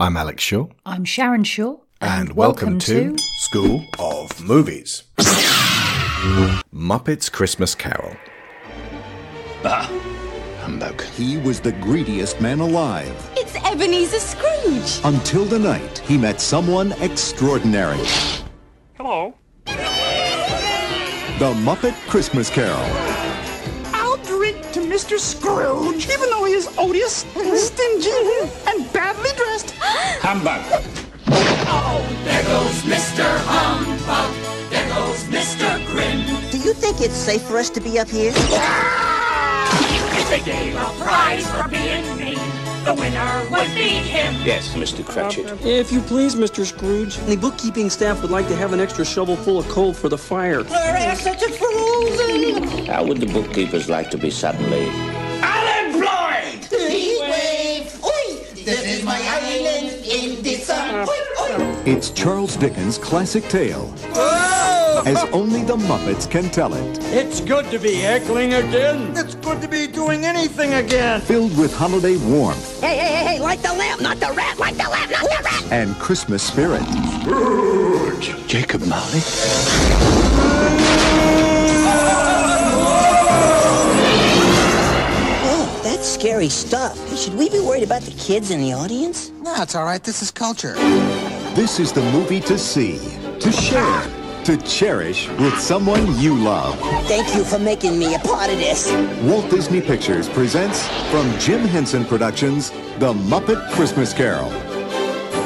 I'm Alex Shaw. I'm Sharon Shaw. And, welcome, to, School of Movies. Muppets Christmas Carol. Ah, humbug. He was the greediest man alive It's Ebenezer Scrooge. until the night he met someone extraordinary. Hello. The Muppet Christmas Carol. I'll drink to Mr. Scrooge, even though he is odious and stingy and badly dressed. Humbug. Oh, there goes Mr. Humbug. There goes Mr. Grim. Do you think it's safe for us to be up here? If they gave a prize for being mean, the winner would be him. Yes, Mr. Cratchit. If you please, Mr. Scrooge, the bookkeeping staff would like to have an extra shovel full of coal for the fire. such a fools! How would the bookkeepers like to be suddenly Unemployed! Heat wave! Oi! This is my It's Charles Dickens' classic tale, as only the Muppets can tell it. It's good to be heckling again. It's good to be doing anything again. Filled with holiday warmth Hey, hey, hey, hey, like the lamp, not the rat, like the lamp, not the rat! and Christmas spirit. Jacob Marley? Oh, that's scary stuff. Should we be worried about the kids in the audience? No, it's all right. This is culture. This is the movie to see, to share, to cherish with someone you love. Thank you for making me a part of this. Walt Disney Pictures presents from Jim Henson Productions, The Muppet Christmas Carol.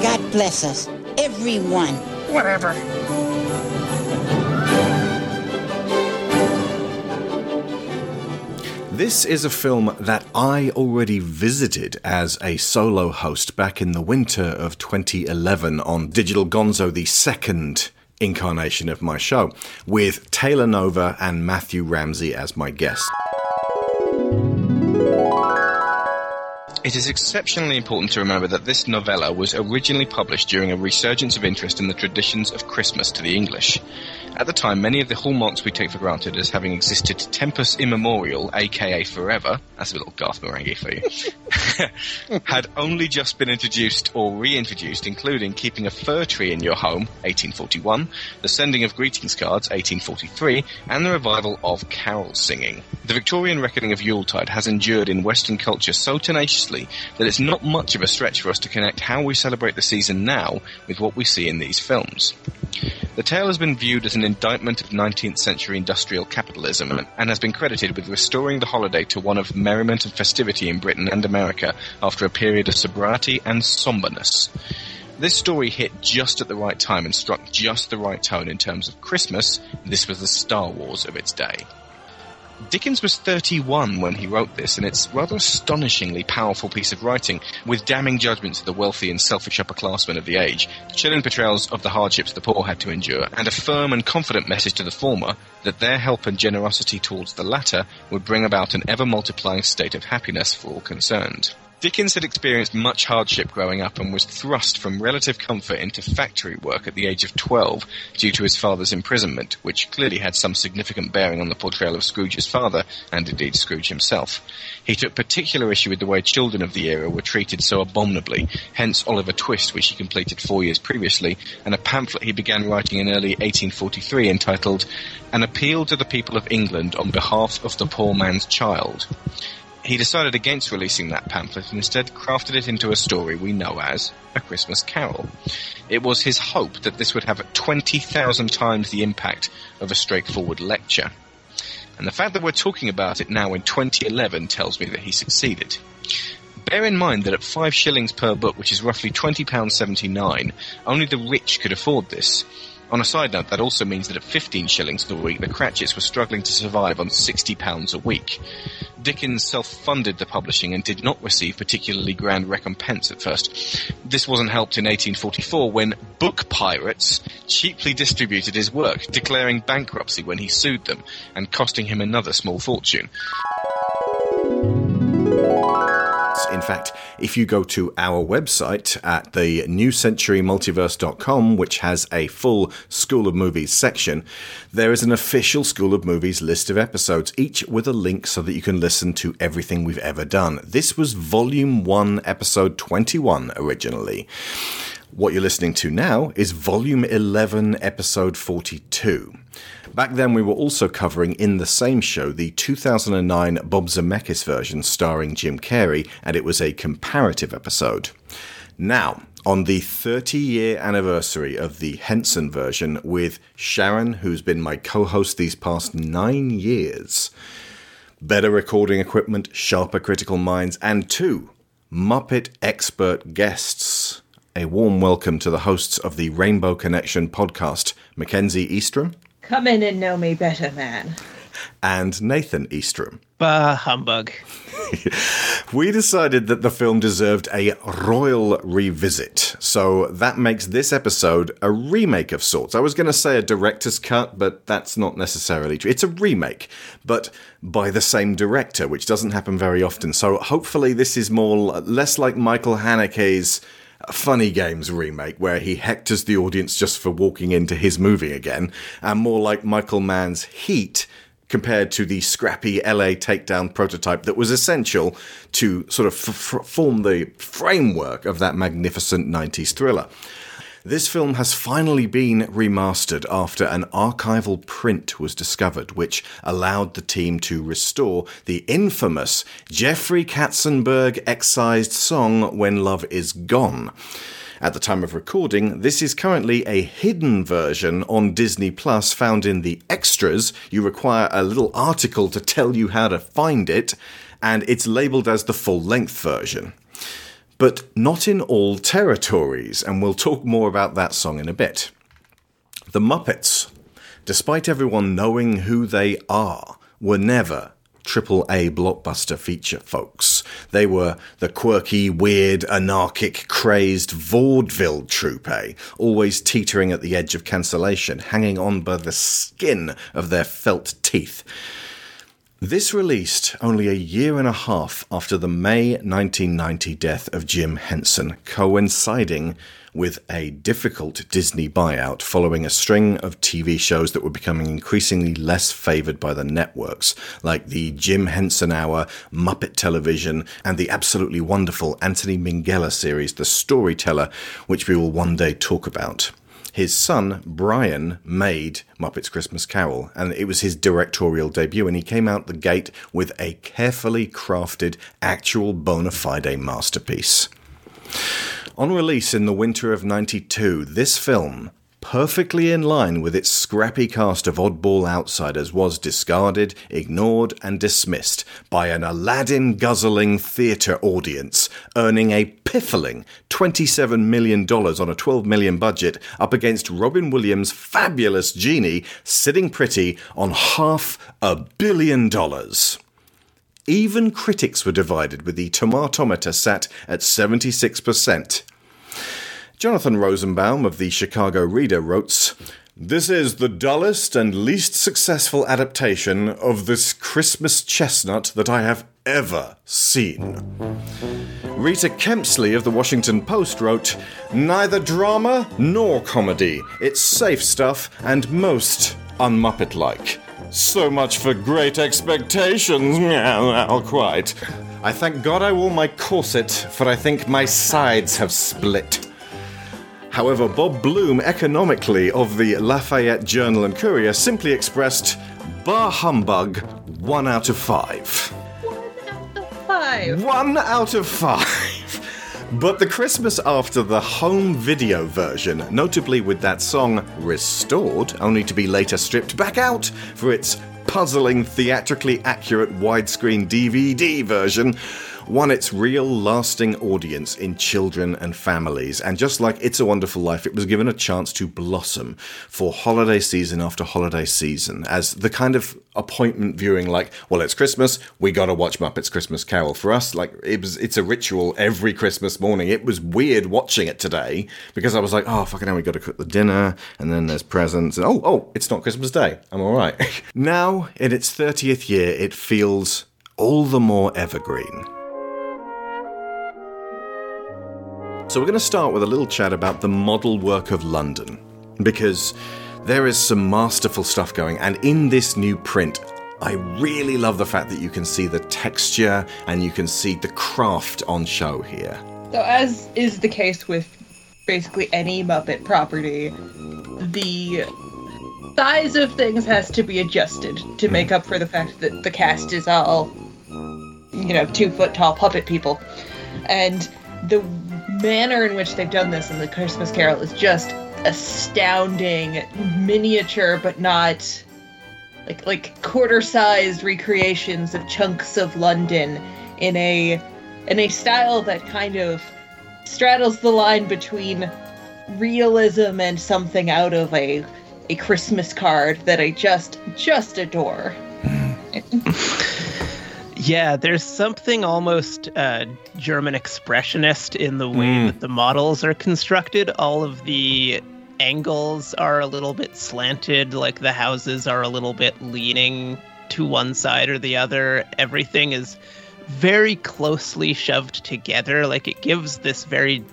God bless us, everyone. Whatever. This is a film that I already visited as a solo host back in the winter of 2011 on Digital Gonzo, the second incarnation of my show, with Taylor Nova and Matthew Ramsey as my guests. It is exceptionally important to remember that this novella was originally published during a resurgence of interest in the traditions of Christmas to the English. At the time, many of the hallmarks we take for granted as having existed tempus immemorial, aka forever, that's a little Garth Marenghi for you, had only just been introduced or reintroduced, including keeping a fir tree in your home, 1841, the sending of greetings cards, 1843, and the revival of carol singing. The Victorian reckoning of Yuletide has endured in Western culture so tenaciously that it's not much of a stretch for us to connect how we celebrate the season now with what we see in these films. The tale has been viewed as an indictment of 19th century industrial capitalism and- and has been credited with restoring the holiday to one of merriment and festivity in Britain and America after a period of sobriety and somberness. This story hit just at the right time and struck just the right tone in terms of Christmas. This was the Star Wars of its day. Dickens was 31 when he wrote this, and it's rather astonishingly powerful piece of writing, with damning judgments of the wealthy and selfish upperclassmen of the age, chilling portrayals of the hardships the poor had to endure, and a firm and confident message to the former that their help and generosity towards the latter would bring about an ever multiplying state of happiness for all concerned. Dickens had experienced much hardship growing up and was thrust from relative comfort into factory work at the age of 12 due to his father's imprisonment, which clearly had some significant bearing on the portrayal of Scrooge's father, and indeed Scrooge himself. He took particular issue with the way children of the era were treated so abominably, hence Oliver Twist, which he completed four years previously, and a pamphlet he began writing in early 1843 entitled An Appeal to the People of England on Behalf of the Poor Man's Child. He decided against releasing that pamphlet and instead crafted it into a story we know as A Christmas Carol. It was his hope that this would have 20,000 times the impact of a straightforward lecture. And the fact that we're talking about it now in 2011 tells me that he succeeded. Bear in mind that at five shillings per book, which is roughly £20.79, only the rich could afford this. On a side note, that also means that at 15 shillings a week, the Cratchits were struggling to survive on £60 a week. Dickens self-funded the publishing and did not receive particularly grand recompense at first. This wasn't helped in 1844 when book pirates cheaply distributed his work, declaring bankruptcy when he sued them and costing him another small fortune. In fact, if you go to our website at the newcenturymultiverse.com, which has a full School of Movies section, there is an official School of Movies list of episodes, each with a link so that you can listen to everything we've ever done. This was Volume 1, Episode 21 originally. What you're listening to now is Volume 11, Episode 42. Back then, we were also covering in the same show the 2009 Bob Zemeckis version starring Jim Carrey, and it was a comparative episode. Now, on the 30 year anniversary of the Henson version with Sharon, who's been my co host these past nine years, better recording equipment, sharper critical minds, and two Muppet expert guests. A warm welcome to the hosts of the Rainbow Connection podcast, Mackenzie Eastrom. Come in and know me better, man. And Nathan Eastrom. Bah, humbug. we decided that the film deserved a royal revisit, so that makes this episode a remake of sorts. I was going to say a director's cut, but that's not necessarily true. It's a remake, but by the same director, which doesn't happen very often. So hopefully, this is more less like Michael Haneke's Funny Games remake, where he hectors the audience just for walking into his movie again, and more like Michael Mann's Heat compared to the scrappy LA takedown prototype that was essential to sort of f- form the framework of that magnificent 90s thriller. This film has finally been remastered after an archival print was discovered, which allowed the team to restore the infamous Jeffrey Katzenberg excised song When Love Is Gone. At the time of recording, this is currently a hidden version on Disney Plus found in the extras. You require a little article to tell you how to find it, and it's labeled as the full length version but not in all territories, and we'll talk more about that song in a bit. The Muppets, despite everyone knowing who they are, were never triple A blockbuster feature folks. They were the quirky, weird, anarchic, crazed vaudeville troupe, always teetering at the edge of cancellation, hanging on by the skin of their felt teeth. This released only a year and a half after the May 1990 death of Jim Henson, coinciding with a difficult Disney buyout following a string of TV shows that were becoming increasingly less favored by the networks, like the Jim Henson Hour, Muppet Television, and the absolutely wonderful Anthony Minghella series, The Storyteller, which we will one day talk about his son Brian made Muppets Christmas Carol, and it was his directorial debut. And he came out the gate with a carefully crafted, actual bona fide masterpiece. On release in the winter of 92, this film perfectly in line with its scrappy cast of oddball outsiders, was discarded, ignored, and dismissed by an Aladdin guzzling theatre audience, earning a piffling $27 million on a 12 million budget up against Robin Williams' fabulous genie sitting pretty on half a billion dollars. Even critics were divided, with the tomatometer sat at 76%. Jonathan Rosenbaum of the Chicago Reader wrote, This is the dullest and least successful adaptation of this Christmas chestnut that I have ever seen. Rita Kempley of the Washington Post wrote, Neither drama nor comedy. It's safe stuff and most unmuppet like. So much for great expectations. Well, quite. I thank God I wore my corset, for I think my sides have split. However, Bob Bloom, economically of the Lafayette Journal and Courier, simply expressed, Bar humbug, one out of five. One out of Five. One out of five. But the Christmas after the home video version, notably with that song restored, only to be later stripped back out for its puzzling, theatrically accurate widescreen DVD version, won its real lasting audience in children and families. And just like It's a Wonderful Life, it was given a chance to blossom for holiday season after holiday season as the kind of appointment viewing, like, well, it's Christmas, we gotta watch Muppets Christmas Carol. For us, like, it was, it's a ritual every Christmas morning. It was weird watching it today because I was like, oh, fucking hell, we gotta cook the dinner, and then there's presents, and oh, oh, it's not Christmas Day. I'm alright. now, in its 30th year, it feels all the more evergreen. So we're going to start with a little chat about the model work of London, because there is some masterful stuff going, and in this new print, I really love the fact that you can see the texture and you can see the craft on show here. So, as is the case with basically any Muppet property, the size of things has to be adjusted to make hmm. up for the fact that the cast is all, you know, two foot tall puppet people. And the manner in which they've done this in the Christmas Carol is just astounding, miniature, but not like like quarter-sized recreations of chunks of London in a in a style that kind of straddles the line between realism and something out of a a Christmas card that I just just adore. Yeah, there's something almost uh, German expressionist in the way Mm. that the models are constructed. All of the angles are a little bit slanted, like the houses are a little bit leaning to one side or the other. Everything is very closely shoved together. Like it gives this very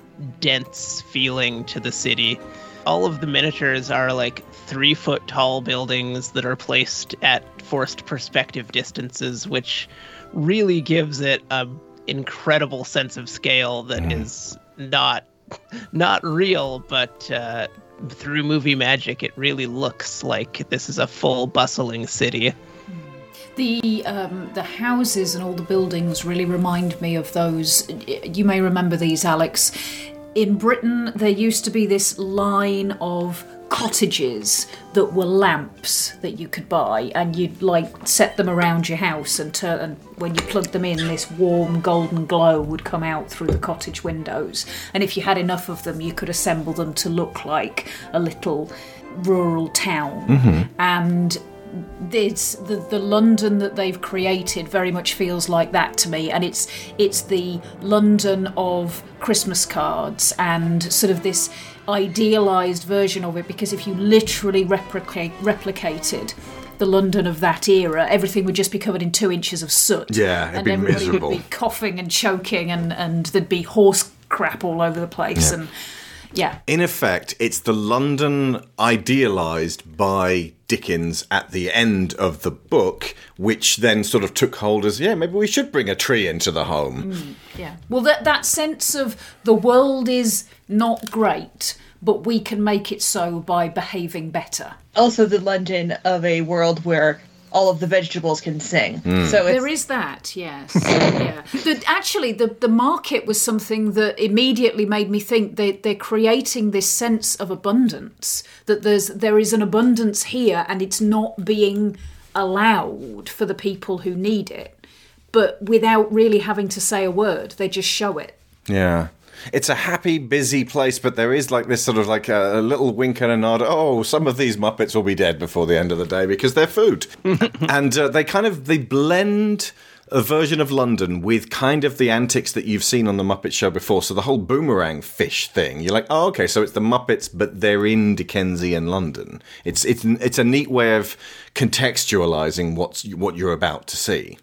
dense feeling to the city. All of the miniatures are like three foot tall buildings that are placed at forced perspective distances, which really gives it a incredible sense of scale that is not not real, but uh, through movie magic, it really looks like this is a full bustling city. The um, the houses and all the buildings really remind me of those. You may remember these, Alex. In Britain, there used to be this line of cottages that were lamps that you could buy, and you'd like set them around your house, and, turn, and when you plugged them in, this warm golden glow would come out through the cottage windows. And if you had enough of them, you could assemble them to look like a little rural town. Mhm. And this the the London that they've created very much feels like that to me and it's it's the London of Christmas cards and sort of this idealized version of it because if you literally replicate replicated the London of that era, everything would just be covered in two inches of soot. Yeah, it'd and be everybody miserable. would be coughing and choking, and, and there'd be horse crap all over the place. Yeah. And yeah, In effect, it's the London idealized by Dickens at the end of the book, which then sort of took hold as, yeah, maybe we should bring a tree into the home. Mm, yeah. Well, that that sense of the world is not great, but we can make it so by behaving better. Also, the London of a world where all of the vegetables can sing. Hmm. So it's, there is that, yes. yeah. The, actually, the, the market was something that immediately made me think they, they're creating this sense of abundance, that there's there is an abundance here and it's not being allowed for the people who need it, but without really having to say a word. They just show it. Yeah. It's a happy, busy place, but there is like this sort of like a, a little wink and a nod. Oh, some of these Muppets will be dead before the end of the day because they're food. and uh, they kind of they blend a version of London with kind of the antics that you've seen on the Muppet Show before. So the whole boomerang fish thing. You're like, oh, okay, so it's the Muppets, but they're in Dickensian London. It's it's it's a neat way of contextualizing what's what you're about to see.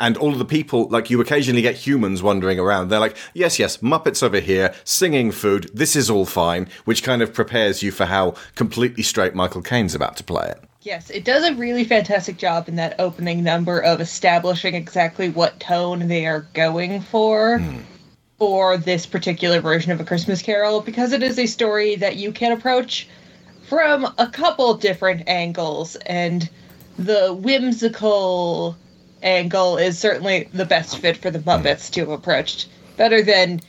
And all of the people, like you occasionally get humans wandering around. They're like, yes, yes, Muppets over here, singing food, this is all fine, which kind of prepares you for how completely straight Michael Caine's about to play it. yes, it does a really fantastic job in that opening number of establishing exactly what tone they are going for hmm. for this particular version of A Christmas Carol because it is a story that you can approach from a couple different angles and the whimsical angle is certainly the best fit for the Muppets to have approached. Better than,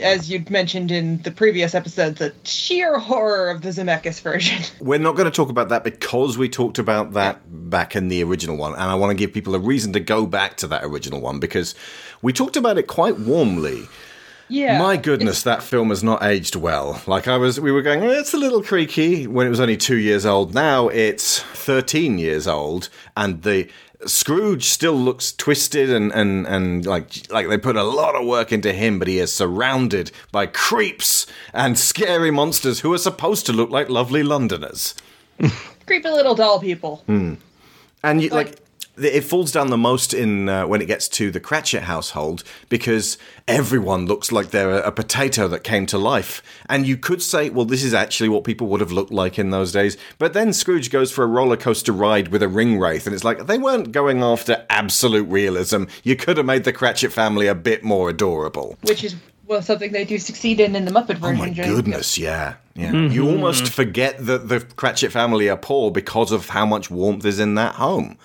as you'd mentioned in the previous episode, the sheer horror of the Zemeckis version. We're not going to talk about that because we talked about that back in the original one, and I want to give people a reason to go back to that original one because we talked about it quite warmly. Yeah. My goodness, that film has not aged well. Like I was, we were going, "Oh, it's a little creaky when it was only two years old. Now it's 13 years old, and the Scrooge still looks twisted and, and, and like like they put a lot of work into him, but he is surrounded by creeps and scary monsters who are supposed to look like lovely Londoners. Creepy little doll people. Hmm. And you, like, it falls down the most in uh, when it gets to the Cratchit household because everyone looks like they're a, a potato that came to life, and you could say, well, this is actually what people would have looked like in those days. But then Scrooge goes for a roller coaster ride with a ring wraith, and it's like they weren't going after absolute realism. You could have made the Cratchit family a bit more adorable. Which is well something they do succeed in in the Muppet version. Oh my Jane. goodness, yeah. Yeah. Mm-hmm. You almost forget that the Cratchit family are poor because of how much warmth is in that home.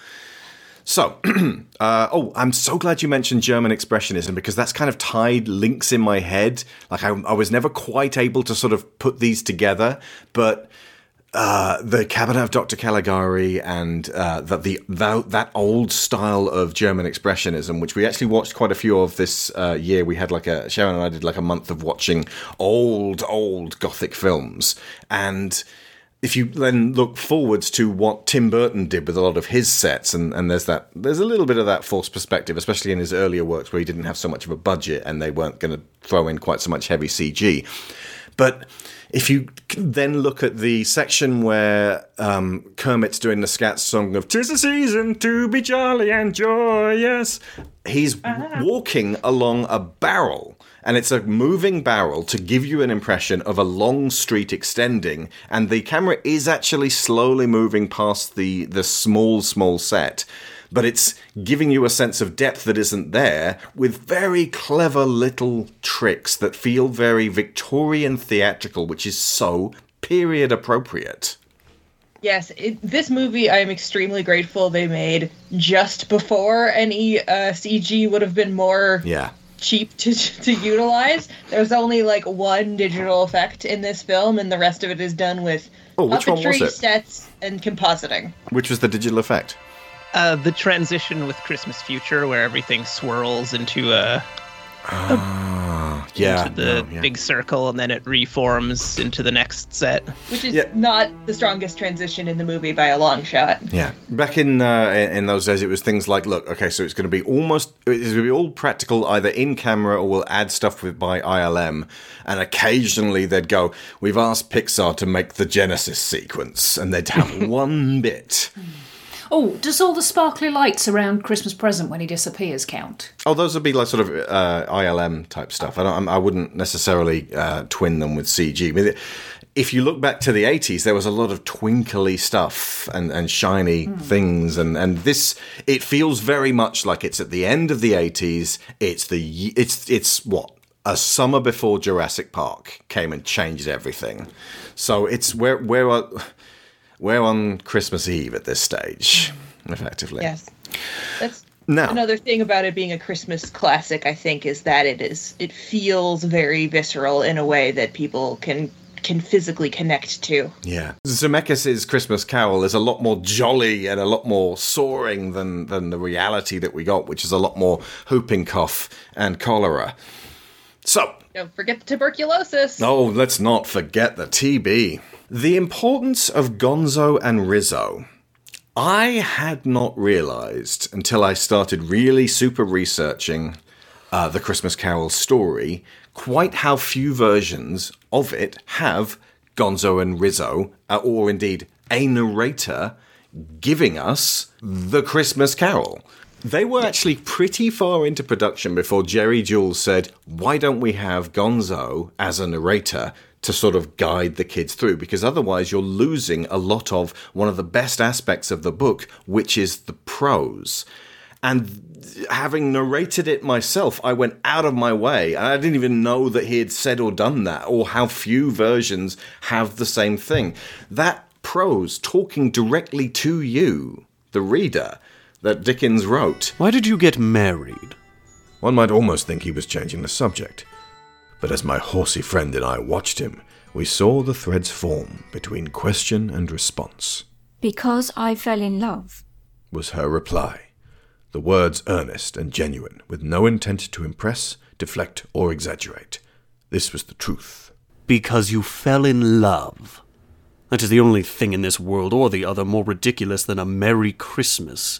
So, uh, oh, I'm so glad you mentioned German Expressionism because that's kind of tied links in my head. Like, I, I was never quite able to sort of put these together, but uh, the Cabinet of Dr. Caligari and uh, that the that, that old style of German Expressionism, which we actually watched quite a few of this uh, year. We had like a Sharon and I did like a month of watching old old Gothic films, and if you then look forwards to what Tim Burton did with a lot of his sets, and, and there's that there's a little bit of that false perspective, especially in his earlier works where he didn't have so much of a budget and they weren't going to throw in quite so much heavy CG. But if you then look at the section where um, Kermit's doing the scat song of "Tis the season to be jolly and joyous," he's walking along a barrel. And it's a moving barrel to give you an impression of a long street extending, and the camera is actually slowly moving past the the small, small set but it's giving you a sense of depth that isn't there with very clever little tricks that feel very Victorian theatrical, which is so period appropriate. Yes, it, this movie I am extremely grateful they made just before any uh, CG would have been more Yeah. Cheap to to utilize. There's only like one digital effect in this film, and the rest of it is done with Oh, which one was puppetry, it? sets, and compositing. Which was the digital effect? Uh, the transition with Christmas Future, where everything swirls into a Ah, yeah. into the no, yeah. big circle, and then it reforms into the next set. Which is Yeah. not the strongest transition in the movie by a long shot. Yeah, back in uh, in those days, it was things like, look, okay, so it's going to be almost, it's going to be all practical, either in camera or we'll add stuff with by ILM, and occasionally they'd go, we've asked Pixar to make the Genesis sequence, and they'd have one bit. Oh, does all the sparkly lights around Christmas present when he disappears count? Oh, those would be like sort of uh, ILM type stuff. I don't, I wouldn't necessarily uh, twin them with CG. I mean, if you look back to the 80s, there was a lot of twinkly stuff and, and shiny things. And, and this, it feels very much like it's at the end of the 80s. It's the, it's, it's what? A summer before Jurassic Park came and changed everything. So it's where, where are, we're on Christmas Eve at this stage, mm. effectively. Yes, that's Now- another thing about it being a Christmas classic. I think is that it is it feels very visceral in a way that people can can physically connect to. Yeah. Zemeckis' Christmas Carol is a lot more jolly and a lot more soaring than, than the reality that we got, which is a lot more whooping cough and cholera. So, Don't forget the tuberculosis. oh, let's not forget the TB. The importance of Gonzo and Rizzo. I had not realized until I started really super researching uh, the Christmas Carol story quite how few versions of it have Gonzo and Rizzo, uh, or indeed a narrator, giving us the Christmas Carol. They were actually pretty far into production before Jerry Juhl said, Why don't we have Gonzo as a narrator to sort of guide the kids through? Because otherwise, you're losing a lot of one of the best aspects of the book, which is the prose. And having narrated it myself, I went out of my way. And I didn't even know that he had said or done that, or how few versions have the same thing. That prose talking directly to you, the reader, that Dickens wrote. Why did you get married? One might almost think he was changing the subject. But as my horsey friend and I watched him, we saw the threads form between question and response, Because I fell in love. was her reply. The words earnest and genuine, with no intent to impress, deflect, or exaggerate. This was the truth. Because you fell in love. That is the only thing in this world or the other more ridiculous than a Merry Christmas.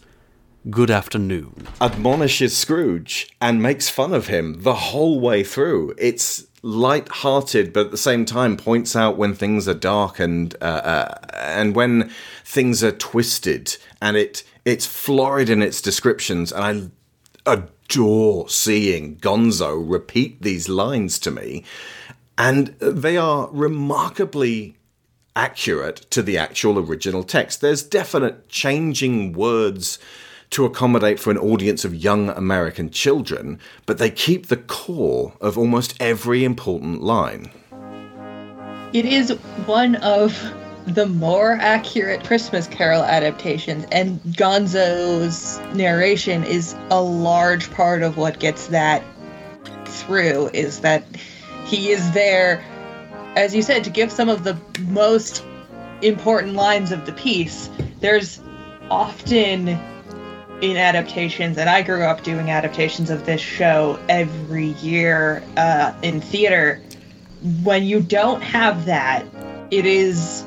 Good afternoon. admonishes Scrooge and makes fun of him the whole way through. It's light-hearted, but at the same time points out when things are dark and uh, uh, and when things are twisted, and it It's florid in its descriptions, and I adore seeing Gonzo repeat these lines to me. And they are remarkably accurate to the actual original text. There's definite changing words to accommodate for an audience of young American children, but they keep the core of almost every important line. It is one of the more accurate Christmas Carol adaptations, and Gonzo's narration is a large part of what gets that through. Is that he is there, as you said, to give some of the most important lines of the piece. There's often in adaptations, and I grew up doing adaptations of this show every year uh, in theater. When you don't have that, it is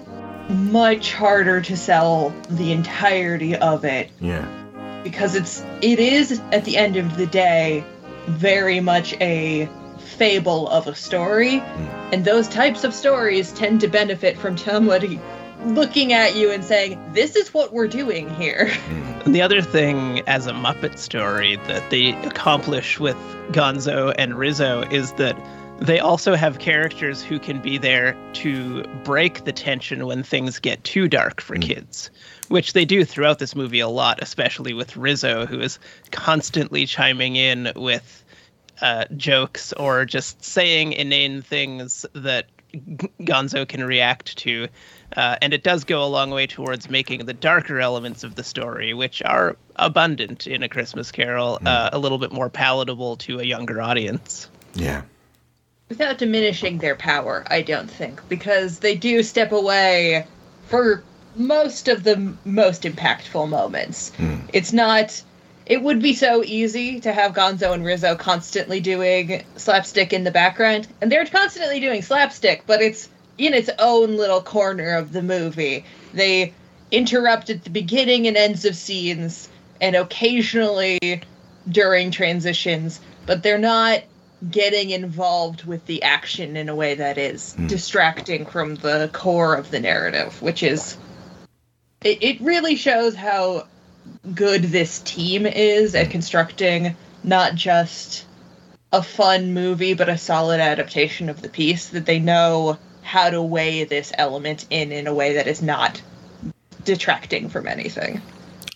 much harder to sell the entirety of it Yeah. because it's it is at the end of the day very much a fable of a story and those types of stories tend to benefit from somebody looking at you and saying this is what we're doing here And the other thing as a Muppet story that they accomplish with Gonzo and Rizzo is that they also have characters who can be there to break the tension when things get too dark for kids, which they do throughout this movie a lot, especially with Rizzo, who is constantly chiming in with uh, jokes or just saying inane things that G- Gonzo can react to. Uh, and it does go a long way towards making the darker elements of the story, which are abundant in A Christmas Carol, uh, a little bit more palatable to a younger audience. Yeah. without diminishing their power, I don't think, because they do step away for most of the most impactful moments. It's not. It would be so easy to have Gonzo and Rizzo constantly doing slapstick in the background, and they're constantly doing slapstick, but it's in its own little corner of the movie. They interrupt at the beginning and ends of scenes, and occasionally during transitions, but they're not getting involved with the action in a way that is Hmm. distracting from the core of the narrative, which is it, it really shows how good this team is at constructing not just a fun movie but a solid adaptation of the piece that they know how to weigh this element in in a way that is not detracting from anything.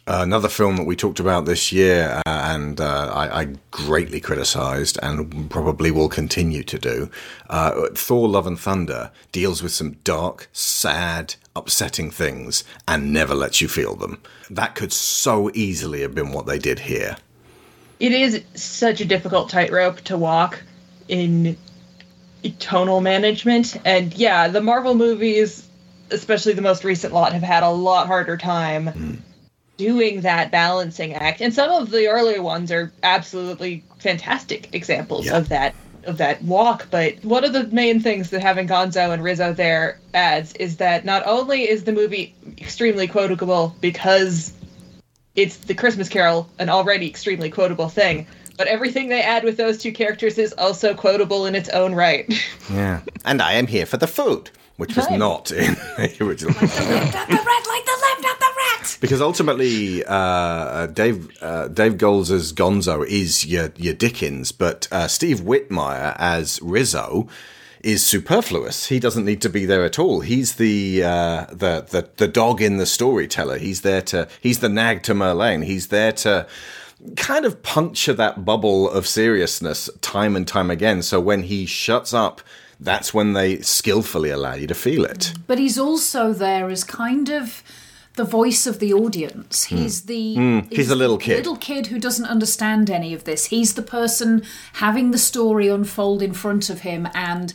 Uh, another film that we talked about this year, uh, and uh, I, I greatly criticised, and probably will continue to do. Uh, Thor: Love and Thunder deals with some dark, sad, upsetting things, and never lets you feel them. That could so easily have been what they did here. it is such a difficult tightrope to walk in tonal management and yeah the marvel movies especially the most recent lot have had a lot harder time hmm. doing that balancing act and some of the earlier ones are absolutely fantastic examples Yeah. of that of that walk but one of the main things that having gonzo and rizzo there adds is that not only is the movie extremely quotable because it's the Christmas Carol, an already extremely quotable thing. But everything they add with those two characters is also quotable in its own right. Yeah, and I am here for the food, which was Right. not in the original. the rat like the left, not the rat. Because ultimately, uh, Dave uh, Dave Goelz's Gonzo is your your Dickens, but uh, Steve Whitmire as Rizzo is superfluous. He doesn't need to be there at all. He's the uh, the, the the dog in the storyteller. He's there to he's the nag to Merlin. He's there to kind of puncture that bubble of seriousness time and time again. So when he shuts up, that's when they skillfully allow you to feel it. But he's also there as kind of the voice of the audience. He's the Mm, he's the little kid. little kid who doesn't understand any of this. He's the person having the story unfold in front of him and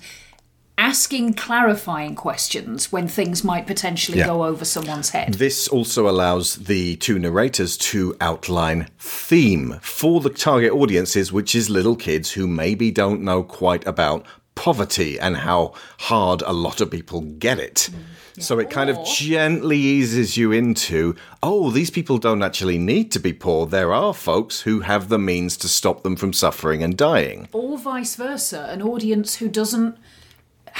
asking clarifying questions when things might potentially Yeah. go over someone's head. This also allows the two narrators to outline theme for the target audiences, which is little kids who maybe don't know quite about poverty and how hard a lot of people get it. Mm, so it kind of gently eases you into, oh, these people don't actually need to be poor. There are folks who have the means to stop them from suffering and dying. or vice versa an audience who doesn't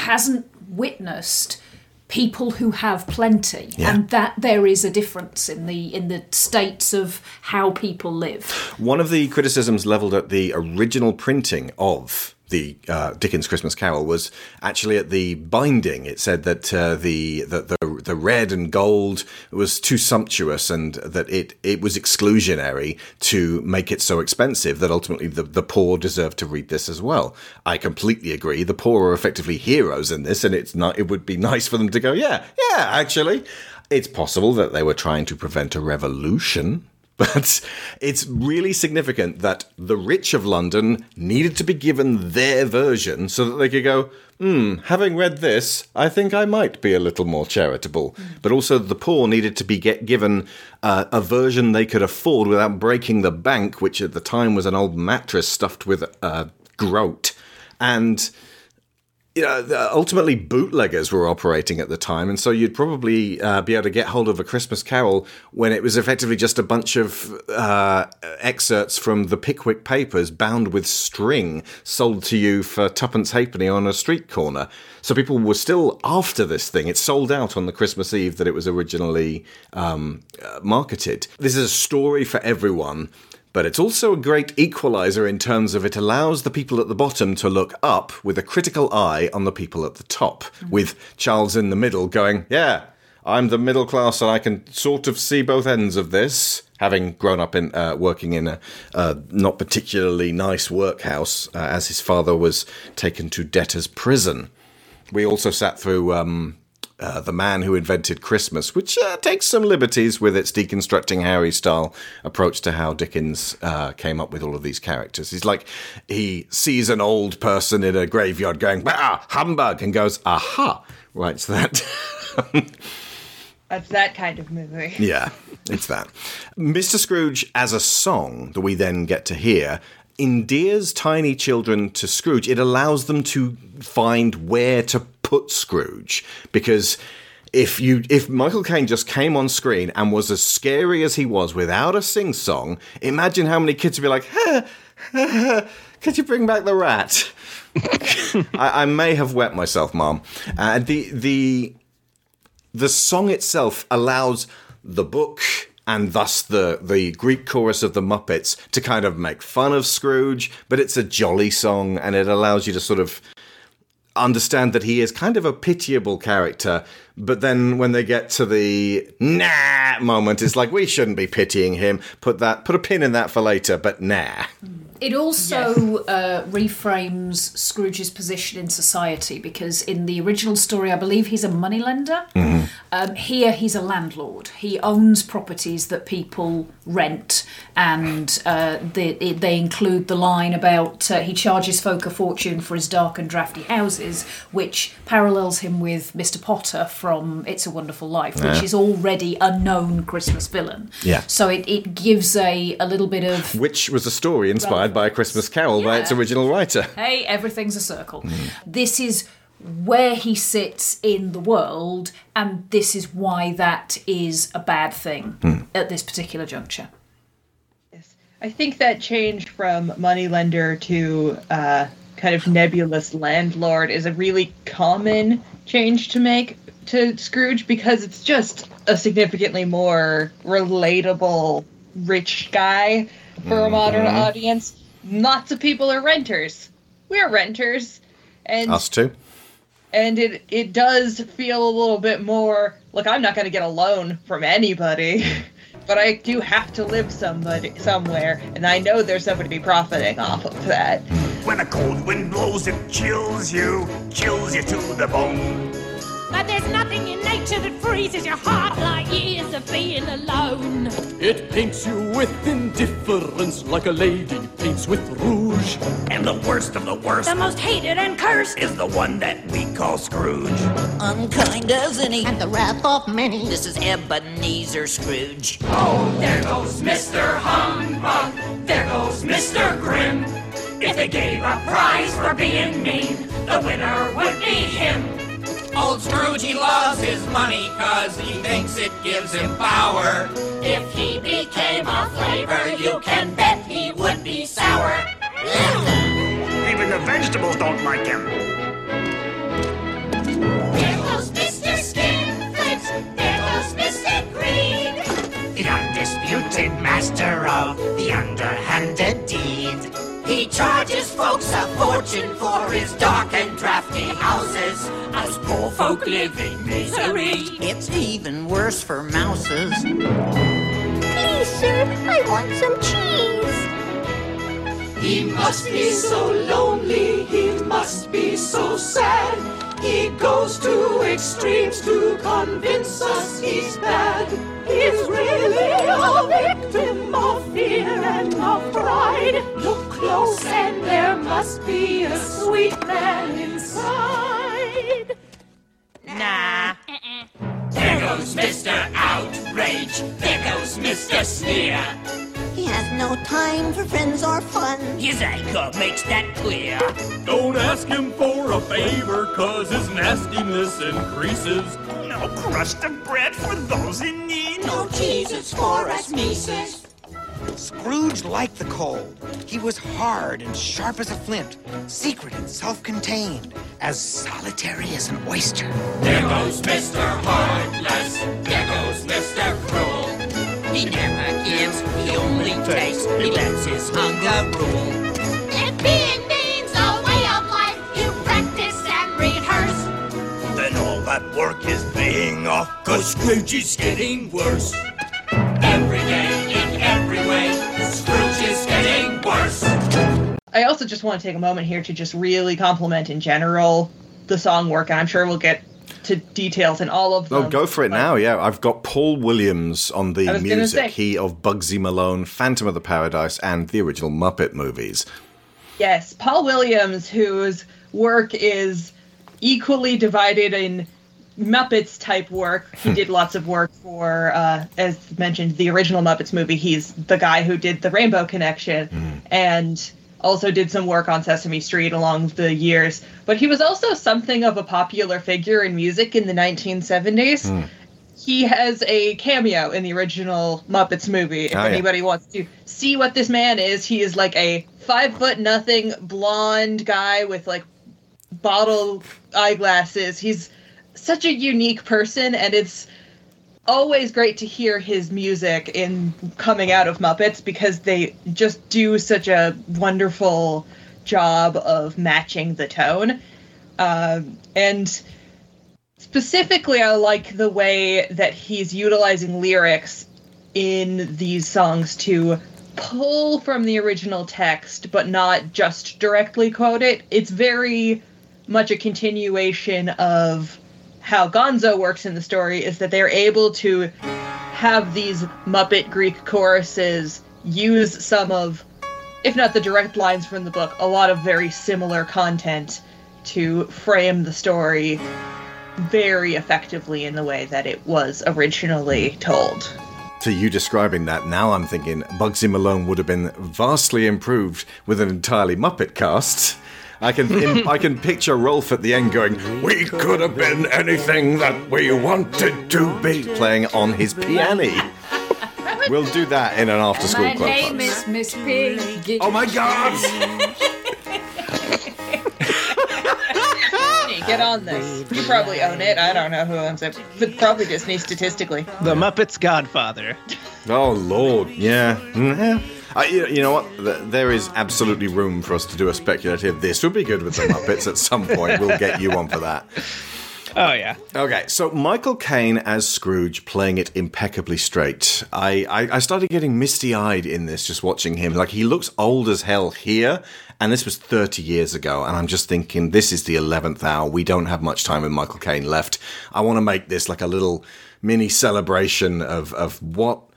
hasn't witnessed people who have plenty, Yeah. and that there is a difference in the in the states of how people live. One of the criticisms leveled at the original printing of the uh, Dickens Christmas Carol was actually at the binding. It said that uh, the, the the the red and gold was too sumptuous, and that it it was exclusionary to make it so expensive that ultimately the the poor deserve to read this as well. I completely agree. The poor are effectively heroes in this, and it's not. It would be nice for them to go, yeah, yeah. Actually, it's possible that they were trying to prevent a revolution. But it's really significant that the rich of London needed to be given their version so that they could go, hmm, having read this, I think I might be a little more charitable. But also the poor needed to be get given uh, a version they could afford without breaking the bank, which at the time was an old mattress stuffed with uh, groat. And you know, the- ultimately bootleggers were operating at the time, and so you'd probably uh, be able to get hold of a Christmas Carol when it was effectively just a bunch of uh, excerpts from the Pickwick papers bound with string sold to you for tuppence halfpenny on a street corner. So people were still after this thing. It sold out on the Christmas Eve that it was originally um, uh, marketed. This is a story for everyone. But it's also a great equalizer in terms of it allows the people at the bottom to look up with a critical eye on the people at the top, with Charles in the middle going, Yeah, I'm the middle class and I can sort of see both ends of this. Having grown up in uh, working in a uh, not particularly nice workhouse, uh, as his father was taken to debtor's prison. We also sat through um, uh, The Man Who Invented Christmas, which uh, takes some liberties with its deconstructing Harry style approach to how Dickens uh, came up with all of these characters. He's like, he sees an old person in a graveyard going, ah, humbug, and goes, aha, writes that. That's that kind of movie. Yeah, it's that. Mr. Scrooge as a song that we then get to hear endears tiny children to Scrooge. It allows them to find where to put Scrooge because if you if Michael Caine just came on screen and was as scary as he was without a sing song, imagine how many kids would be like, "Ha, ha, ha, "Could you bring back the rat?" I, I may have wet myself, Mom. And the the the song itself allows the book and thus the the Greek chorus of the Muppets to kind of make fun of Scrooge, but it's a jolly song and it allows you to sort of understand that he is kind of a pitiable character, but then when they get to the nah moment, it's like we shouldn't be pitying him. Put that put a pin in that for later, but nah. It also uh, reframes Scrooge's position in society because in the original story, I believe he's a moneylender. Um, here, he's a landlord. He owns properties that people rent, and uh, they, they include the line about uh, he charges folk a fortune for his dark and drafty houses, which parallels him with Mr. Potter from It's a Wonderful Life, which Yeah. is already a known Christmas villain. Yeah. So it, it gives a, a little bit of Which was a story inspired by A Christmas Carol by its original writer. hey, everything's a circle. Mm. This is where he sits in the world, and this is why that is a bad thing Hmm. at this particular juncture. I think that change from moneylender to uh, kind of nebulous landlord is a really common change to make to Scrooge because it's just a significantly more relatable rich guy for a modern Mhm. audience. Lots of people are renters. We're renters, and Us too. and it it does feel a little bit more look i'm not going to get a loan from anybody but i do have to live somebody somewhere and i know there's somebody profiting off of that When a cold wind blows, it chills you, chills you to the bone. But there's nothing in nature that freezes your heart like years of being alone. It paints you with indifference like a lady paints with rouge. And the worst of the worst The most hated and cursed. is the one that we call Scrooge. Unkind as any, and the wrath of many. This is Ebenezer Scrooge. Oh, there goes Mr. Humbug. There goes Mr. Grim. If they gave a prize for being mean, the winner would be him. Old Scrooge, he loves his money cause he thinks it gives him power. If he became a flavor, you can bet he would be sour. Even the vegetables don't like him. Mr. Skinflint, Mr. The undisputed master of the underhanded deed. Skin. charges folks a fortune for his dark and drafty houses. Us poor folk live in misery. It's even worse for mouses. Please, sir, I want some cheese. He must be so lonely, he must be so sad. He goes to extremes to convince us he's bad. He's really a victim of fear and of pride. Look close, and there must be a sweet man inside. Nah. Eh, eh, There goes Mr. Outrage. There goes Mr. Sneer. He has no time for friends or fun. His anger makes that clear. Don't ask him for a favor, cause his nastiness increases. No crust of bread for those in need. No cheeses for us Mises. Scrooge liked the cold. He was hard and sharp as a flint, secret and self-contained, as solitary as an oyster. There goes Mr. Heartless. There goes Mr. Cruel. He never gives, he only takes. He lets his hunger rule. If being means a way of life, you practice and rehearse. Then all that work is paying off, cause Scrooge is getting worse. Every day, in every way, Scrooge is getting worse. I also just want to take a moment here to just really compliment in general the song work, and I'm sure we'll get to details in all of oh, them. Oh, go for it now. Yeah, I've got Paul Williams on the I was gonna music. say- He of Bugsy Malone, Phantom of the Paradise, and the original Muppet movies. Yes, Paul Williams, whose work is equally divided in Muppets type work. He hmm. did lots of work for, uh, as mentioned, the original Muppets movie. He's the guy who did the Rainbow Connection hmm. and also did some work on Sesame Street along the years. But he was also something of a popular figure in music in the 1970s. Hmm. He has a cameo in the original Muppets movie. If Oh, yeah. anybody wants to see what this man is, he is like a five foot nothing blonde guy with like bottle eyeglasses. He's such a unique person, and it's always great to hear his music in coming out of Muppets because they just do such a wonderful job of matching the tone. Um, and specifically, I like the way that he's utilizing lyrics in these songs to pull from the original text, but not just directly quote it. It's very much a continuation of how Gonzo works in the story is that they're able to have these Muppet Greek choruses use some of, if not the direct lines from the book, a lot of very similar content to frame the story very effectively in the way that it was originally told. To you describing that, now I'm thinking Bugsy Malone would have been vastly improved with an entirely Muppet cast. I can I can picture Rowlf at the end going, "We could have been anything that we wanted to be," playing on his piano. We'll do that in an after-school My club. name is Miss Piggy. Oh my God! Get on this. You probably own it. I don't know who owns it, but probably Disney statistically. The Muppets Godfather. Oh Lord, yeah. Mhm. Uh, you, you know what? There is absolutely room for us to do a speculative. This would be good with the Muppets at some point. We'll get you on for that. Oh yeah. Okay, so Michael Caine as Scrooge playing it impeccably straight. I, I, I started getting misty eyed in this just watching him. Like, he looks old as hell here, and this was 30 years ago, and I'm just thinking, this is the 11th hour. We don't have much time with Michael Caine left. I want to make this like a little mini celebration of, of what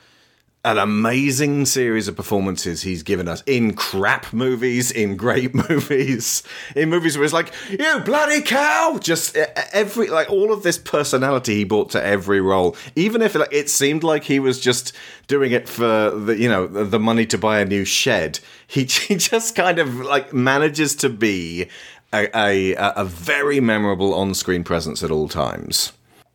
an amazing series of performances he's given us in crap movies, in great movies, in movies where it's like, you bloody cow! Just every, like, all of this personality he brought to every role. Even if like, it seemed like he was just doing it for the, you know, the, the money to buy a new shed, he, he just kind of, like, manages to be a, a, a very memorable on screen presence at all times.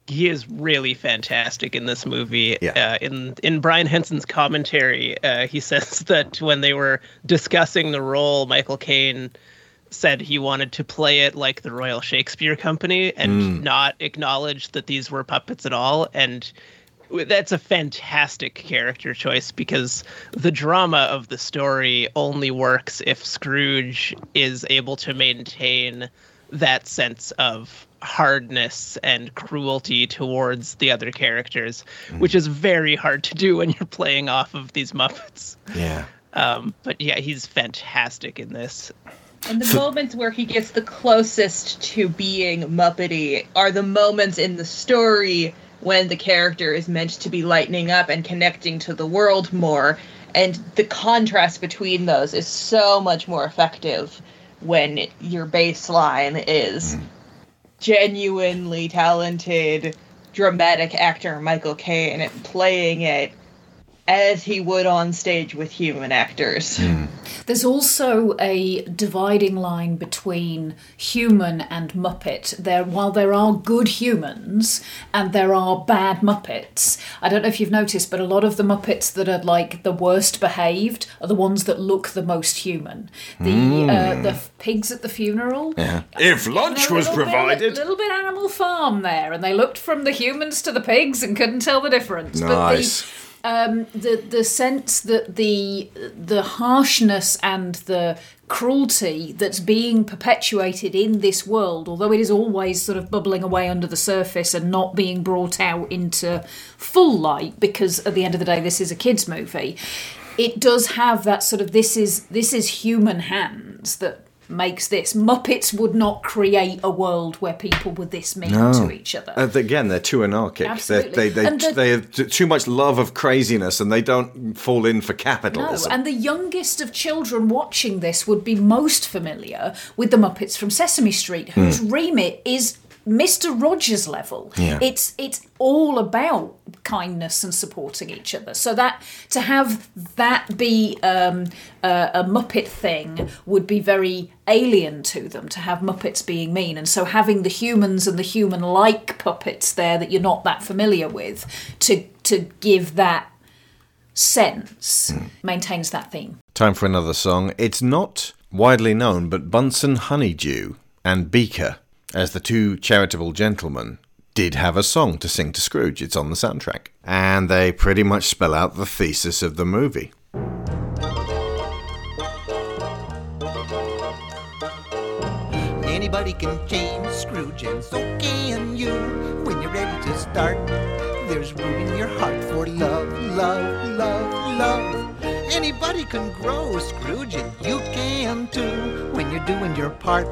He is really fantastic in this movie. Uh, in in Brian Henson's commentary, uh, he says that when they were discussing the role, Michael Caine said he wanted to play it like the Royal Shakespeare Company and Mm. not acknowledge that these were puppets at all. And That's a fantastic character choice because the drama of the story only works if Scrooge is able to maintain that sense of hardness and cruelty towards the other characters, which is very hard to do when you're playing off of these Muppets. Yeah. Um, but yeah, he's fantastic in this. And the moments where he gets the closest to being Muppety are the moments in the story when the character is meant to be lightening up and connecting to the world more. And the contrast between those is so much more effective when your baseline is genuinely talented, dramatic actor Michael Caine playing it as he would on stage with human actors. There's also a dividing line between human and Muppet. There, while there are good humans and there are bad Muppets, I don't know if you've noticed, but a lot of the Muppets that are like the worst behaved are the ones that look the most human. The Mm. uh, the f- pigs at the funeral. Yeah. If lunch was provided. Bit, little bit Animal Farm there, and they looked from the humans to the pigs and couldn't tell the difference. Nice. But the, um, the the sense that the the harshness and the cruelty that's being perpetuated in this world, although it is always sort of bubbling away under the surface and not being brought out into full light, because at the end of the day, this is a kids' movie. It does have that sort of this is this is human hands that makes this. Muppets would not create a world where people were this mean to each other. Uh, again, they're too anarchic. Absolutely. They they they, the- they have too much love of craziness, and they don't fall in for capitalism. No, and the youngest of children watching this would be most familiar with the Muppets from Sesame Street, whose Hmm. remit is Mr. Rogers level. Yeah. It's it's all about kindness and supporting each other. So that to have that be um, a, a Muppet thing would be very alien to them. To have Muppets being mean, and so having the humans and the human-like puppets there that you're not that familiar with to to give that sense maintains that theme. Time for another song. It's not widely known, but Bunsen Honeydew and Beaker, as the two charitable gentlemen, did have a song to sing to Scrooge. It's on the soundtrack. And they pretty much spell out the thesis of the movie. Anybody can change Scrooge, and so can you. When you're ready to start, there's room in your heart for love, love, love, love. Anybody can grow Scrooge, and you can too. When you're doing your part,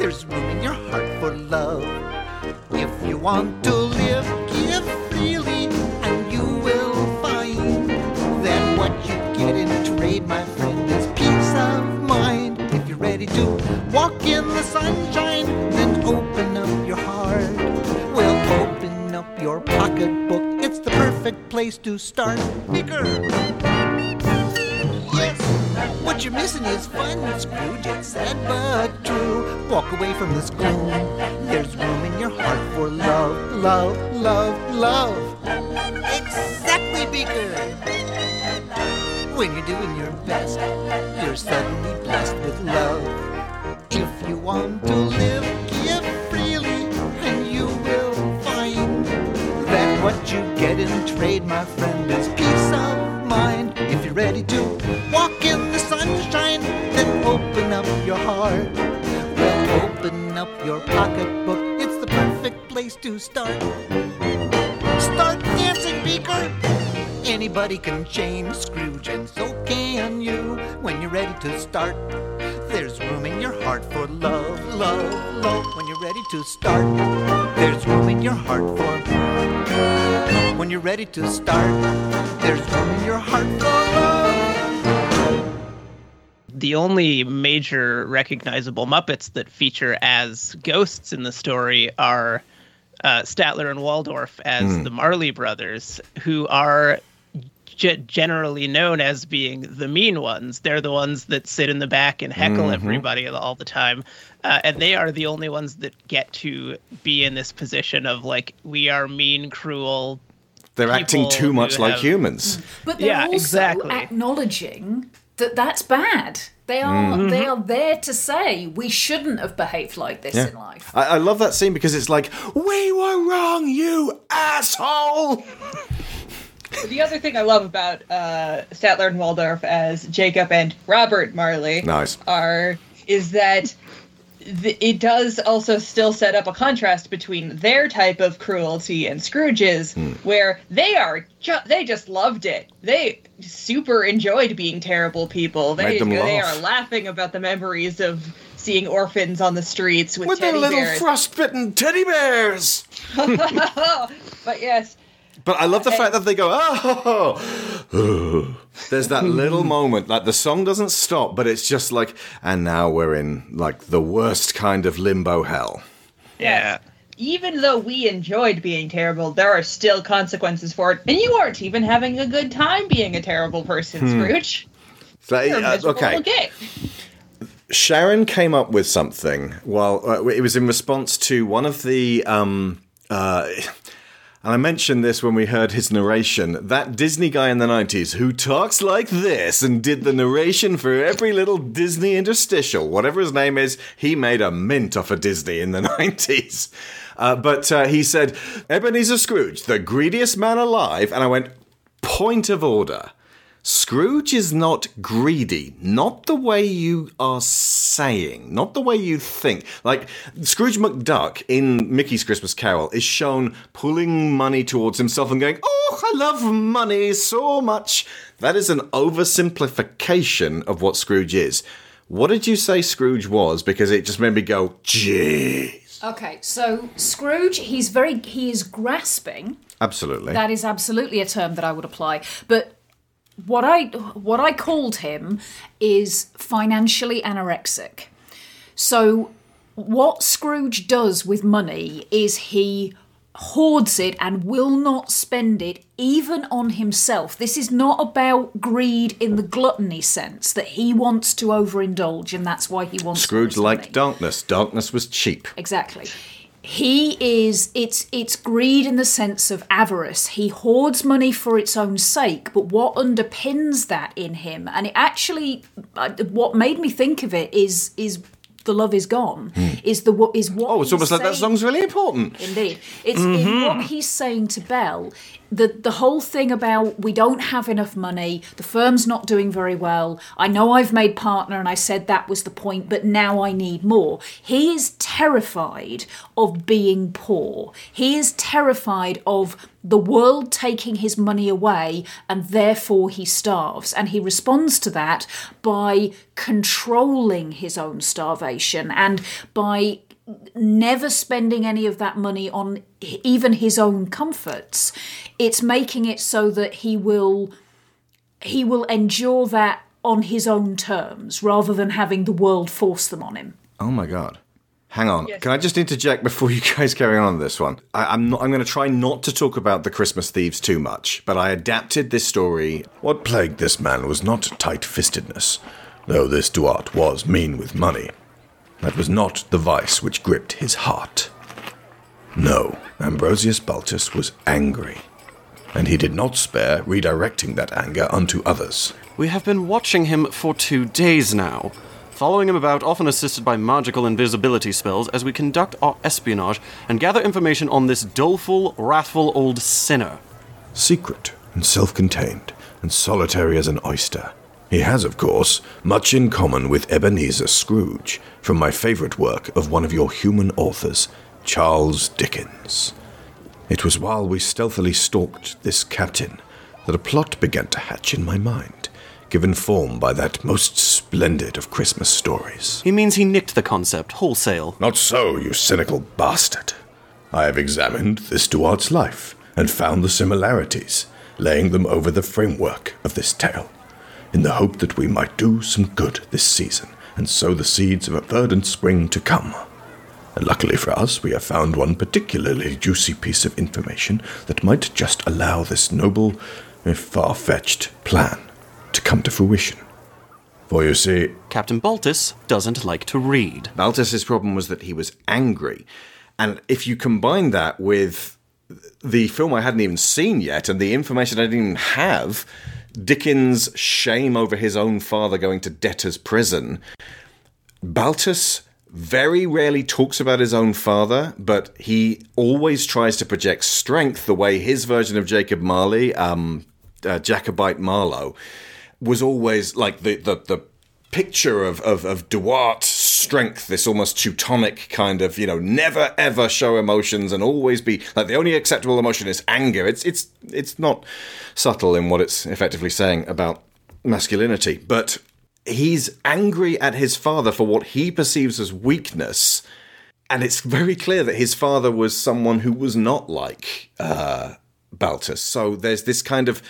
there's room in your heart for love. If you want to live, give freely, and you will find that what you get in trade, my friend, is peace of mind. If you're ready to walk in the sunshine, then open up your heart. Well, open up your pocketbook. It's the perfect place to start. Bigger. What you're missing is fun, Scrooge. It's sad but true. Walk away from this gloom. There's room in your heart for love, love, love, love. Exactly, Beaker. When you're doing your best, you're suddenly blessed with love. If you want to live, give freely, and you will find that what you get in trade, my friend, is peace of mind. If you're ready to walk open up your heart. Well, open up your pocketbook. It's the perfect place to start. Start dancing, Beaker. Anybody can change Scrooge, and so can you. When you're ready to start, there's room in your heart for love, love, love. When you're ready to start, there's room in your heart for. When you're ready to start, there's room in your heart for love. The only major recognizable Muppets that feature as ghosts in the story are uh, Statler and Waldorf as Hmm. the Marley brothers, who are ge- generally known as being the mean ones. They're the ones that sit in the back and heckle Mhm. everybody all the time. Uh, and they are the only ones that get to be in this position of like, we are mean, cruel. They're acting too much like have- humans. But they're Yeah, also exactly. acknowledging that that's bad. They are Mm. they are there to say we shouldn't have behaved like this Yeah. in life. I, I love that scene because it's like, we were wrong, you asshole! the other thing I love about uh, Statler and Waldorf as Jacob and Robert Marley Nice. are is that th- it does also still set up a contrast between their type of cruelty and Scrooge's, Hmm. where they are ju- they just loved it. They super enjoyed being terrible people. They Made them they laugh. are laughing about the memories of seeing orphans on the streets with, With their little bears. frostbitten teddy bears. but yes, But I love the fact that they go, oh, there's that little moment, like the song doesn't stop, but it's just like, and now we're in like the worst kind of limbo hell. Yeah. even though we enjoyed being terrible, there are still consequences for it, and you aren't even having a good time being a terrible person, Hmm. Scrooge. So, You're uh, miserable okay. gay. Sharon came up with something. Well, uh, it was in response to one of the. Um, uh, and I mentioned this when we heard his narration. That Disney guy in the 90s who talks like this and did the narration for every little Disney interstitial, whatever his name is, he made a mint off of Disney in the 90s. Uh, but uh, he said, Ebenezer Scrooge, the greediest man alive. And I went, point of order. Scrooge is not greedy, not the way you are saying, not the way you think. Like Scrooge McDuck in Mickey's Christmas Carol is shown pulling money towards himself and going, "Oh, I love money so much." That is an oversimplification of what Scrooge is. What did you say Scrooge was? Because it just made me go, "Gee." Okay, so Scrooge, he's very he is grasping. Absolutely. That is absolutely a term that I would apply. But what I what I called him is financially anorexic. So what Scrooge does with money is he hoards it and will not spend it even on himself. This is not about greed in the gluttony sense that he wants to overindulge and that's why he wants Scrooge liked darkness. Darkness was cheap. Exactly. He is it's it's greed in the sense of avarice. He hoards money for its own sake, but what underpins that in him and it actually uh, what made me think of it is is the love is gone is the what is what Hmm. Oh, it's almost like that song's really important. Indeed. It's in Mhm. what he's saying to Belle. The the whole thing about we don't have enough money, the firm's not doing very well. I know I've made partner and I said that was the point, but now I need more. He is terrified of being poor. He is terrified of the world taking his money away and therefore he starves. And he responds to that by controlling his own starvation and by never spending any of that money on even his own comforts it's making it so that he will he will endure that on his own terms rather than having the world force them on him Oh my god. Hang on. Can I just interject before you guys carry on on this one? I, I'm not, I'm going to try not to talk about the Christmas thieves too much, but I adapted this story. What plagued this man was not tight-fistedness, though this Duarte was mean with money. That was not the vice which gripped his heart. No, Ambrosius Baltus was angry, and he did not spare redirecting that anger unto others. We have been watching him for two days now, following him about, often assisted by magical invisibility spells, as we conduct our espionage and gather information on this doleful, wrathful old sinner. Secret and self contained, and solitary as an oyster. He has, of course, much in common with Ebenezer Scrooge, from my favourite work of one of your human authors, Charles Dickens. It was while we stealthily stalked this captain that a plot began to hatch in my mind, given form by that most splendid of Christmas stories. He means he nicked the concept wholesale. Not so, you cynical bastard. I have examined this Duarte's life and found the similarities, laying them over the framework of this tale, in the hope that we might do some good this season and sow the seeds of a verdant spring to come. And luckily for us, we have found one particularly juicy piece of information that might just allow this noble, eh, if far fetched, plan to come to fruition. For you see, Captain Baltus doesn't like to read. Baltus's problem was that he was angry. And if you combine that with the film I hadn't even seen yet and the information I didn't even have, Dickens' shame over his own father going to debtor's prison, Baltus very rarely talks about his own father, but he always tries to project strength the way his version of Jacob Marley, um, uh, Jacobite Marlowe was always like the the, the picture of, of, of Duarte strength, this almost Teutonic kind of, you know, never ever show emotions and always be like the only acceptable emotion is anger. It's it's it's not subtle in what it's effectively saying about masculinity, but he's angry at his father for what he perceives as weakness. And it's very clear that his father was someone who was not like uh, Baltus. So there's this kind of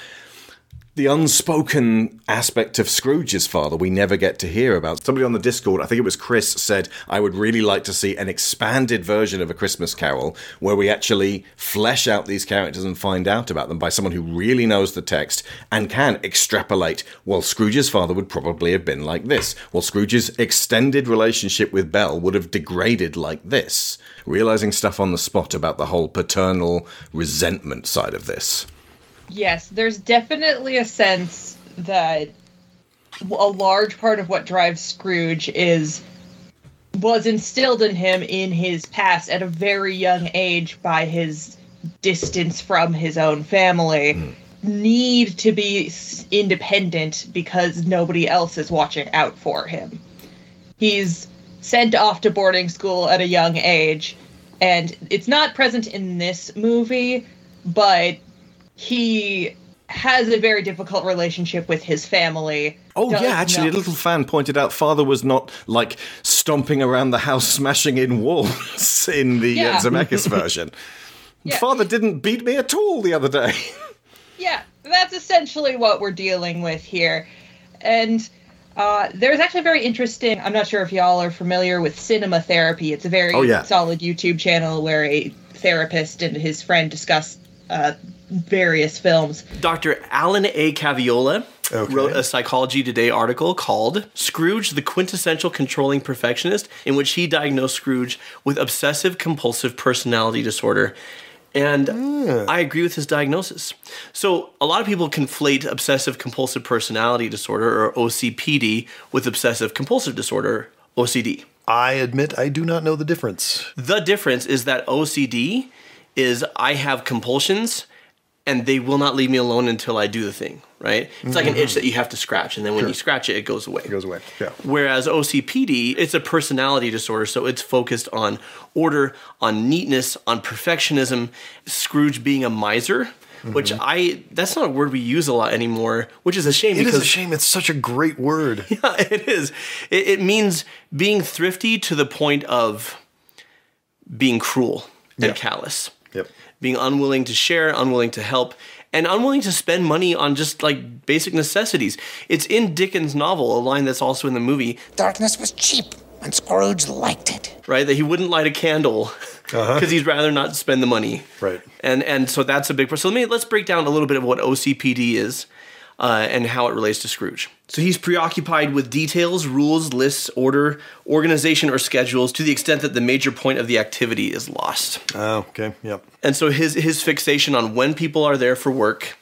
the unspoken aspect of Scrooge's father we never get to hear about. Somebody on the Discord, I think it was Chris, said, I would really like to see an expanded version of A Christmas Carol where we actually flesh out these characters and find out about them by someone who really knows the text and can extrapolate. Well, Scrooge's father would probably have been like this. Well, Scrooge's extended relationship with Belle would have degraded like this. Realizing stuff on the spot about the whole paternal resentment side of this. Yes, there's definitely a sense that a large part of what drives Scrooge is was instilled in him in his past at a very young age by his distance from his own family. Hmm. Need to be independent because nobody else is watching out for him. He's sent off to boarding school at a young age, and it's not present in this movie, but he has a very difficult relationship with his family. Oh Does yeah, actually, a little fan pointed out father was not like stomping around the house, smashing in walls in the Yeah. uh, Zemeckis version. Yeah. Father didn't beat me at all the other day. Yeah, that's essentially what we're dealing with here. And uh, there's actually a very interesting. I'm not sure if y'all are familiar with cinema therapy. It's a very Oh, yeah. solid YouTube channel where a therapist and his friend discuss uh, various films. Dr. Alan A. Cavaiola wrote a Psychology Today article called Scrooge, the Quintessential Controlling Perfectionist, in which he diagnosed Scrooge with obsessive compulsive personality disorder. And I agree with his diagnosis. So, a lot of people conflate obsessive compulsive personality disorder, or OCPD, with obsessive compulsive disorder, OCD. I admit I do not know the difference. The difference is that OCD is I have compulsions and they will not leave me alone until I do the thing, right? It's like an itch that you have to scratch, and then when you scratch it, it goes away. It goes away. Yeah. Whereas OCPD, it's a personality disorder, so it's focused on order, on neatness, on perfectionism. Scrooge being a miser, which mm-hmm. I that's not a word we use a lot anymore, which is a shame It is because a shame. It's such a great word. yeah, it is. It, it means being thrifty to the point of being cruel and Yeah. callous. Being unwilling to share, unwilling to help, and unwilling to spend money on just like basic necessities. It's in Dickens' novel, a line that's also in the movie, Darkness was cheap, and Scrooge liked it. right? That he wouldn't light a candle uh-huh. because he'd rather not spend the money. Right. And and so that's a big part. So let me let's break down a little bit of what OCPD is uh, and how it relates to Scrooge. So he's preoccupied with details, rules, lists, order, organization, or schedules to the extent that the major point of the activity is lost. Oh, okay. Yep. And so his his fixation on when people are there for work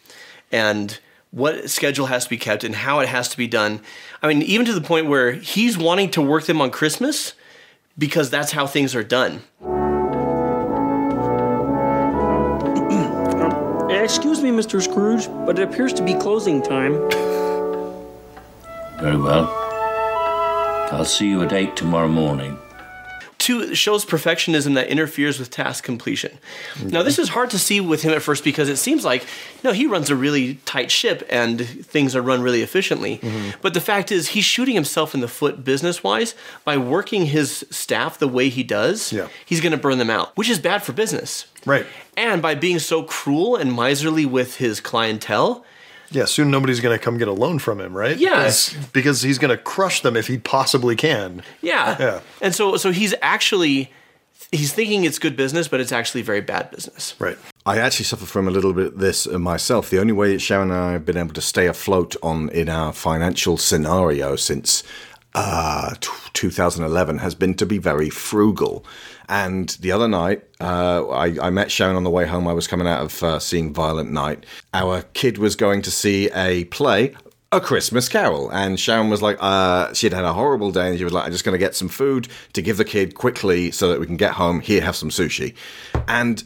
and what schedule has to be kept and how it has to be done. I mean, even to the point where he's wanting to work them on Christmas because that's how things are done. Excuse me, Mr. Scrooge, but it appears to be closing time. Very well. I'll see you at 8 tomorrow morning. Two shows perfectionism that interferes with task completion. Now, this is hard to see with him at first because it seems like no, he runs a really tight ship and things are run really efficiently. Mm-hmm. But the fact is, he's shooting himself in the foot business wise by working his staff the way he does. Yeah. He's going to burn them out, which is bad for business. Right. And by being so cruel and miserly with his clientele, Yeah, soon nobody's going to come get a loan from him, right? Yeah. Because- Because he's going to crush them if he possibly can. Yeah. Yeah. And so so he's actually he's thinking it's good business, but it's actually very bad business. Right. I actually suffer from a little bit of this uh, myself. The only way that Sharon and I have been able to stay afloat on in our financial scenario since uh, t- 2011 has been to be very frugal. And the other night, uh, I, I met Sharon on the way home. I was coming out of uh, seeing Violent Night. Our kid was going to see a play. A Christmas Carol, and Sharon was like, uh, she'd had a horrible day, and she was like, "I'm just going to get some food to give the kid quickly so that we can get home. Here, have some sushi." And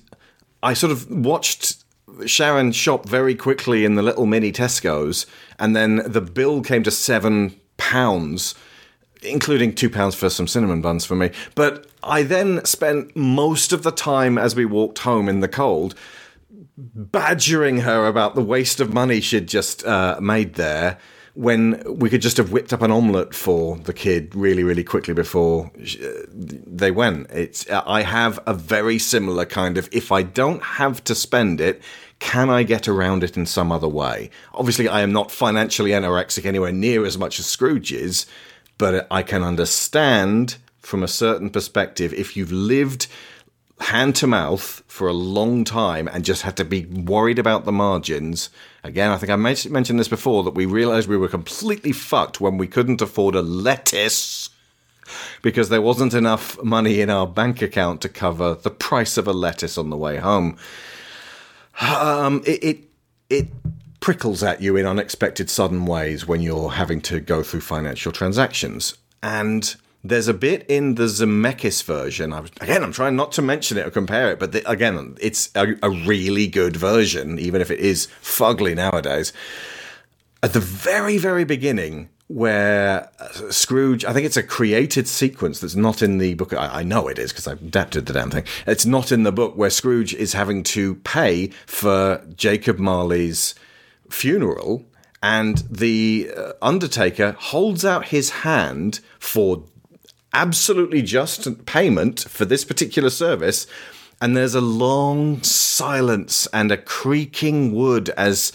I sort of watched Sharon shop very quickly in the little mini Tesco's, and then the bill came to seven pounds, including two pounds for some cinnamon buns for me. But I then spent most of the time as we walked home in the cold badgering her about the waste of money she'd just uh, made there when we could just have whipped up an omelette for the kid really, really quickly before uh, they went. It's I have a very similar kind of if I don't have to spend it, can I get around it in some other way? Obviously, I am not financially anorexic anywhere near as much as Scrooge is, but I can understand from a certain perspective if you've lived hand to mouth for a long time and just had to be worried about the margins. Again, I think I mentioned this before that we realized we were completely fucked when we couldn't afford a lettuce because there wasn't enough money in our bank account to cover the price of a lettuce on the way home. Um, it, it it prickles at you in unexpected, sudden ways when you're having to go through financial transactions. And there's a bit in the Zemeckis version. Was, again, I'm trying not to mention it or compare it, but the, again, it's a, a really good version, even if it is fugly nowadays. At the very, very beginning, where uh, Scrooge, I think it's a created sequence that's not in the book. I, I know it is because I've adapted the damn thing. It's not in the book where Scrooge is having to pay for Jacob Marley's funeral, and the uh, Undertaker holds out his hand for absolutely just payment for this particular service. And there's a long silence and a creaking wood as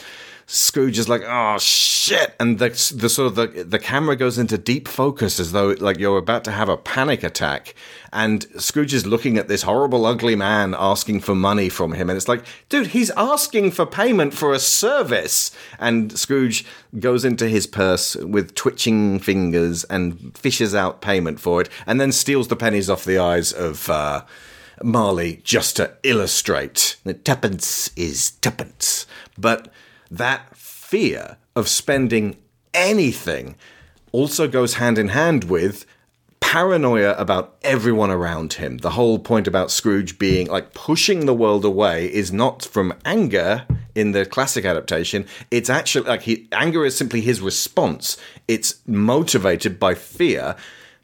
Scrooge is like, "Oh shit!" and the the sort of the the camera goes into deep focus as though like you're about to have a panic attack, and Scrooge is looking at this horrible, ugly man asking for money from him, and it's like, dude, he's asking for payment for a service, and Scrooge goes into his purse with twitching fingers and fishes out payment for it, and then steals the pennies off the eyes of. Uh, Marley, just to illustrate that tuppence is tuppence. But that fear of spending anything also goes hand in hand with paranoia about everyone around him. The whole point about Scrooge being like pushing the world away is not from anger in the classic adaptation. It's actually like he, anger is simply his response. It's motivated by fear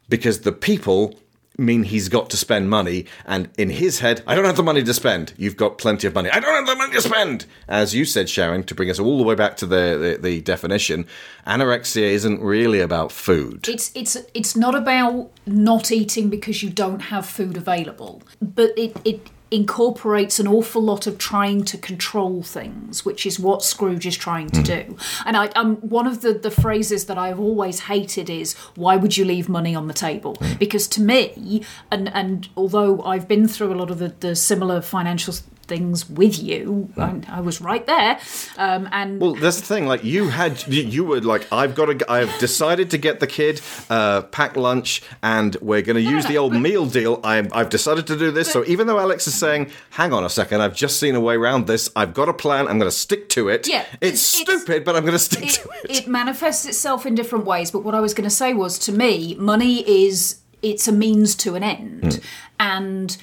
because the people mean he's got to spend money and in his head i don't have the money to spend. You've got plenty of money. I don't have the money to spend! As you said sharon to bring us all the way back to the, the, the definition anorexia isn't really about food. It's it's it's not about not eating because you don't have food available, but it it incorporates an awful lot of trying to control things, which is what Scrooge is trying to do. And I, um, one of the the phrases that I've always hated is "Why would you leave money on the table?" Because to me, and and although I've been through a lot of the, the similar financial things with you, I, I was right there, um, and Well, that's the thing. Like you had, you, you were like, I've got to. I've decided to get the kid uh, packed lunch, and we're going to use the old meal deal. I'm, I've decided to do this. So even though Alex is saying, "Hang on a second, I've just seen a way around this. I've got a plan. I'm going to stick to it." Yeah, it's, stupid, but I'm going to stick to it. it manifests itself in different ways but what i was going to say was to me money is it's a means to an end and uh,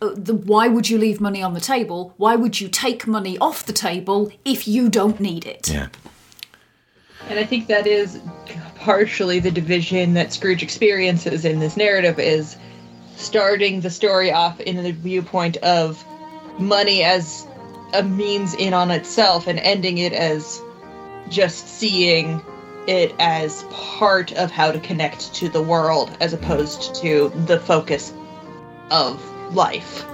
Uh, the why would you leave money on the table? Why would you take money off the table if you don't need it? Yeah. And I think that is partially the division that Scrooge experiences in this narrative is starting the story off in the viewpoint of money as a means in on itself and ending it as just seeing it as part of how to connect to the world as opposed to the focus of life.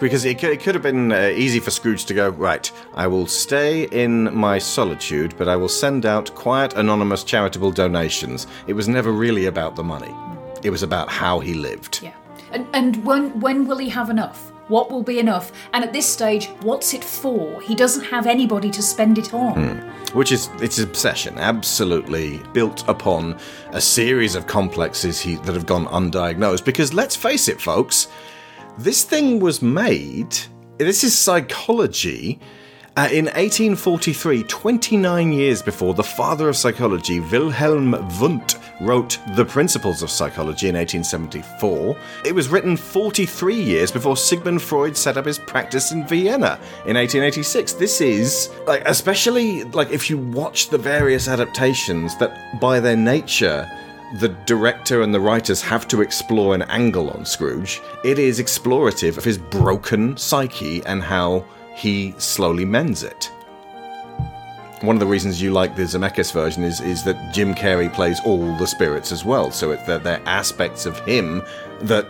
Because it could, it could have been uh, easy for Scrooge to go, right, I will stay in my solitude, but I will send out quiet, anonymous, charitable donations. It was never really about the money, it was about how he lived. yeah and, and when when will he have enough what will be enough and at this stage what's it for he doesn't have anybody to spend it on Which is its obsession, absolutely built upon a series of complexes he, that have gone undiagnosed. Because let's face it, folks, this thing was made. This is psychology, Uh, in 1843, 29 years before the father of psychology, Wilhelm Wundt, wrote The Principles of Psychology in 1874, it was written 43 years before Sigmund Freud set up his practice in Vienna in 1886. This is, like, especially, like, if you watch the various adaptations that, by their nature, the director and the writers have to explore an angle on Scrooge. It is explorative of his broken psyche and how he slowly mends it. One of the reasons you like the Zemeckis version is, is that Jim Carrey plays all the spirits as well, so it, they're, they're aspects of him that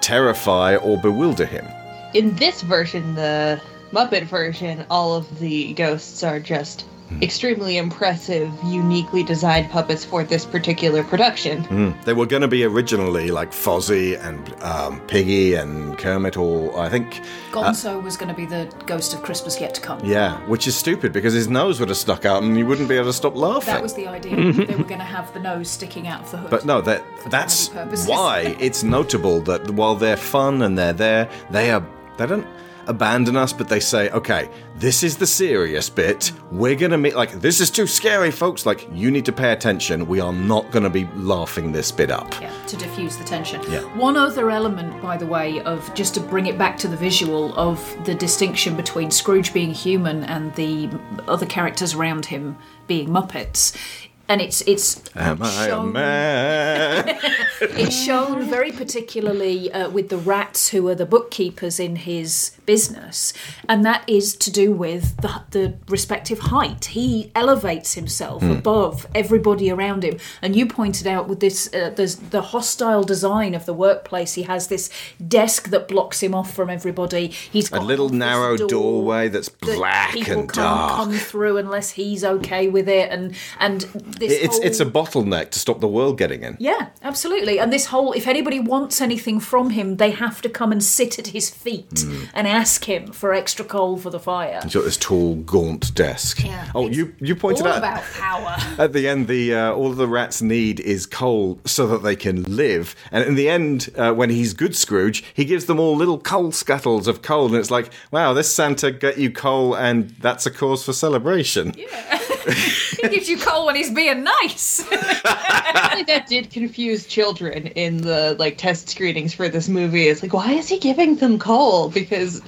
terrify or bewilder him. In this version, the Muppet version, all of the ghosts are just extremely impressive, uniquely designed puppets for this particular production. Mm. They were going to be originally like Fozzie and um, Piggy and Kermit, or I think. uh, Gonzo was going to be the ghost of Christmas yet to come. yeah, which is stupid because his nose would have stuck out and you wouldn't be able to stop laughing. That was the idea. they were going to have the nose sticking out of the hood. But no, that that's why it's notable that while they're fun and they're there, they are they don't abandon us, but they say, okay, this is the serious bit. We're gonna meet, like this is too scary, folks. Like you need to pay attention. We are not gonna be laughing this bit up. Yeah, to diffuse the tension. Yeah. One other element, by the way, of just to bring it back to the visual of the distinction between Scrooge being human and the other characters around him being Muppets. And it's it's Am shown- it's shown very particularly uh, with the rats who are the bookkeepers in his business, and that is to do with the, the respective height. He elevates himself Hmm. above everybody around him, and you pointed out with this uh, there's the hostile design of the workplace. He has this desk that blocks him off from everybody. He's a little narrow door doorway that's that black people and can't dark. come through unless he's okay with it, and and this It's whole... it's a bottleneck to stop the world getting in. Yeah, absolutely. And this whole if anybody wants anything from him, they have to come and sit at his feet Mm. and ask him for extra coal for the fire. He's got this tall, gaunt desk. Yeah, oh, you you pointed All out about power. at the end, the uh, all the rats need is coal so that they can live. And in the end, uh, when he's good Scrooge, he gives them all little coal scuttles of coal, and it's like, wow, this Santa got you coal, and that's a cause for celebration. he gives you coal when he's being nice. I think that did confuse children in the like test screenings for this movie. It's like, why is he giving them coal? Because,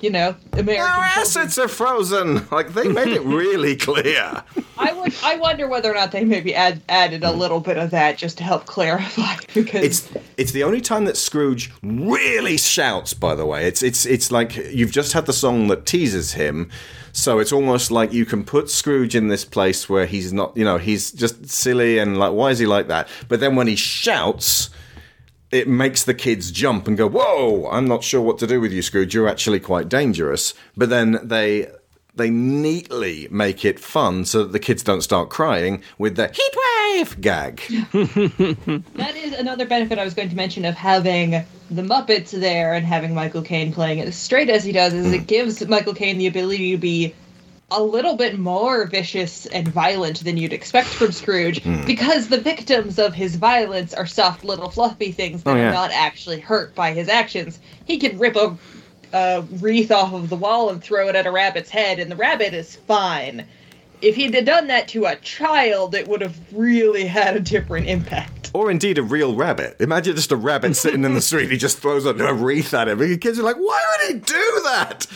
you know, American. Our children- assets are frozen. Like they made it really clear. I would. I wonder whether or not they maybe add, added a little bit of that just to help clarify. Because It's it's the only time that Scrooge really shouts. By the way, it's it's it's like you've just had the song that teases him, so it's almost like you can put Scrooge in this place where he's not, you know, he's just silly and like, why is he like that? But then when he shouts. It makes the kids jump and go, "Whoa! I'm not sure what to do with you, Scrooge. You're actually quite dangerous." But then they they neatly make it fun so that the kids don't start crying with the heat wave gag. that is another benefit I was going to mention of having the Muppets there and having Michael Caine playing it as straight as he does. Is it gives Michael Caine the ability to be a little bit more vicious and violent than you'd expect from Scrooge Hmm. because the victims of his violence are soft little fluffy things that Oh, yeah. are not actually hurt by his actions. He can rip a, a wreath off of the wall and throw it at a rabbit's head, and the rabbit is fine. If he'd have done that to a child, it would have really had a different impact. Or indeed a real rabbit. Imagine just a rabbit sitting in the street. He just throws a, a wreath at him. And the kids are like, why would he do that?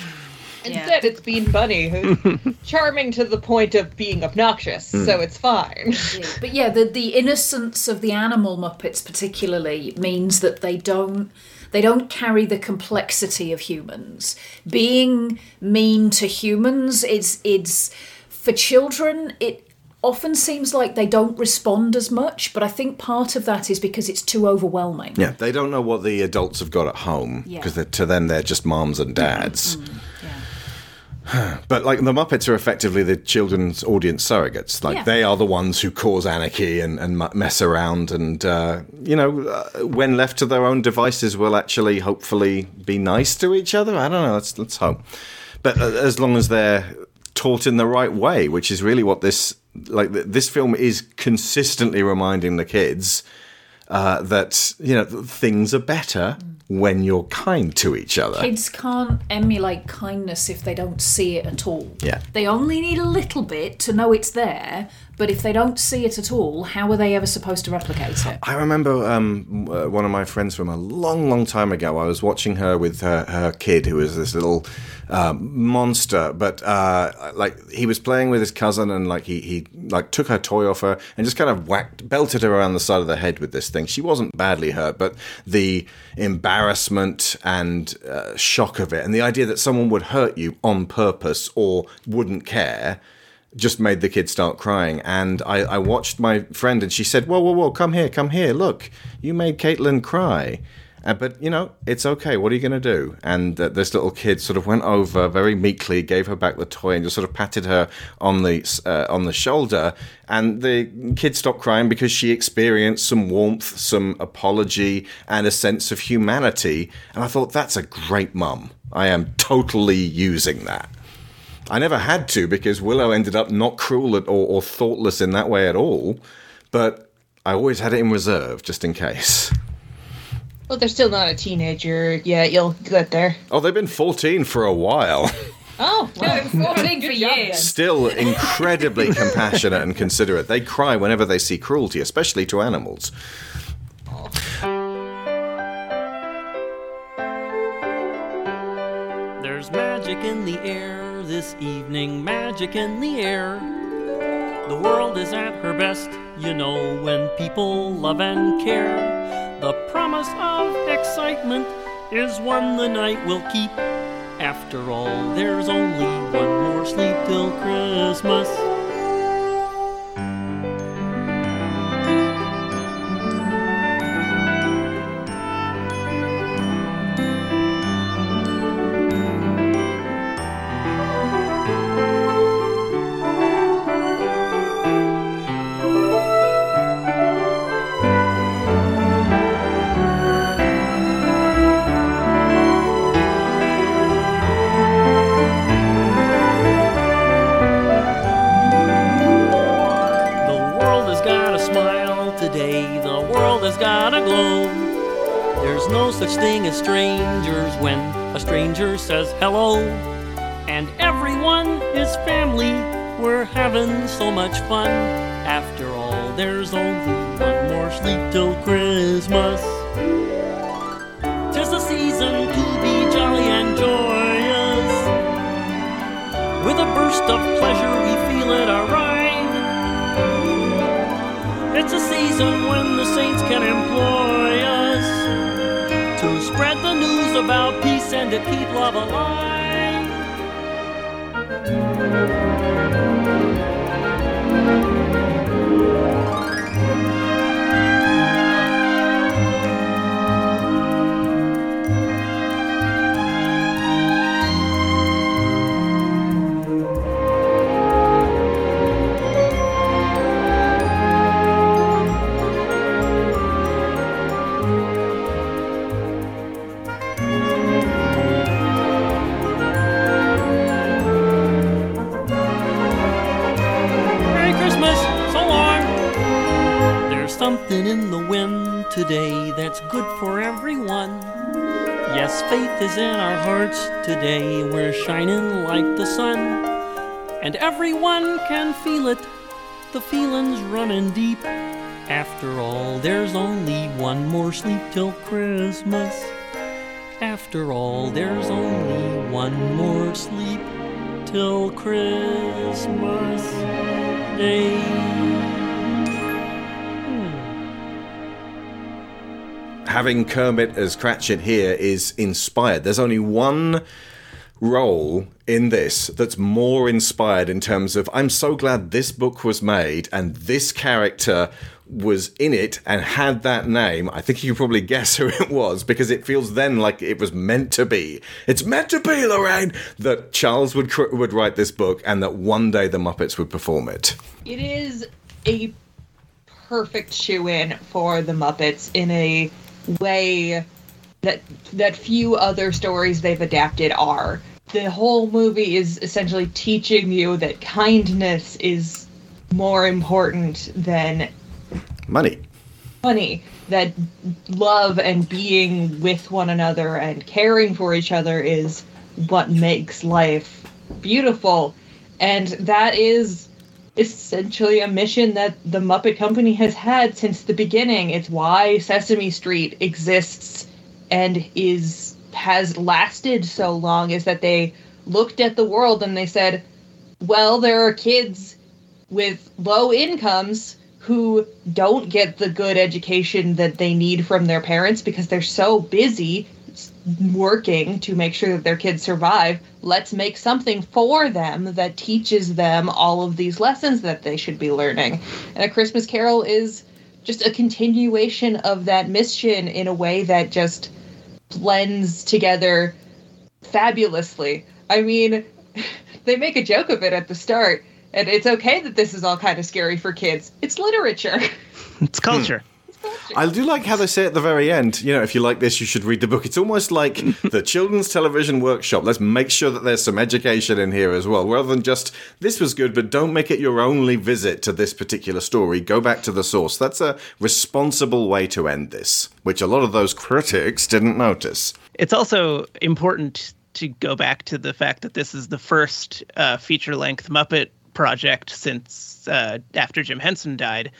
Instead, it's Bean Bunny, who's charming to the point of being obnoxious, Hmm. so it's fine. but yeah, the the innocence of the animal Muppets particularly means that they don't they don't carry the complexity of humans. Being mean to humans is it's for children it often seems like they don't respond as much, but I think part of that is because it's too overwhelming. Yeah, they don't know what the adults have got at home Yeah. because to them they're just moms and dads. Mm-hmm. But like the Muppets are effectively the children's audience surrogates. Like Yeah. they are the ones who cause anarchy and, and mess around, and uh, you know, uh, when left to their own devices, will actually hopefully be nice to each other. I don't know. Let's let's hope. But uh, as long as they're taught in the right way, which is really what this like this film is consistently reminding the kids. Uh, that you know things are better when you're kind to each other. Kids can't emulate kindness if they don't see it at all. Yeah. They only need a little bit to know it's there, but if they don't see it at all, how are they ever supposed to replicate it? I remember um, uh, one of my friends from a long, long time ago. I was watching her with her, her kid, who was this little uh, monster. But uh, like he was playing with his cousin, and like he, he like took her toy off her and just kind of whacked, belted her around the side of the head with this thing. She wasn't badly hurt, but the embarrassment and uh, shock of it, and the idea that someone would hurt you on purpose or wouldn't care just made the kid start crying. And I, I watched my friend, and she said, "Whoa, whoa, whoa! Come here, come here! Look, you made Caitlin cry." Uh, but you know, it's okay. What are you going to do? And uh, this little kid sort of went over very meekly, gave her back the toy, and just sort of patted her on the uh, on the shoulder. And the kid stopped crying because she experienced some warmth, some apology, and a sense of humanity. And I thought that's a great mum. I am totally using that. I never had to because Willow ended up not cruel at, or, or thoughtless in that way at all. But I always had it in reserve just in case. Well, they're still not a teenager yet. You'll get there. Oh, they've been 14 for a while. Oh, well, 14 for years. Still incredibly compassionate and considerate. They cry whenever they see cruelty, especially to animals. There's magic in the air this evening, magic in the air. The world is at her best, you know, when people love and care. The promise of excitement is one the night will keep. After all, there's only one more sleep till Christmas. World has a glow. There's no such thing as strangers when a stranger says hello. And everyone is family, we're having so much fun. After all, there's only one more sleep till Christmas. Tis the season to be jolly and joyous. With a burst of pleasure, we feel it arrive. It's a season when the saints can employ us to spread the news about peace and to keep love alive. Something in the wind today that's good for everyone. Yes, faith is in our hearts today. We're shining like the sun. And everyone can feel it. The feeling's running deep. After all, there's only one more sleep till Christmas. After all, there's only one more sleep till Christmas Day. Having Kermit as Cratchit here is inspired. There's only one role in this that's more inspired in terms of I'm so glad this book was made and this character was in it and had that name. I think you can probably guess who it was because it feels then like it was meant to be. It's meant to be, Lorraine, that Charles would would write this book and that one day the Muppets would perform it. It is a perfect shoe in for the Muppets in a way that that few other stories they've adapted are. The whole movie is essentially teaching you that kindness is more important than Money. Money that love and being with one another and caring for each other is what makes life beautiful. And that is essentially a mission that the Muppet Company has had since the beginning. It's why Sesame Street exists and is has lasted so long is that they looked at the world and they said, well, there are kids with low incomes who don't get the good education that they need from their parents because they're so busy working to make sure that their kids survive. Let's make something for them that teaches them all of these lessons that they should be learning. And A Christmas Carol is just a continuation of that mission in a way that just blends together fabulously. I mean, they make a joke of it at the start, and it's okay that this is all kind of scary for kids. It's literature. It's culture. Hmm. I do like how they say at the very end, you know, if you like this, you should read the book. It's almost like the children's television workshop. Let's make sure that there's some education in here as well, rather than just, this was good, but don't make it your only visit to this particular story. Go back to the source. That's a responsible way to end this, which a lot of those critics didn't notice. It's also important to go back to the fact that this is the first uh, feature length Muppet project since uh, after Jim Henson died,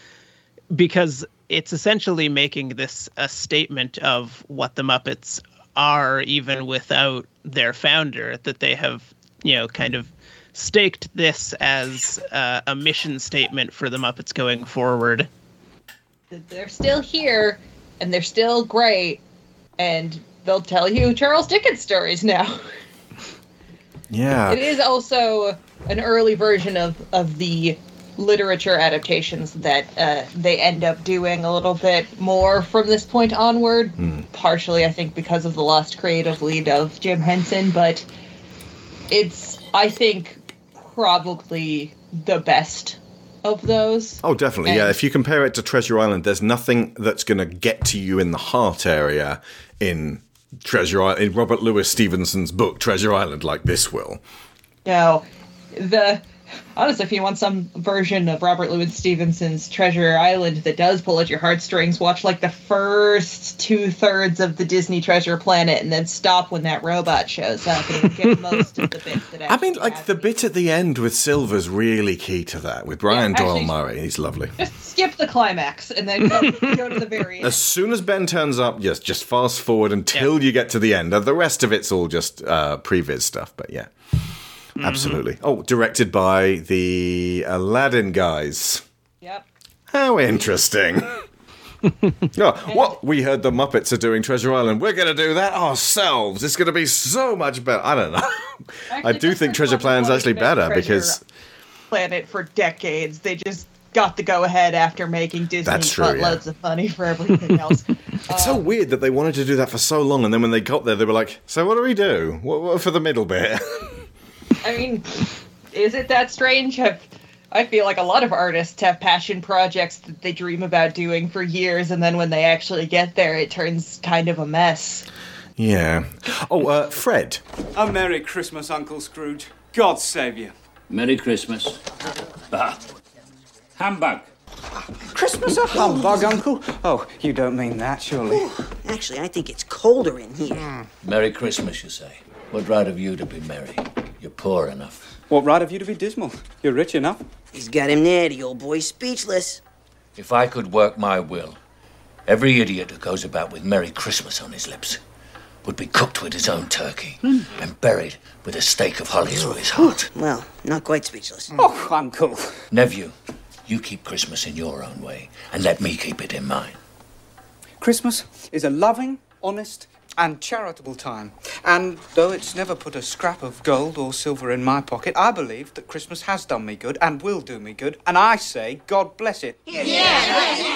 because it's essentially making this a statement of what the Muppets are, even without their founder, that they have, you know, kind of staked this as uh, a mission statement for the Muppets going forward. They're still here, and they're still great, and they'll tell you Charles Dickens stories now. Yeah. It is also an early version of, of the literature adaptations that uh, they end up doing a little bit more from this point onward. Partially, I think, because of the lost creative lead of Jim Henson, but it's, I think, probably the best of those. Oh, definitely. yeah, if you compare it to Treasure Island, there's nothing that's going to get to you in the heart area in Treasure Island, in Robert Louis Stevenson's book Treasure Island, like this will. No, the honestly, if you want some version of Robert Louis Stevenson's Treasure Island that does pull at your heartstrings, watch like the first two thirds of the Disney Treasure Planet, and then stop when that robot shows up, and get most of the bits that. I mean, like the bit at the end with Silver's really key to that. With Brian Yeah, Doyle actually- Murray, he's lovely. Just skip the climax and then go, go to the very end. As soon as Ben turns up, yes, just fast forward until you get to the end. The rest of it's all just uh, previs stuff, but yeah, Mm-hmm. absolutely. Oh, directed by the Aladdin guys. Yep. How interesting. oh, what? We heard the Muppets are doing Treasure Island. We're going to do that ourselves. It's going to be so much better. I don't know. I do think Treasure Planet's actually better because Planet for decades. They just got the go ahead after making Disney That's true, yeah. loads of money for everything else. Uh, it's so weird that they wanted to do that for so long, and then when they got there, they were like, "So what do we do? What, what for the middle bit?" I mean, is it that strange? I've, I feel like a lot of artists have passion projects that they dream about doing for years, and then when they actually get there, it turns kind of a mess. yeah. Oh, uh, Fred. A Merry Christmas, Uncle Scrooge. God save you. Merry Christmas. Ah. Humbug. Christmas a humbug, Uncle? Oh, you don't mean that, surely. Actually, I think it's colder in here. Merry Christmas, you say. What right have you to be merry? You're poor enough. What right have you to be dismal? You're rich enough. He's got him there, the old boy speechless. If I could work my will, every idiot who goes about with Merry Christmas on his lips would be cooked with his own turkey hmm. and buried with a stake of holly through his heart. Well, not quite speechless. Oh, Uncle. Nephew, you keep Christmas in your own way, and let me keep it in mine. Christmas is a loving, honest, and charitable time. And though it's never put a scrap of gold or silver in my pocket, I believe that Christmas has done me good and will do me good. And I say, God bless it. Yeah.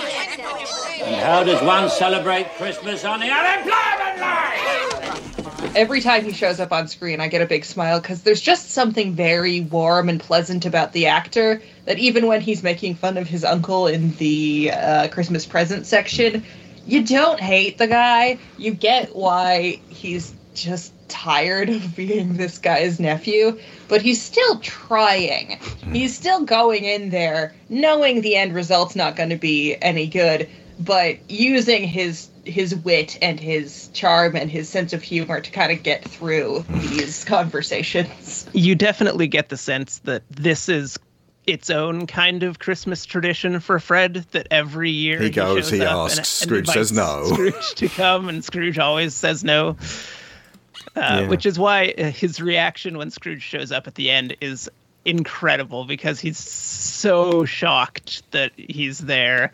And how does one celebrate Christmas on the unemployment line? Every time he shows up on screen, I get a big smile because there's just something very warm and pleasant about the actor that even when he's making fun of his uncle in the uh, Christmas present section, you don't hate the guy. You get why he's just tired of being this guy's nephew, but he's still trying. Hmm. He's still going in there knowing the end result's not going to be any good, but using his his wit and his charm and his sense of humor to kind of get through these conversations. You definitely get the sense that this is its own kind of Christmas tradition for Fred. That every year He goes, shows he asks, and- and Scrooge says no. Scrooge to come, and Scrooge always says no. Uh, Yeah. Which is why uh, his reaction when Scrooge shows up at the end is incredible because he's so shocked that he's there.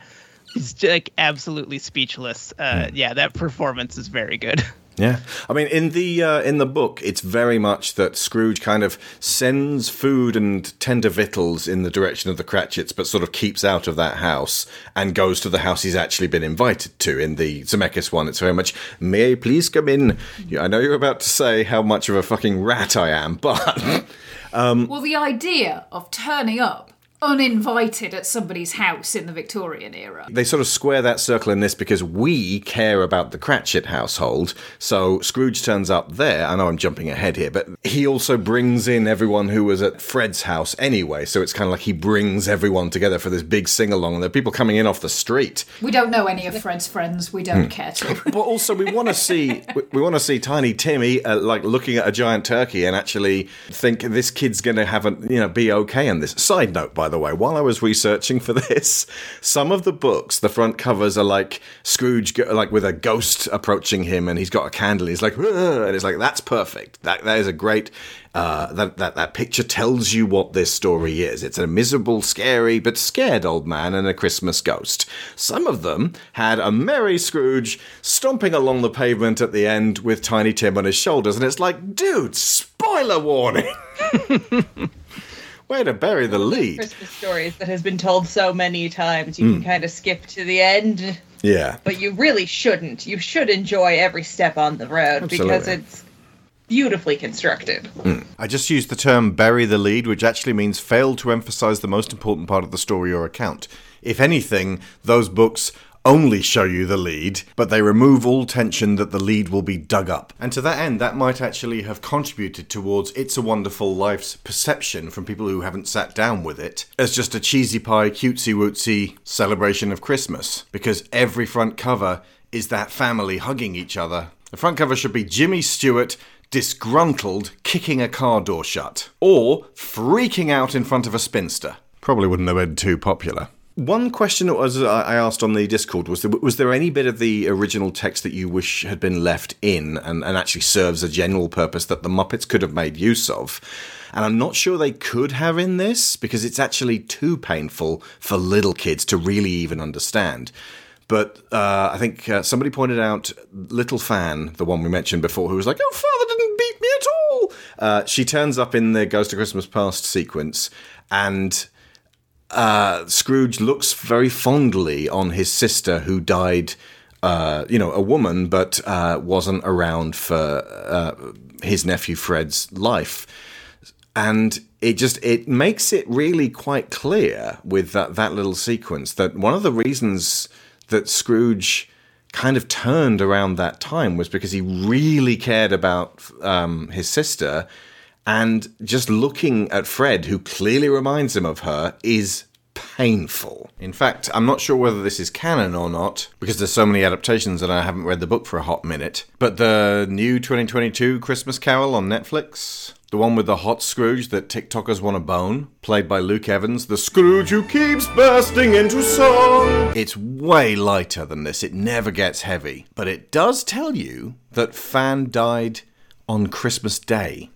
He's like absolutely speechless. Uh, yeah, that performance is very good. Yeah, I mean, in the uh, in the book, it's very much that Scrooge kind of sends food and tender victuals in the direction of the Cratchits, but sort of keeps out of that house and goes to the house he's actually been invited to. In the Zemeckis one, it's very much, "May I please come in?" I know you're about to say how much of a fucking rat I am, but um, Well, the idea of turning up uninvited at somebody's house in the Victorian era. They sort of square that circle in this because we care about the Cratchit household. So Scrooge turns up there. I know I'm jumping ahead here, but he also brings in everyone who was at Fred's house anyway. So it's kind of like he brings everyone together for this big sing along. And there are people coming in off the street. We don't know any of Fred's friends. We don't Hmm. care to. But also, we want to see we, we want to see Tiny Timmy uh, like looking at a giant turkey and actually think this kid's going to have a you know be okay in this. Side note, by the way, while I was researching for this, some of the books, the front covers are like Scrooge like with a ghost approaching him, and he's got a candle. He's like, and it's like that's perfect. That that is a great. Uh, that, that that picture tells you what this story is. It's a miserable, scary, but scared old man and a Christmas ghost. Some of them had a merry Scrooge stomping along the pavement at the end with Tiny Tim on his shoulders, and it's like, dude, spoiler warning. Way to bury the lead. Christmas stories that has been told so many times, you Mm. can kind of skip to the end, Yeah. but you really shouldn't. You should enjoy every step on the road because it's beautifully constructed. I just used the term bury the lead, which actually means fail to emphasize the most important part of the story or account. If anything, those books only show you the lead, but they remove all tension that the lead will be dug up. And to that end, that might actually have contributed towards It's a Wonderful Life's perception from people who haven't sat down with it as just a cheesy pie, cutesy wootsy celebration of Christmas. Because every front cover is that family hugging each other. The front cover should be Jimmy Stewart disgruntled kicking a car door shut or freaking out in front of a spinster. Probably wouldn't have been too popular. One question that was I I asked on the Discord was there, was there any bit of the original text that you wish had been left in and, and actually serves a general purpose that the Muppets could have made use of? And I'm not sure they could have in this because it's actually too painful for little kids to really even understand. But uh, I think uh, somebody pointed out Little Fan, the one we mentioned before, who was like, "Oh, father didn't beat me at all." Uh, she turns up in the Ghost of Christmas Past sequence, and uh, Scrooge looks very fondly on his sister who died. Uh, you know, a woman, but uh, wasn't around for uh, his nephew Fred's life and it just it makes it really quite clear with that that little sequence that one of the reasons that Scrooge kind of turned around that time was because he really cared about um, his sister, and just looking at Fred, who clearly reminds him of her, is painful. In fact, I'm not sure whether this is canon or not because there's so many adaptations and I haven't read the book for a hot minute. But the new 2022 Christmas Carol on Netflix, the one with the hot Scrooge that TikTokers want to bone, played by Luke Evans, the Scrooge who keeps bursting into song. It's way lighter than this. It never gets heavy, but it does tell you that Fan died on Christmas Day.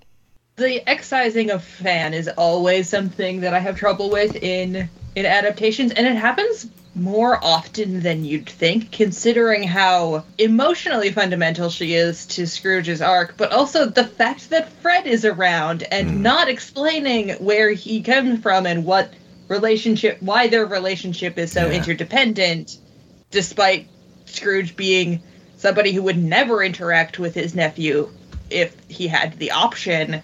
The excising of fan is always something that I have trouble with in in adaptations, and it happens more often than you'd think, considering how emotionally fundamental she is to Scrooge's arc, but also the fact that Fred is around and hmm. not explaining where he comes from and what relationship, why their relationship is so Yeah. interdependent, despite Scrooge being somebody who would never interact with his nephew if he had the option.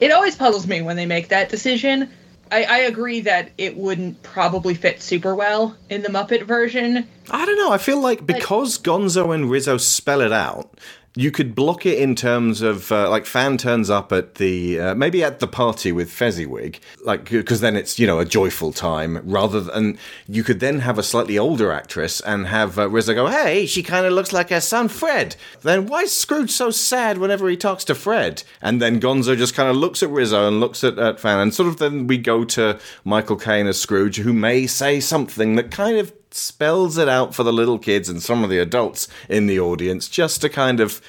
It always puzzles me when they make that decision. I, I agree that it wouldn't probably fit super well in the Muppet version. I don't know. I feel like because Gonzo and Rizzo spell it out, you could block it in terms of uh, like fan turns up at the uh, maybe at the party with Fezziwig, like because then it's you know a joyful time rather than you could then have a slightly older actress and have uh, Rizzo go, hey, she kind of looks like her son Fred. Then why is Scrooge so sad whenever he talks to Fred? And then Gonzo just kind of looks at Rizzo and looks at, at Fan, and sort of then we go to Michael Caine as Scrooge, who may say something that kind of spells it out for the little kids and some of the adults in the audience just to kind of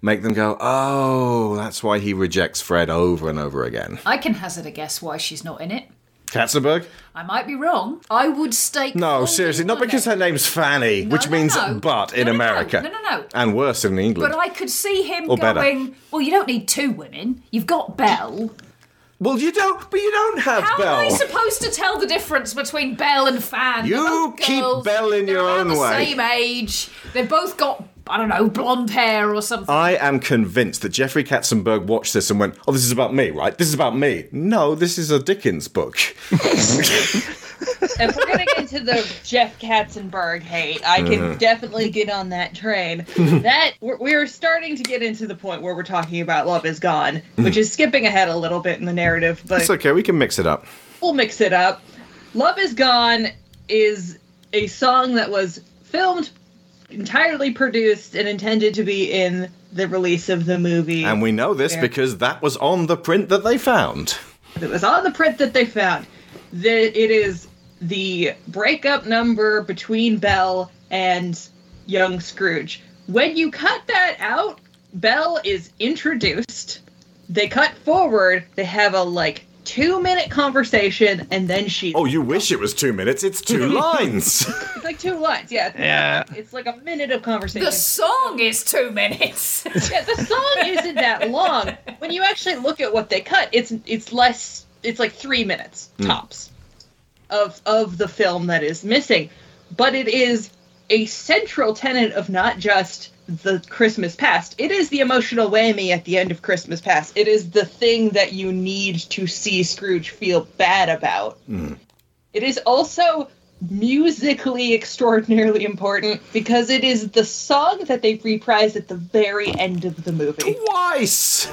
make them go, oh, that's why he rejects Fred over and over again. I can hazard a guess why she's not in it. Katzenberg? I might be wrong. I would stake. No, seriously, not because her name's Fanny, which no, means no. but in America. No, no, no. And worse in England. But I could see him Or better. going, well, you don't need two women. You've got Belle. Well, you don't, but you don't have How Belle. am I supposed to tell the difference between Belle and Fan? You They're both keep girls, Belle in they're your around own the way. Same age. They've both got I don't know blonde hair or something. I am convinced that Jeffrey Katzenberg watched this and went, "Oh, this is about me, right? This is about me." No, this is a Dickens book. if we're gonna get into the Jeff Katzenberg hate, I can Mhm. definitely get on that train. that we're, we're starting to get into the point where we're talking about Love Is Gone, which is skipping ahead a little bit in the narrative, but it's okay. We can mix it up. we'll mix it up. Love Is Gone is a song that was filmed, entirely produced, and intended to be in the release of the movie. And we know this Yeah. because that was on the print that they found. It was on the print that they found. That it is the breakup number between Belle and young Scrooge. When you cut that out, Belle is introduced. They cut forward. They have a like two minute conversation, and then she. Oh, you wish it was two minutes. It's two lines. It's like two lines. Yeah. Yeah. It's like a minute of conversation. The song is two minutes. yeah, the song isn't that long. When you actually look at what they cut, it's it's less. It's like three minutes tops of of the film that is missing, but it is a central tenet of not just the Christmas past. It is the emotional whammy at the end of Christmas past. It is the thing that you need to see Scrooge feel bad about. Hmm. It is also musically extraordinarily important because it is the song that they reprise at the very end of the movie. Twice!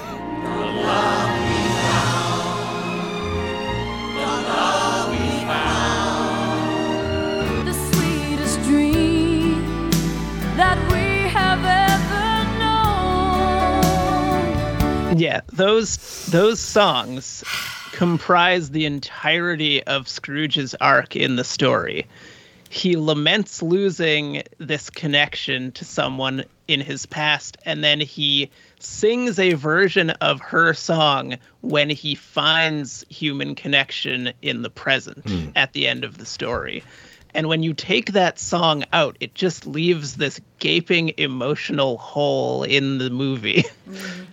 Yeah, those those songs comprise the entirety of Scrooge's arc in the story. He laments losing this connection to someone in his past, and then he sings a version of her song when he finds human connection in the present Hmm. at the end of the story. And when you take that song out, it just leaves this gaping emotional hole in the movie.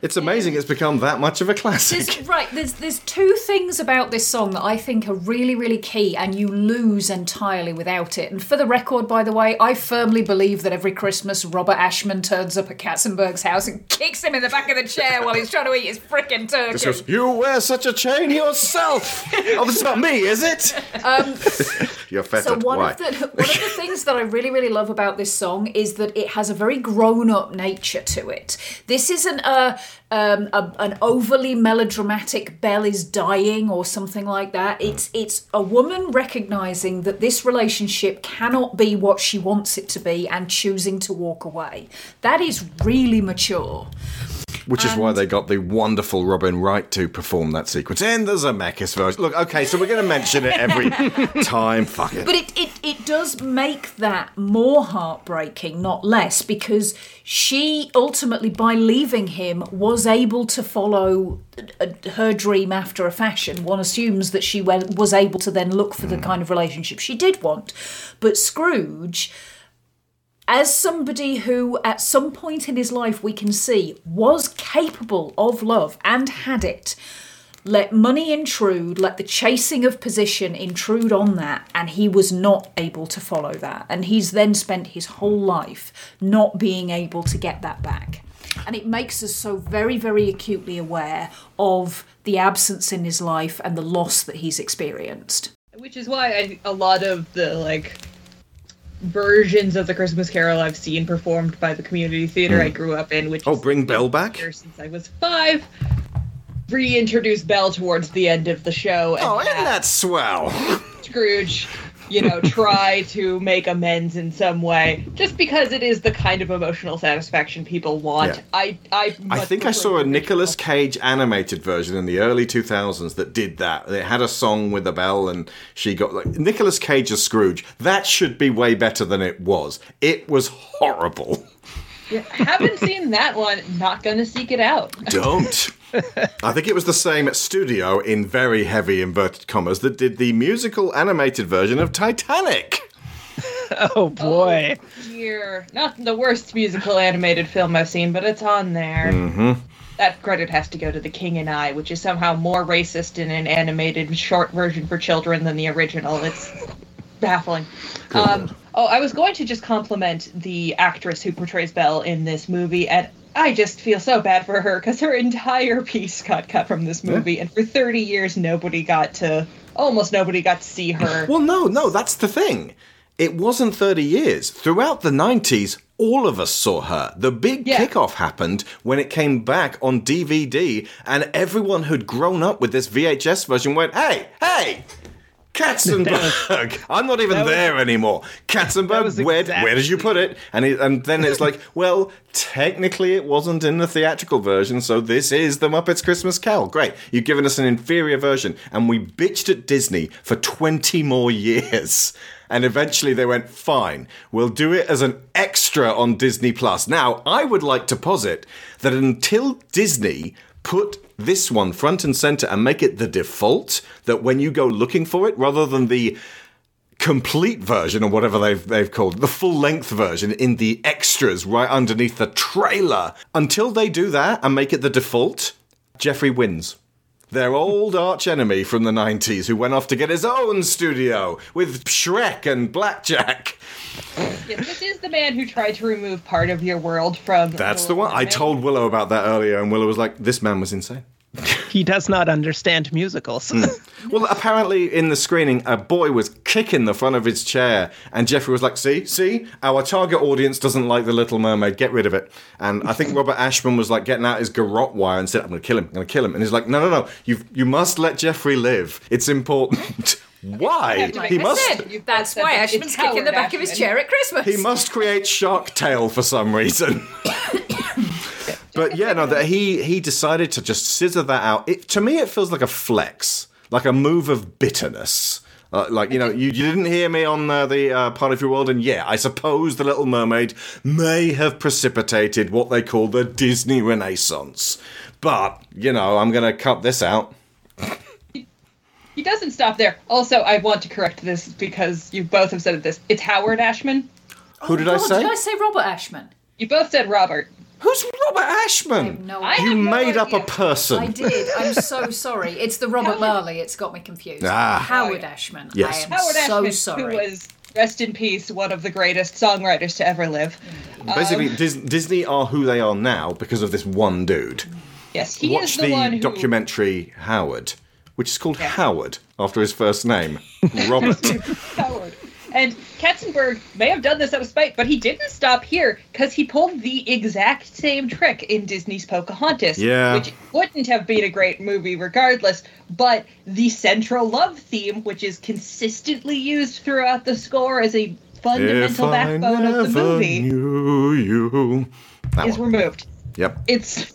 It's amazing it's become that much of a classic. There's, right, there's there's two things about this song that I think are really, really key, and you lose entirely without it. And for the record, by the way, I firmly believe that every Christmas Robert Ashman turns up at Katzenberg's house and kicks him in the back of the chair while he's trying to eat his frickin' turkey. Just goes, you wear such a chain yourself. oh, this is about me, is it? Um, You're so one Why? The one of the things that I really really love about this song is that it has a very grown up nature to it. This isn't a, um, a an overly melodramatic "Belle is dying or something like that. It's it's a woman recognizing that this relationship cannot be what she wants it to be and choosing to walk away. That is really mature. Which is why they got the wonderful Robin Wright to perform that sequence And there's a Zemeckis version. Look, okay, so we're going to mention it every time. Fuck it. But it, it, it does make that more heartbreaking, not less, because she ultimately, by leaving him, was able to follow uh, her dream after a fashion. One assumes that she wa- was able to then look for the kind of relationship she did want. But Scrooge as somebody who at some point in his life we can see was capable of love and had it let money intrude let the chasing of position intrude on that and he was not able to follow that. And he's then spent his whole life not being able to get that back. And it makes us so very very acutely aware of the absence in his life and the loss that he's experienced. Which is why I, a lot of the like versions of the Christmas Carol I've seen performed by the community theater Mm. I grew up in, which Oh, bring Belle back. since I was five. Reintroduce Belle towards the end of the show. And Oh, isn't that swell? Scrooge, you know, try to make amends in some way, just because it is the kind of emotional satisfaction people want. Yeah. I, I, I think I saw a Nicolas Cage animated version in the early 2000s that did that. It had a song with a bell and she got like Nicolas Cage as Scrooge. That should be way better than it was. It was horrible. Yeah, haven't seen that one. Not gonna seek it out. Don't. I think it was the same studio in very heavy inverted commas that did the musical animated version of Titanic. Oh boy. Dear, not the worst musical animated film I've seen, but it's on there. Mm-hmm. That credit has to go to The King and I, which is somehow more racist in an animated short version for children than the original. It's baffling. Um, oh, I was going to just compliment the actress who portrays Belle in this movie, and I just feel so bad for her because her entire piece got cut from this movie, and for 30 years, nobody got to, almost nobody got to see her. Well, no, no, that's the thing. It wasn't 30 years. Throughout the 90s, all of us saw her. The big kickoff happened when it came back on DVD, and everyone who'd grown up with this VHS version went, hey, hey! Katzenberg. I'm not even there anymore. Katzenberg, where, where did you put it? And it, and then it's like, well, technically it wasn't in the theatrical version, so this is the Muppets Christmas Carol. Great, you've given us an inferior version, and we bitched at Disney for 20 more years. And eventually they went, fine, we'll do it as an extra on Disney Plus. Now, I would like to posit that until Disney put this one front and center and make it the default, that when you go looking for it, rather than the complete version or whatever they've they've called the full length version in the extras right underneath the trailer. Until they do that and make it the default, Jeffrey wins. Their old arch enemy from the 90s who went off to get his own studio with Shrek and Blackjack. Yes, this is the man who tried to remove part of your world from. That's the one. I told Willow about that earlier, and Willow was like, this man was insane. He does not understand musicals. Hmm. Well, apparently in the screening, a boy was kicking the front of his chair, and Jeffrey was like, "See, see, our target audience doesn't like the Little Mermaid. Get rid of it." And I think Robert Ashman was like getting out his garrote wire and said, "I'm going to kill him. I'm going to kill him." And he's like, "No, no, no. You you must let Jeffrey live. It's important." Why? Like I said, that's why Ashman's kicking the back of his chair at Christmas. He must create Shark Tale for some reason. but yeah, no, that he he decided to just scissor that out. It, to me, it feels like a flex, like a move of bitterness. Uh, like you know, you, you didn't hear me on uh, the uh, part of your world, and yeah, I suppose the Little Mermaid may have precipitated what they call the Disney Renaissance. But you know, I'm going to cut this out. He doesn't stop there. Also, I want to correct this because you both have said this. It's Howard Ashman. Who did I God, say? Did I say Robert Ashman? You both said Robert. Who's Robert Ashman? No, I you have no made up a person. I did. I'm so sorry. It's the Robert Marley. It's got me confused. Ah. Howard Ashman. Yes. I am Howard so Ashman, sorry. who was rest in peace, one of the greatest songwriters to ever live. Basically, Um, Dis- Disney are who they are now because of this one dude. yes, he Watch is the, the, one who. documentary Howard, which is called Howard after his first name, Robert. Howard. And Katzenberg may have done this out of spite, but he didn't stop here because he pulled the exact same trick in Disney's Pocahontas. Yeah. Which wouldn't have been a great movie regardless, but the central love theme, which is consistently used throughout the score as a fundamental if backbone of the movie, knew you. That is one. removed. Yep. It's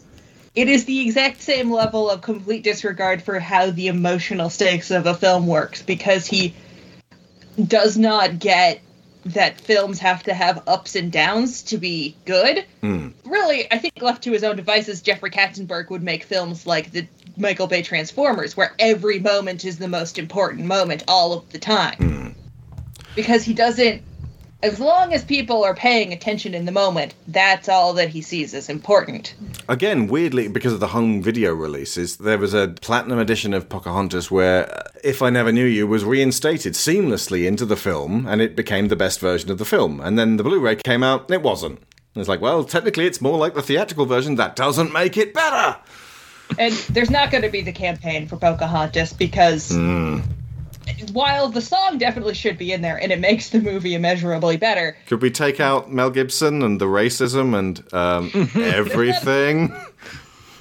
it is the exact same level of complete disregard for how the emotional stakes of a film works because he does not get that films have to have ups and downs to be good. Hmm. Really, I think left to his own devices, Jeffrey Katzenberg would make films like the Michael Bay Transformers, where every moment is the most important moment all of the time. Hmm. Because he doesn't, as long as people are paying attention in the moment, that's all that he sees as important. Again, weirdly, because of the home video releases, there was a platinum edition of Pocahontas where uh, If I Never Knew You was reinstated seamlessly into the film, and it became the best version of the film. And then the Blu ray came out, and it wasn't. And it's like, well, technically, it's more like the theatrical version. That doesn't make it better. And there's not going to be the campaign for Pocahontas because Hmm. While the song definitely should be in there and it makes the movie immeasurably better, Could we take out Mel Gibson and the racism and um, everything?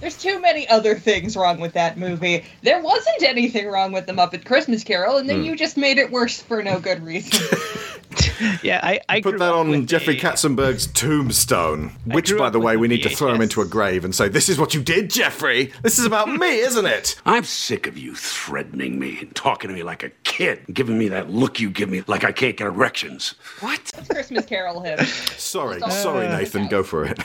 There's too many other things wrong with that movie. There wasn't anything wrong with the Muppet Christmas Carol, and then Hmm. you just made it worse for no good reason. yeah, I, I Put that on Jeffrey Katzenberg's tombstone, which, by the way, we need to throw him into a grave and say, "This is what you did, Jeffrey. This is about me, isn't it?" I'm sick of you threatening me and talking to me like a kid, giving me that look you give me like I can't get erections. What? Christmas Carol him. Sorry, Uh, sorry, Nathan. Go for it.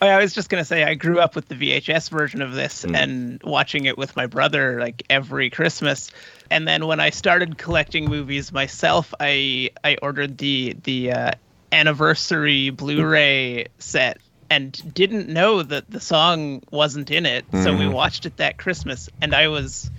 Oh, I was just gonna say I grew up with the VHS version of this Hmm. and watching it with my brother like every Christmas. And then when I started collecting movies myself, I I ordered the the uh, anniversary Blu-ray set and didn't know that the song wasn't in it. So we Mhm. watched it that Christmas, and I was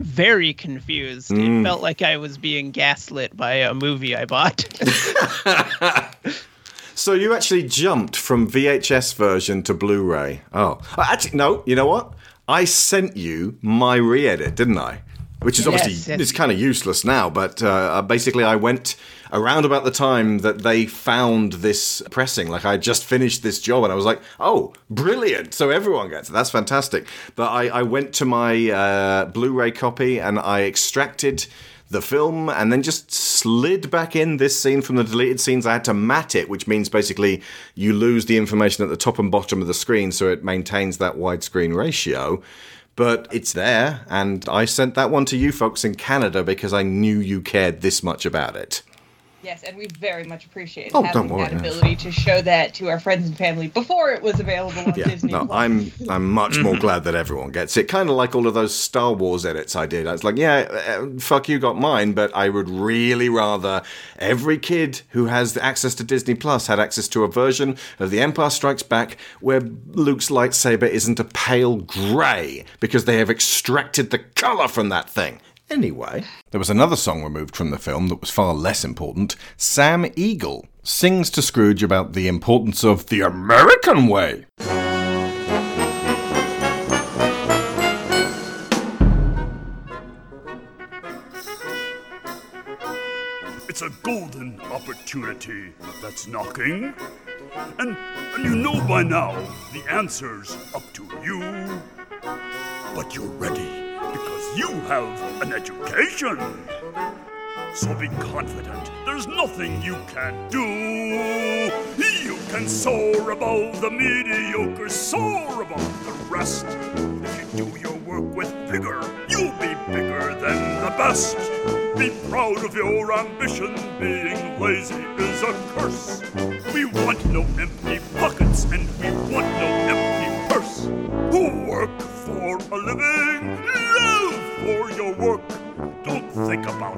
very confused. Mm. It felt like I was being gaslit by a movie I bought. So you actually jumped from VHS version to Blu-ray. Oh, Uh, actually, no. You know what? I sent you my re-edit, didn't I? Which is obviously Yes, yes. it's kind of useless now, but uh, basically I went around about the time that they found this pressing. Like I just finished this job, and I was like, "Oh, brilliant!" So everyone gets it. That's fantastic. But I, I went to my uh, Blu-ray copy and I extracted the film and then just slid back in this scene from the deleted scenes. I had to mat it, which means basically you lose the information at the top and bottom of the screen so it maintains that widescreen ratio. But it's there, and I sent that one to you folks in Canada because I knew you cared this much about it. Yes, and we very much appreciate Oh, having worry, that yeah. ability to show that to our friends and family before it was available on Yeah, Disney. no, Plus. I'm I'm much more glad that everyone gets it. Kind of like all of those Star Wars edits I did. I was like, yeah, uh, fuck you, got mine, but I would really rather every kid who has access to Disney Plus had access to a version of The Empire Strikes Back where Luke's lightsaber isn't a pale grey because they have extracted the color from that thing. Anyway, there was another song removed from the film that was far less important. Sam Eagle sings to Scrooge about the importance of the American way. It's a golden opportunity that's knocking. And, and you know by now the answer's up to you. But you're ready because you have an education. So be confident, there's nothing you can't do. You can soar above the mediocre, soar above the rest. If you do your work with vigor, you'll be bigger than the best. Be proud of your ambition, being lazy is a curse. We want no empty pockets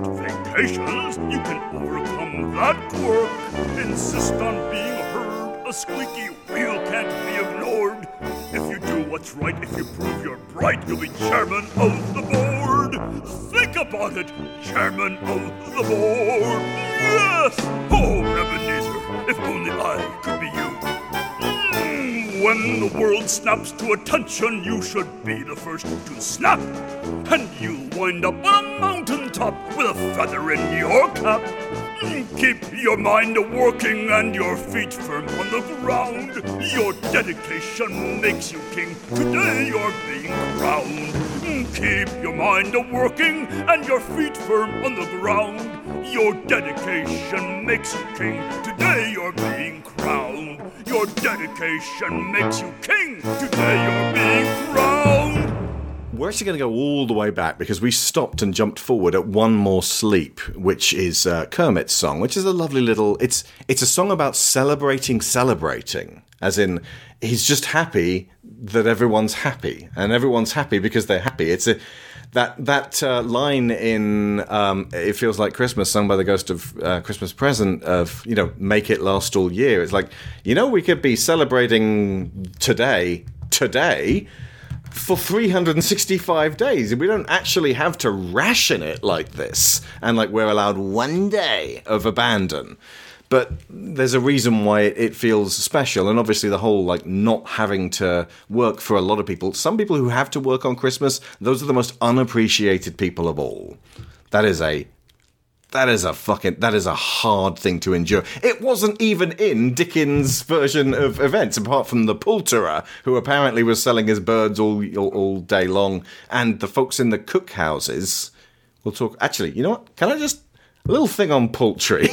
vacations, you can overcome that quirk. Insist on being heard, a squeaky wheel can't be ignored. If you do what's right, if you prove you're bright, you'll be chairman of the board. Think about it, chairman of the board. Yes! Oh, Ebenezer, if only I could be you. Mm, When the world snaps to attention, you should be the first to snap. And you'll wind up mountaintop with a feather in your cap. Keep your mind a working and your feet firm on the ground. Your dedication makes you king. Today you're being crowned. Keep your mind a working and your feet firm on the ground. Your dedication makes you king. Today you're being crowned. Your dedication makes you king. Today you're being crowned. We're actually going to go all the way back because we stopped and jumped forward at "One More Sleep," which is uh, Kermit's song, which is a lovely little. It's it's a song about celebrating, celebrating, as in he's just happy that everyone's happy, and everyone's happy because they're happy. It's a that that uh, line in um, "It Feels Like Christmas," sung by the Ghost of uh, Christmas Present, of you know, make it last all year. It's like you know, we could be celebrating today, today for 365 days. We don't actually have to ration it like this, and like we're allowed one day of abandon. But there's a reason why it, feels special, and obviously the whole like not having to work for a lot of people. Some people who have to work on Christmas, those are the most unappreciated people of all. That is a that is a fucking that is a hard thing to endure. It wasn't even in Dickens' version of events, apart from the poulterer, who apparently was selling his birds all all, all day long, and the folks in the cookhouses. We'll talk. Actually, you know what? Can I just a little thing on poultry?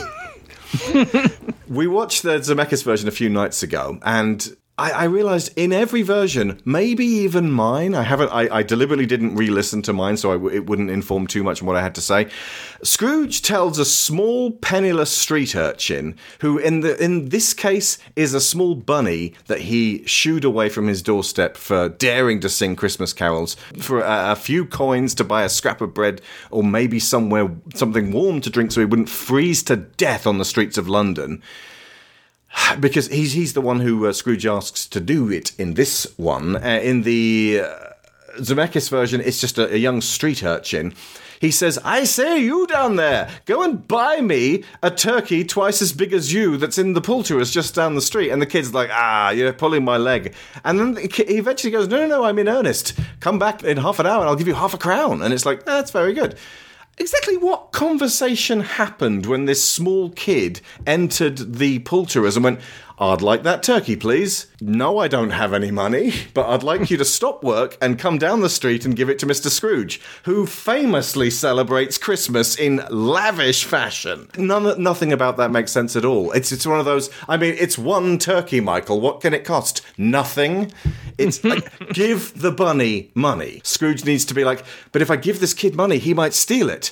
we watched the Zemeckis version a few nights ago, and I, I realized in every version, maybe even mine, I haven't, I, I deliberately didn't re-listen to mine, so it wouldn't inform too much on what I had to say. Scrooge tells a small penniless street urchin, who in the in this case is a small bunny that he shooed away from his doorstep for daring to sing Christmas carols, for a, a few coins to buy a scrap of bread, or maybe somewhere something warm to drink, so he wouldn't freeze to death on the streets of London because he's he's the one who uh, Scrooge asks to do it in this one. Uh, in the uh, Zemeckis version, it's just a, a young street urchin. He says, I say, you down there, go and buy me a turkey twice as big as you that's in the poulterer's just down the street. And the kid's like, ah, you're pulling my leg. And then he eventually goes, no, no, no, I'm in earnest. Come back in half an hour and I'll give you half a crown. And it's like, "Ah, that's very good. Exactly what conversation happened when this small kid entered the poulterer's and went, I'd like that turkey, please. No, I don't have any money, but I'd like you to stop work and come down the street and give it to Mr. Scrooge, who famously celebrates Christmas in lavish fashion. None, nothing about that makes sense at all. It's, it's one of those, I mean, it's one turkey, Michael. What can it cost? Nothing. It's like, give the bunny money. Scrooge needs to be like, but if I give this kid money, he might steal it.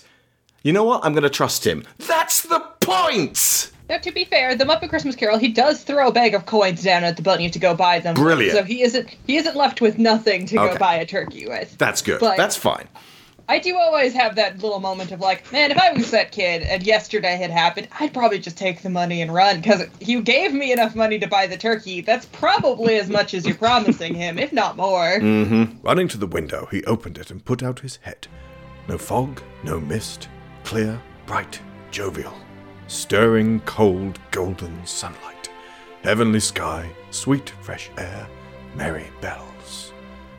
You know what? I'm going to trust him. That's the point! Now, to be fair, the Muppet Christmas Carol, he does throw a bag of coins down at the bunny to go buy them. Brilliant. So he isn't he isn't left with nothing to Okay. go buy a turkey with. That's good. But- That's fine. I do always have that little moment of like, man, if I was that kid and yesterday had happened, I'd probably just take the money and run because you gave me enough money to buy the turkey. That's probably as much as you're promising him, if not more. Mm-hmm. Running to the window, he opened it and put out his head. No fog, no mist, clear, bright, jovial, stirring, cold, golden sunlight, heavenly sky, sweet, fresh air, merry bells.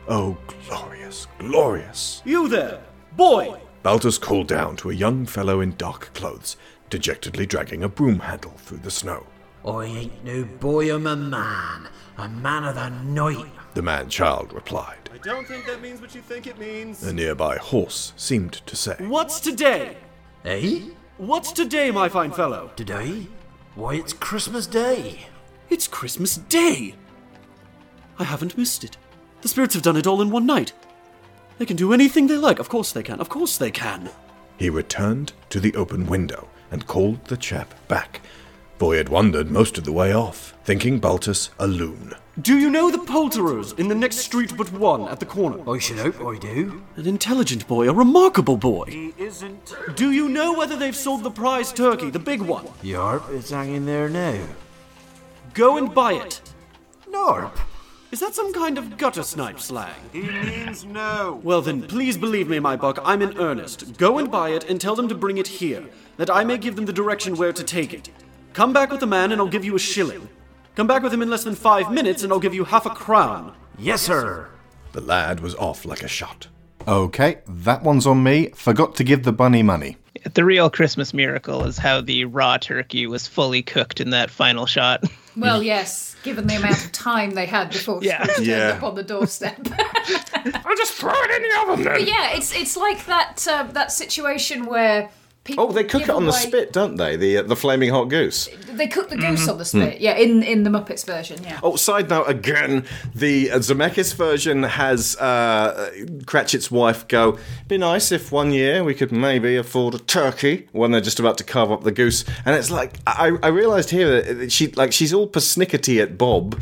Oh, glorious, glorious! You there, boy! Baltus called down to a young fellow in dark clothes, dejectedly dragging a broom handle through the snow. I ain't no boy, I'm a man. A man of the night. The man child replied. I don't think that means what you think it means. A nearby horse seemed to say. What's today? Eh? What's today, my fine fellow? Today? Why, it's Christmas Day. It's Christmas Day! I haven't missed it. The spirits have done it all in one night. They can do anything they like. Of course they can. Of course they can. He returned to the open window and called the chap back. Boy had wandered most of the way off, thinking Baltus a loon. Do you know the poulterers in the next street but one at the corner? I should hope I do. An intelligent boy, a remarkable boy. He isn't. Do you know whether they've sold the prize turkey, the big one? Yarp, it's hanging there now. Go and buy it. Narp. Is that some kind of gutter snipe slang? He means no. Well, then, please believe me, my buck, I'm in earnest. Go and buy it and tell them to bring it here, that I may give them the direction where to take it. Come back with the man and I'll give you a shilling. Come back with him in less than five minutes and I'll give you half a crown. Yes, sir. The lad was off like a shot. Okay, that one's on me. Forgot to give the bunny money. The real Christmas miracle is how the raw turkey was fully cooked in that final shot. Well, yes, given the amount of time they had before Yeah. Scrooge turned Yeah. up on the doorstep. I'll just throw it in the oven but yeah, it's it's like that uh, that situation where people Oh, they cook it on the spit, don't they? The uh, the flaming hot goose. They cook the goose Mhm. on the spit. Yeah, in in the Muppets version. Yeah. Oh, side note again, the uh, Zemeckis version has uh, Cratchit's wife go, be nice if one year we could maybe afford a turkey when they're just about to carve up the goose. And it's like, I, I realised here that she, like, she's all persnickety at Bob,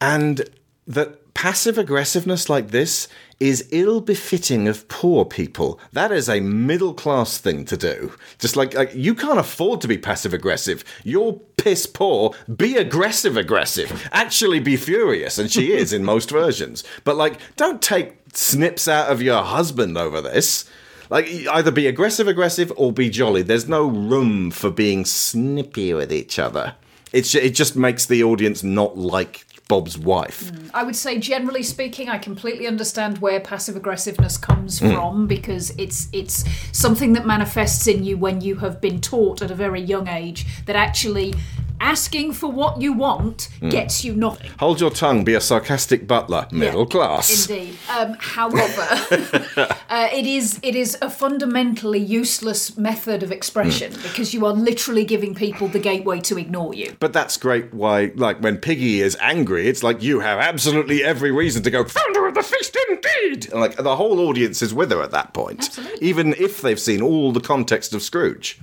and that passive aggressiveness like this is ill befitting of poor people. That is a middle class thing to do. Just like, like you can't afford to be passive aggressive. You're piss poor. Be aggressive aggressive. Actually be furious, and she is in most versions. But like, don't take snips out of your husband over this. Like either be aggressive aggressive or be jolly. There's no room for being snippy with each other. It's it just makes the audience not like Bob's wife. I would say, generally speaking, I completely understand where passive aggressiveness comes Mm. from because it's it's something that manifests in you when you have been taught at a very young age that actually asking for what you want Mm. gets you nothing. Hold your tongue, be a sarcastic butler, middle class. Indeed. Um, however, uh, it is it is a fundamentally useless method of expression Hmm. because you are literally giving people the gateway to ignore you. But that's great. Why, like when Piggy is angry, it's like you have absolutely every reason to go founder of the feast, indeed. And like the whole audience is with her at that point, even if they've seen all the context of Scrooge.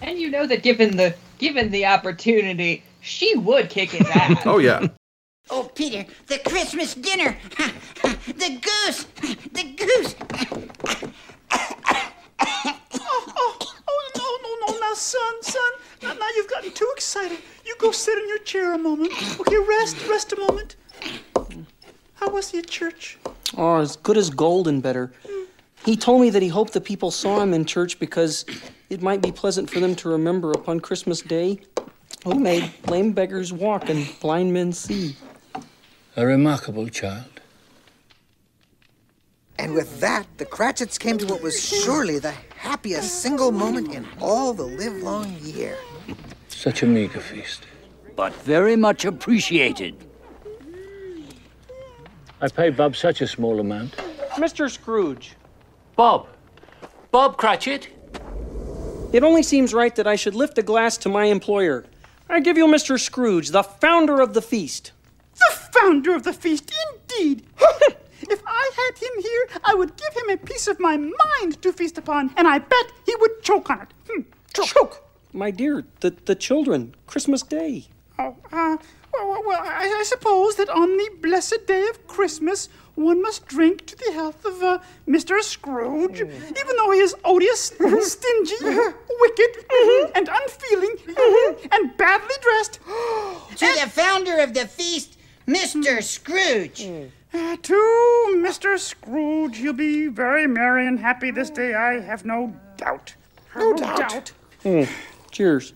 And you know that given the given the opportunity, she would kick his ass. Oh yeah. Oh, Peter, the Christmas dinner. the goose. The goose. No, no, no, now, son, son. Now, now you've gotten too excited. You go sit in your chair a moment. Okay, rest, rest a moment. How was he at church? Oh, as good as gold and better. He told me that he hoped the people saw him in church because it might be pleasant for them to remember upon Christmas Day who made lame beggars walk and blind men see. A remarkable child. And with that, the Cratchits came to what was surely the happiest single moment in all the livelong year. Such a meager feast. But very much appreciated. I pay Bob such a small amount. Mr. Scrooge. Bob. Bob Cratchit. It only seems right that I should lift a glass to my employer. I give you Mr. Scrooge, the founder of the feast. The founder of the feast, indeed. if I had him here, I would give him a piece of my mind to feast upon, and I bet he would choke on it. Hmm, choke. My dear, the, the children, Christmas Day. Oh, uh, well, well, well I, I suppose that on the blessed day of Christmas, one must drink to the health of uh, Mr. Scrooge, even though he is odious, stingy, wicked, and unfeeling, and badly dressed. To the founder of the feast, Mr. Scrooge. Uh, to Mr. Scrooge, he'll be very merry and happy this day, I have no doubt. No, doubt. Mm, cheers.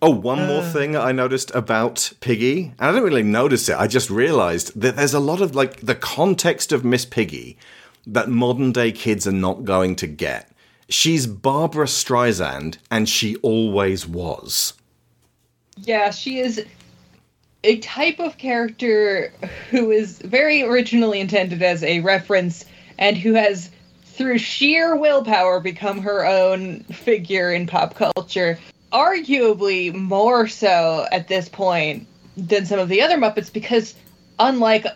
Oh, one more thing I noticed about Piggy. And I didn't really notice it. I just realized that there's a lot of like the context of Miss Piggy that modern day kids are not going to get. She's Barbra Streisand, and she always was. Yeah, she is a type of character who is very originally intended as a reference and who has, through sheer willpower, become her own figure in pop culture. Arguably more so at this point than some of the other Muppets because, unlike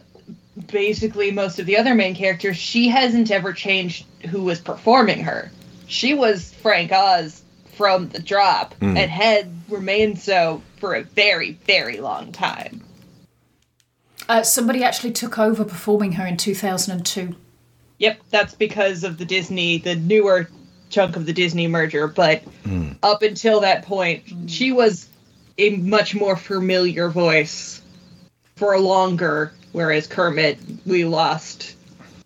basically most of the other main characters, she hasn't ever changed who was performing her. She was Frank Oz from the drop Mm. and had remained so for a very, very long time. Uh, somebody actually took over performing her in 2002. Yep, that's because of the Disney, the newer chunk of the Disney merger. But up until that point, she was a much more familiar voice for longer, whereas Kermit, we lost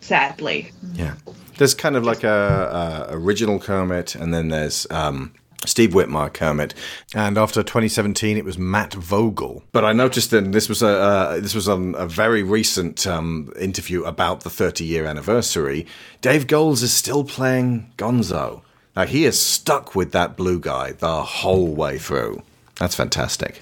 sadly. Yeah. There's kind of like a, a original Kermit, and then there's um, Steve Whitmire Kermit, and after 2017, it was Matt Vogel. But I noticed that this was a uh, this was on a very recent um, interview about the 30 year anniversary. Dave Goelz is still playing Gonzo. Now he is stuck with that blue guy the whole way through. That's fantastic.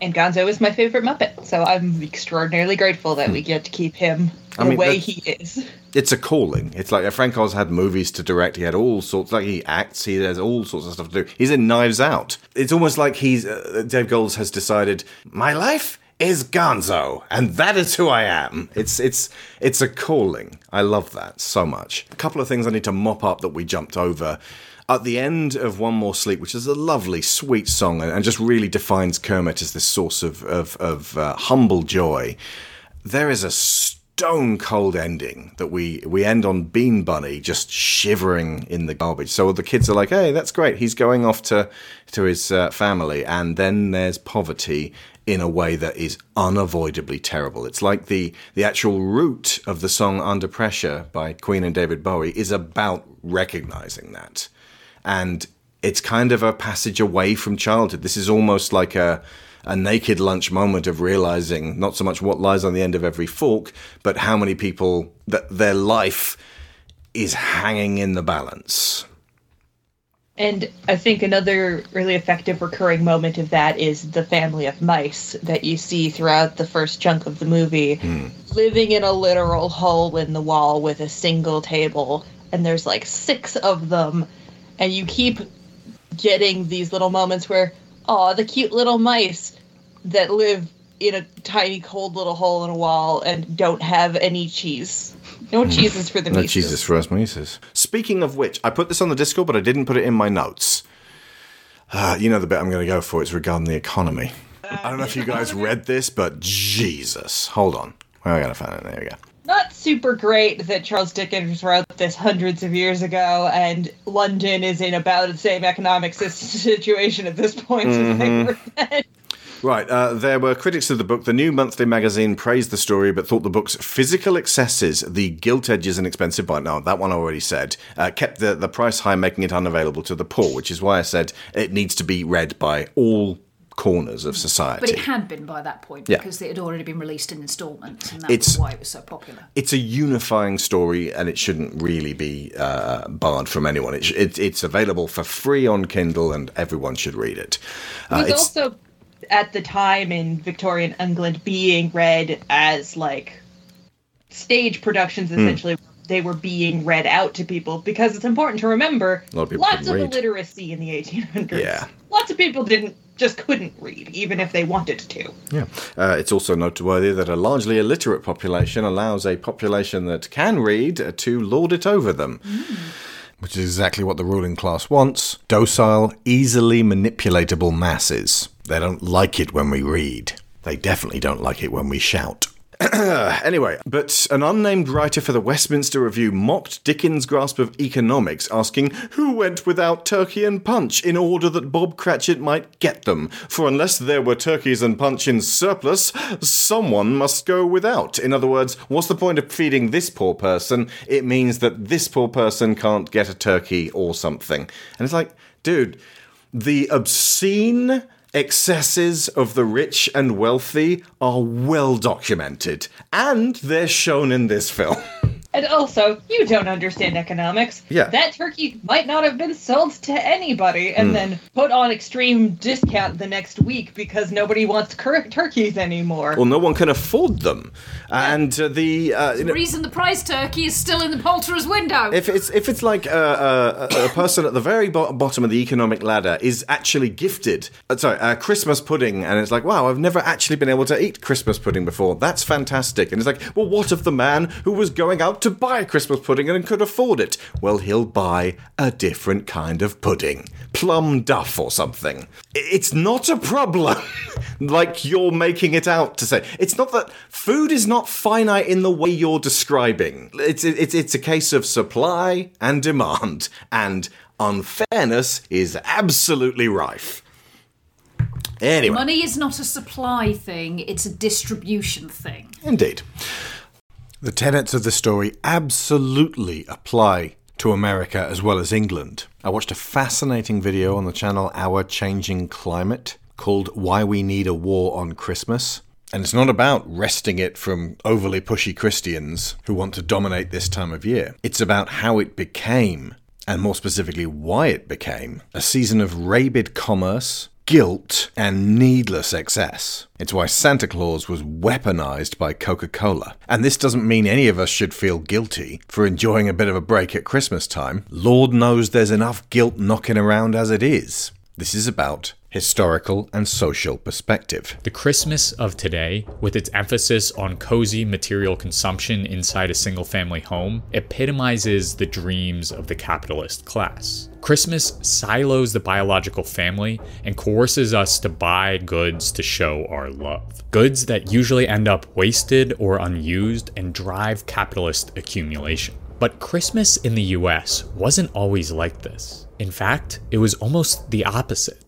And Gonzo is my favorite Muppet, so I'm extraordinarily grateful that we get to keep him I the mean, way he is. It's a calling. It's like Frank Oz had movies to direct. He had all sorts. Like he acts. He has all sorts of stuff to do. He's in Knives Out. It's almost like he's uh, Dave Goelz has decided my life is Gonzo, and that is who I am. It's it's it's a calling. I love that so much. A couple of things I need to mop up that we jumped over. At the end of One More Sleep, which is a lovely, sweet song and, and just really defines Kermit as this source of, of, of uh, humble joy, there is a stone cold ending that we we end on Bean Bunny just shivering in the garbage. So the kids are like, "Hey, that's great. He's going off to to his uh, family." And then there's poverty in a way that is unavoidably terrible. It's like the the actual root of the song Under Pressure by Queen and David Bowie is about recognizing that. And it's kind of a passage away from childhood. This is almost like a a naked lunch moment of realizing not so much what lies on the end of every fork, but how many people that their life is hanging in the balance. And I think another really effective recurring moment of that is the family of mice that you see throughout the first chunk of the movie, hmm. living in a literal hole in the wall with a single table. And there's like six of them. And you keep getting these little moments where, oh, the cute little mice that live in a tiny, cold little hole in a wall and don't have any cheese. No cheeses for the mice. No mice. Jesus for us Mises. Speaking of which, I put this on the Discord, but I didn't put it in my notes. Uh, you know the bit I'm going to go for. It's regarding the economy. I don't know if you guys read this, but Jesus. Hold on. Well, I got to find it. There we go. Not super great that Charles Dickens wrote this hundreds of years ago, and London is in about the same economic situation at this point as they Mhm. were then. Right, uh, there were critics of the book. The New Monthly Magazine praised the story, but thought the book's physical excesses, the gilt edges and expensive bite, no, that one I already said, uh, kept the, the price high, making it unavailable to the poor, which is why I said it needs to be read by all corners of society. But it had been by that point Yeah. because it had already been released in instalments, and that It's- was why it was so popular. it's a unifying story and it shouldn't really be uh, barred from anyone. It sh- it, it's available for free on Kindle and everyone should read it. It Uh, was it's, also at the time in Victorian England being read as like stage productions. Hmm. Essentially, they were being read out to people because it's important to remember. A lot of lots of read. illiteracy in the 1800s. Yeah. lots of people didn't just couldn't read, even if they wanted to. yeah. Uh, it's also noteworthy that a largely illiterate population allows a population that can read to lord it over them. Which is exactly what the ruling class wants docile, easily manipulatable masses. They don't like it when we read. They definitely don't like it when we shout. anyway, but an unnamed writer for the Westminster Review mocked Dickens' grasp of economics, asking who went without turkey and punch in order that Bob Cratchit might get them. For unless there were turkeys and punch in surplus, someone must go without. In other words, what's the point of feeding this poor person? It means that this poor person can't get a turkey or something. And it's like, dude, the obscene excesses of the rich and wealthy are well documented, and they're shown in this film. And also, you don't understand economics. Yeah. That turkey might not have been sold to anybody and Mm. then put on extreme discount the next week because nobody wants cur- turkeys anymore. well, no one can afford them, and uh, the uh, you The know, reason the prize turkey is still in the poulterer's window. If it's if it's like uh, a, a, a person at the very bo- bottom of the economic ladder is actually gifted, uh, sorry, uh, Christmas pudding, and it's like, wow, I've never actually been able to eat Christmas pudding before. That's fantastic. And it's like, well, what of the man who was going out to buy a Christmas pudding and could afford it? Well, he'll buy a different kind of pudding, plum duff or something. It's not a problem, like you're making it out to say. It's not that food is not finite in the way you're describing. It's it's it's a case of supply and demand, and unfairness is absolutely rife. Anyway, Money is not a supply thing, it's a distribution thing. indeed. The tenets of the story absolutely apply to America as well as England. I watched a fascinating video on the channel Our Changing Climate called Why We Need a War on Christmas. And it's not about wresting it from overly pushy Christians who want to dominate this time of year. It's about how it became, and more specifically, why it became, a season of rabid commerce, guilt, and needless excess. It's why Santa Claus was weaponized by Coca Cola. And this doesn't mean any of us should feel guilty for enjoying a bit of a break at Christmas time. Lord knows there's enough guilt knocking around as it is. This is about historical and social perspective. The Christmas of today, with its emphasis on cozy material consumption inside a single family home, epitomizes the dreams of the capitalist class. Christmas silos the biological family and coerces us to buy goods to show our love. Goods that usually end up wasted or unused and drive capitalist accumulation. But Christmas in the US wasn't always like this. In fact, it was almost the opposite.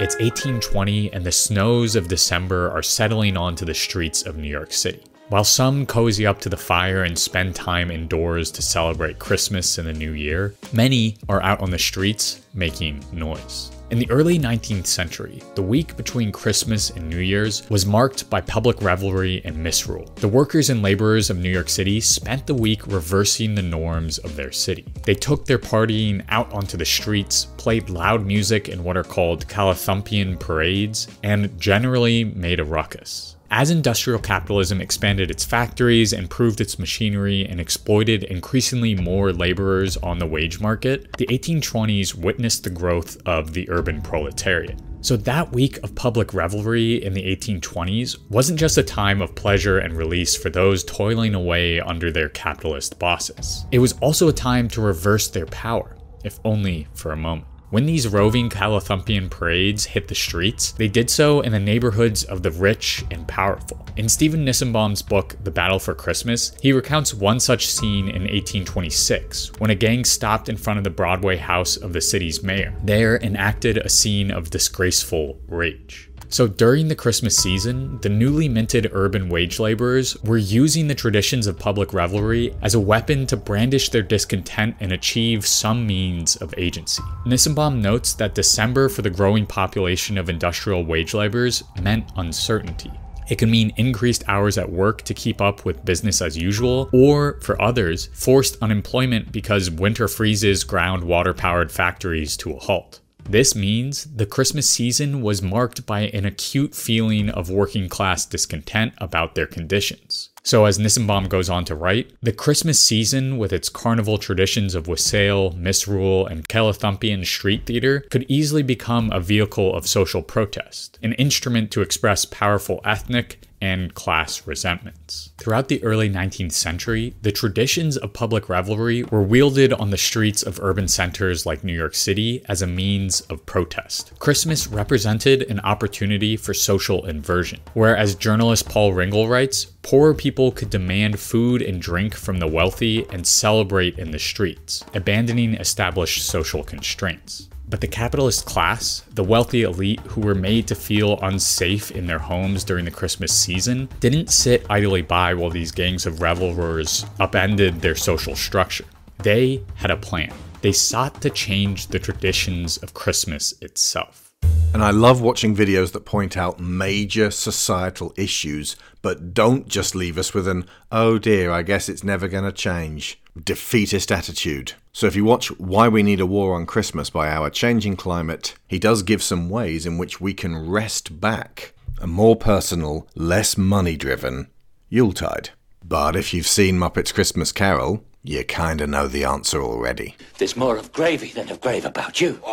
It's 1820, and the snows of December are settling onto the streets of New York City. While some cozy up to the fire and spend time indoors to celebrate Christmas and the New Year, many are out on the streets making noise. In the early 19th century, the week between Christmas and New Year's was marked by public revelry and misrule. The workers and laborers of New York City spent the week reversing the norms of their city. They took their partying out onto the streets, played loud music in what are called Callithumpian parades, and generally made a ruckus. As industrial capitalism expanded its factories, improved its machinery, and exploited increasingly more laborers on the wage market, the 1820s witnessed the growth of the urban proletariat. So, that week of public revelry in the 1820s wasn't just a time of pleasure and release for those toiling away under their capitalist bosses. It was also a time to reverse their power, if only for a moment. When these roving Callithumpian parades hit the streets, they did so in the neighborhoods of the rich and powerful. In Stephen Nissenbaum's book, The Battle for Christmas, he recounts one such scene in 1826 when a gang stopped in front of the Broadway house of the city's mayor. There enacted a scene of disgraceful rage. So during the Christmas season, the newly minted urban wage laborers were using the traditions of public revelry as a weapon to brandish their discontent and achieve some means of agency. Nissenbaum notes that December for the growing population of industrial wage laborers meant uncertainty. It could mean increased hours at work to keep up with business as usual, or for others, forced unemployment because winter freezes ground water powered factories to a halt. This means the Christmas season was marked by an acute feeling of working class discontent about their conditions. So, as Nissenbaum goes on to write, the Christmas season, with its carnival traditions of wassail, misrule, and Callithumpian street theater, could easily become a vehicle of social protest, an instrument to express powerful ethnic and class resentments. Throughout the early 19th century, the traditions of public revelry were wielded on the streets of urban centers like New York City as a means of protest. Christmas represented an opportunity for social inversion, where, as journalist Paul Ringel writes, poor people could demand food and drink from the wealthy and celebrate in the streets, abandoning established social constraints. But the capitalist class, the wealthy elite who were made to feel unsafe in their homes during the Christmas season, didn't sit idly by while these gangs of revelers upended their social structure. They had a plan. They sought to change the traditions of Christmas itself. And I love watching videos that point out major societal issues, but don't just leave us with an, oh dear, I guess it's never going to change, defeatist attitude. So if you watch Why We Need a War on Christmas by Our Changing Climate, he does give some ways in which we can wrest back a more personal, less money driven Yuletide. But if you've seen Muppets Christmas Carol, you kinda know the answer already. There's more of gravy than of grave about you.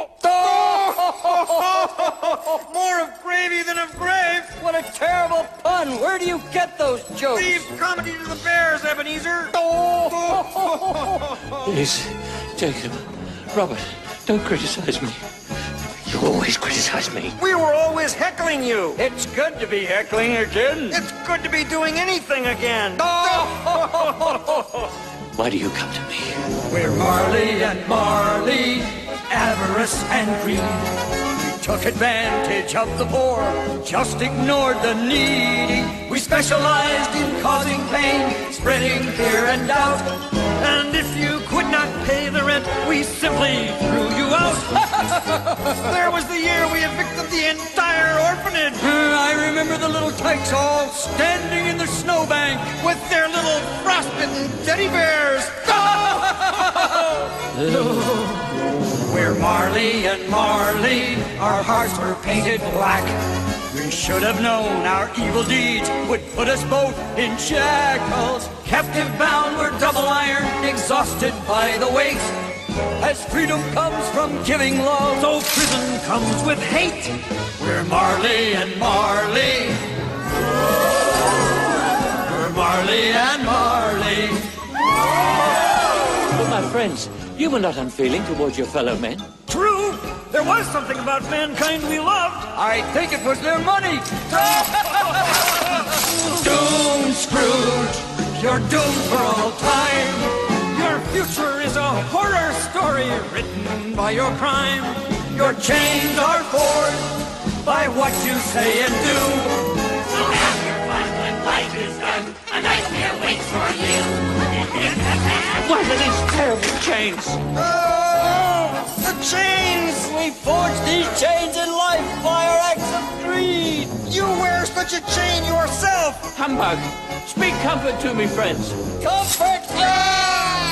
More of gravy than of grave. What a terrible pun. Where do you get those jokes? Leave comedy to the bears, Ebenezer. Please, Jacob, Robert, don't criticize me. You always criticize me. We were always heckling you. It's good to be heckling again. It's good to be doing anything again. Why do you come to me? We're Marley and Marley, avarice and greed. We took advantage of the poor, just ignored the needy. We specialized in causing pain, spreading fear and doubt. And if you could not pay the rent, we simply threw you out. there was the year we evicted the entire orphanage. I remember the little tykes all standing in the snowbank with their little frostbitten teddy bears. We're Marley and Marley, our hearts were painted black. We should have known our evil deeds would put us both in shackles. Captive bound, we're double iron, exhausted by the weight. As freedom comes from giving love, oh, so prison comes with hate. We're Marley and Marley. We're Marley and Marley. But my friends, you were not unfeeling towards your fellow men. True, there was something about mankind we loved. I think it was their money. Doomed Scrooge, you're doomed for all time. Your future is a horror story written by your crime. Your chains are forged by what you say and do. So have your fun when life is done. A nightmare waits for you. What are these terrible chains? Oh, the chains! We forged these chains in life by our acts of greed! You wear such a chain yourself! Humbug! Speak comfort to me, friends. Comfort! Ah!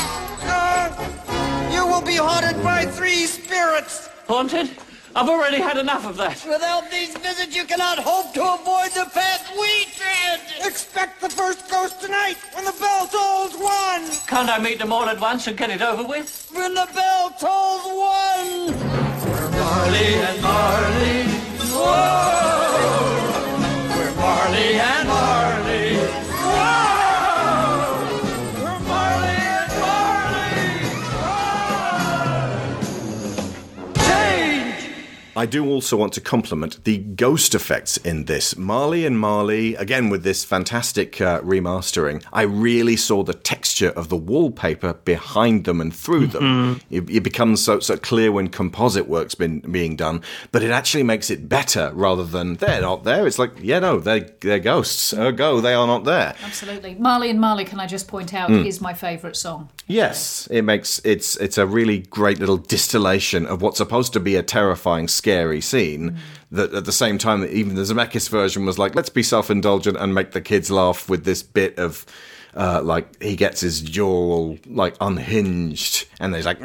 you will be haunted by three spirits! Haunted? I've already had enough of that. Without these visits, you cannot hope to avoid the path we tread! Expect the first ghost tonight when the bell tolls one! Can't I meet them all at once and get it over with? When the bell tolls one! We're Marley and Marley. Whoa! We're Marley and Marley. I do also want to compliment the ghost effects in this. Marley and Marley, again with this fantastic uh, remastering, I really saw the texture of the wallpaper behind them and through them. It, it becomes so, so clear when composite work's been being done, but it actually makes it better rather than they're not there. It's like, yeah, no, they're, they're ghosts. Ergo, they are not there. Absolutely. Marley and Marley, can I just point out, Mm. is my favourite song. Yes, it makes it's it's a really great little distillation of what's supposed to be a terrifying, scary scene. That at the same time, that even the Zemeckis version was like, let's be self-indulgent and make the kids laugh with this bit of. Uh, like he gets his jaw all like unhinged, and he's like,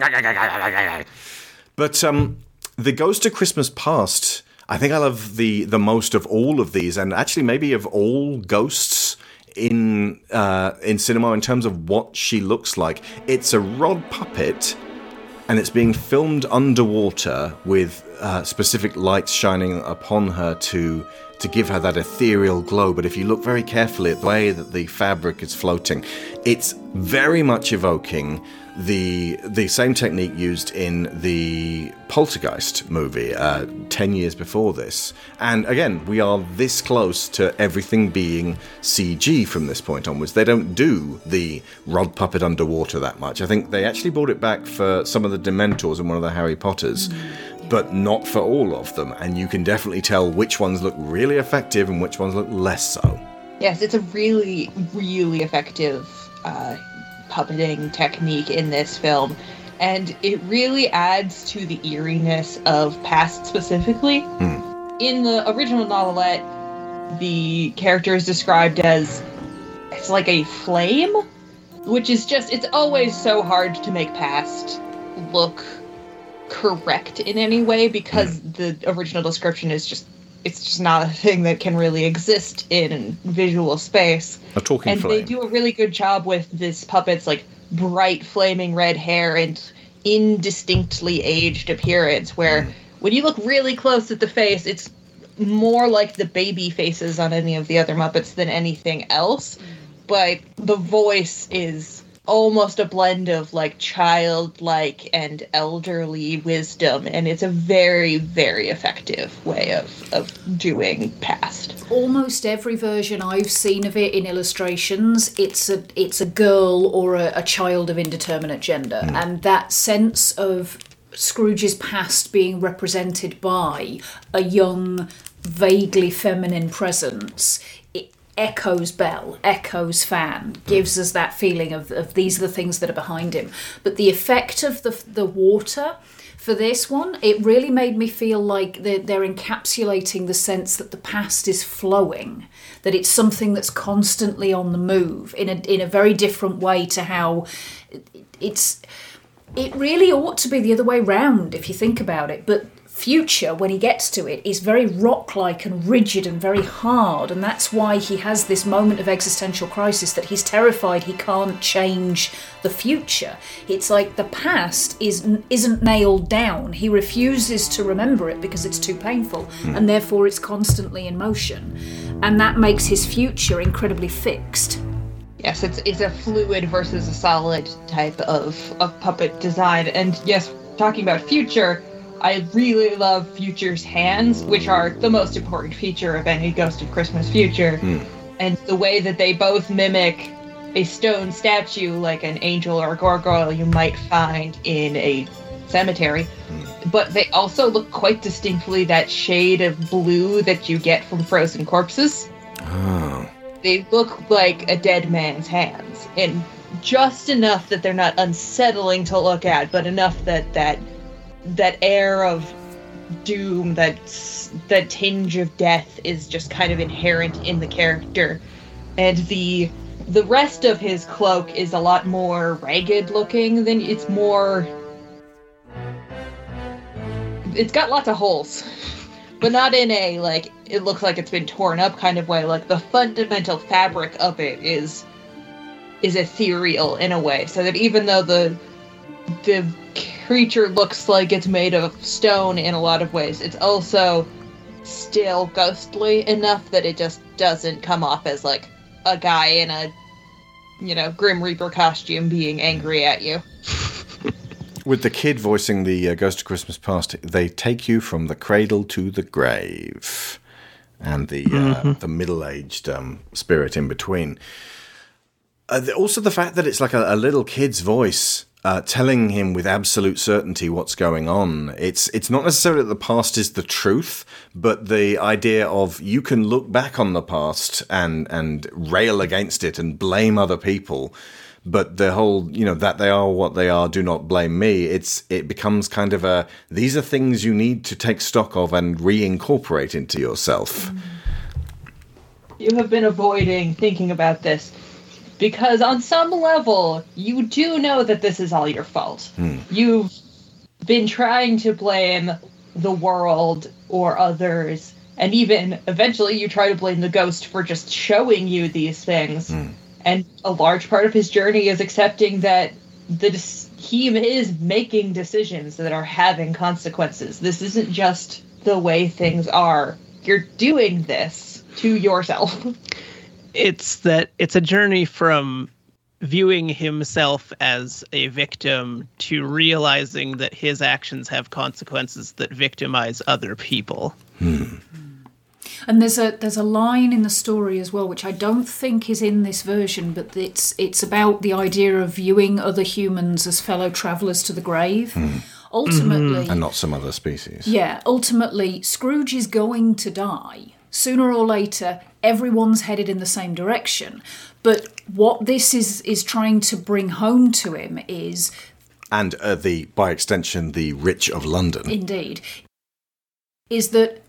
but um, the Ghost of Christmas Past, I think I love the the most of all of these, and actually maybe of all ghosts in uh, in cinema in terms of what she looks like. It's a rod puppet, and it's being filmed underwater with uh, specific lights shining upon her to to give her that ethereal glow. But if you look very carefully at the way that the fabric is floating, it's very much evoking the the same technique used in the Poltergeist movie uh, ten years before this. And again, we are this close to everything being CG from this point onwards. They don't do the rod puppet underwater that much. I think they actually brought it back for some of the Dementors in one of the Harry Potters. But not for all of them, and you can definitely tell which ones look really effective and which ones look less so. Yes, it's a really, really effective uh, puppeting technique in this film. And it really adds to the eeriness of Past specifically. Hmm. In the original novelette, the character is described as it's like a flame, which is just, it's always so hard to make Past look correct in any way because hmm. the original description is just it's just not a thing that can really exist in visual space. A talking and flame. they do a really good job with this puppet's like bright flaming red hair and indistinctly aged appearance where mm. when you look really close at the face it's more like the baby faces on any of the other muppets than anything else mm. but the voice is almost a blend of like childlike and elderly wisdom and it's a very very effective way of of doing past Almost every version I've seen of it in illustrations, it's a it's a girl or a, a child of indeterminate gender, hmm. and that sense of Scrooge's past being represented by a young, vaguely feminine presence. Echoes Belle, echoes Fan, gives us that feeling of, of these are the things that are behind him. But the effect of the the water for this one, it really made me feel like they're, they're encapsulating the sense that the past is flowing, that it's something that's constantly on the move in a in a very different way to how it's. It really ought to be the other way round if you think about it, but future when he gets to it is very rock-like and rigid and very hard and that's why he has this moment of existential crisis that he's terrified he can't change the future. It's like the past is isn't nailed down. He refuses to remember it because it's too painful hmm. and therefore it's constantly in motion. And that makes his future incredibly fixed. Yes, it's it's a fluid versus a solid type of, of puppet design. And yes, talking about Future, I really love Future's hands, which are the most important feature of any Ghost of Christmas Future. Hmm. And the way that they both mimic a stone statue like an angel or a gargoyle you might find in a cemetery. Hmm. But they also look quite distinctly that shade of blue that you get from frozen corpses Oh. they look like a dead man's hands and just enough that they're not unsettling to look at but enough that that that air of doom, that that tinge of death is just kind of inherent in the character, and the the rest of his cloak is a lot more ragged looking than it's more. It's got lots of holes, but not in a like it looks like it's been torn up kind of way. Like the fundamental fabric of it is is ethereal in a way, so that even though the the creature looks like it's made of stone in a lot of ways, it's also still ghostly enough that it just doesn't come off as like a guy in a you know grim reaper costume being angry at you. With the kid voicing the uh, Ghost of Christmas Past, they take you from the cradle to the grave, and the uh, the middle aged um, spirit in between. Uh, the- also, the fact that it's like a, a little kid's voice uh, telling him with absolute certainty what's going on. It's it's not necessarily that the past is the truth, but the idea of you can look back on the past and and rail against it and blame other people. But the whole, you know, that they are what they are, do not blame me. It's it becomes kind of a these are things you need to take stock of and reincorporate into yourself. You have been avoiding thinking about this because, on some level, you do know that this is all your fault. Hmm. You've been trying to blame the world or others, and even eventually you try to blame the ghost for just showing you these things. And a large part of his journey is accepting that the he is making decisions that are having consequences. This isn't just the way things are. You're doing this to yourself. it's that it's a journey from viewing himself as a victim to realizing that his actions have consequences that victimize other people. Hmm. And there's a there's a line in the story as well, which I don't think is in this version, but it's it's about the idea of viewing other humans as fellow travellers to the grave. Hmm. Ultimately, and not some other species. yeah, ultimately, Scrooge is going to die. Sooner or later, everyone's headed in the same direction. But what this is is trying to bring home to him is and uh, the by extension the rich of London. indeed is that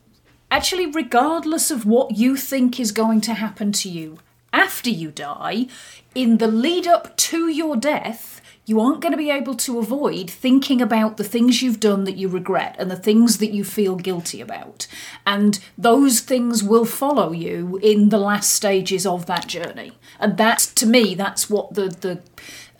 actually regardless of what you think is going to happen to you after you die in the lead up to your death you aren't going to be able to avoid thinking about the things you've done that you regret and the things that you feel guilty about. And those things will follow you in the last stages of that journey. And that's to me that's what the the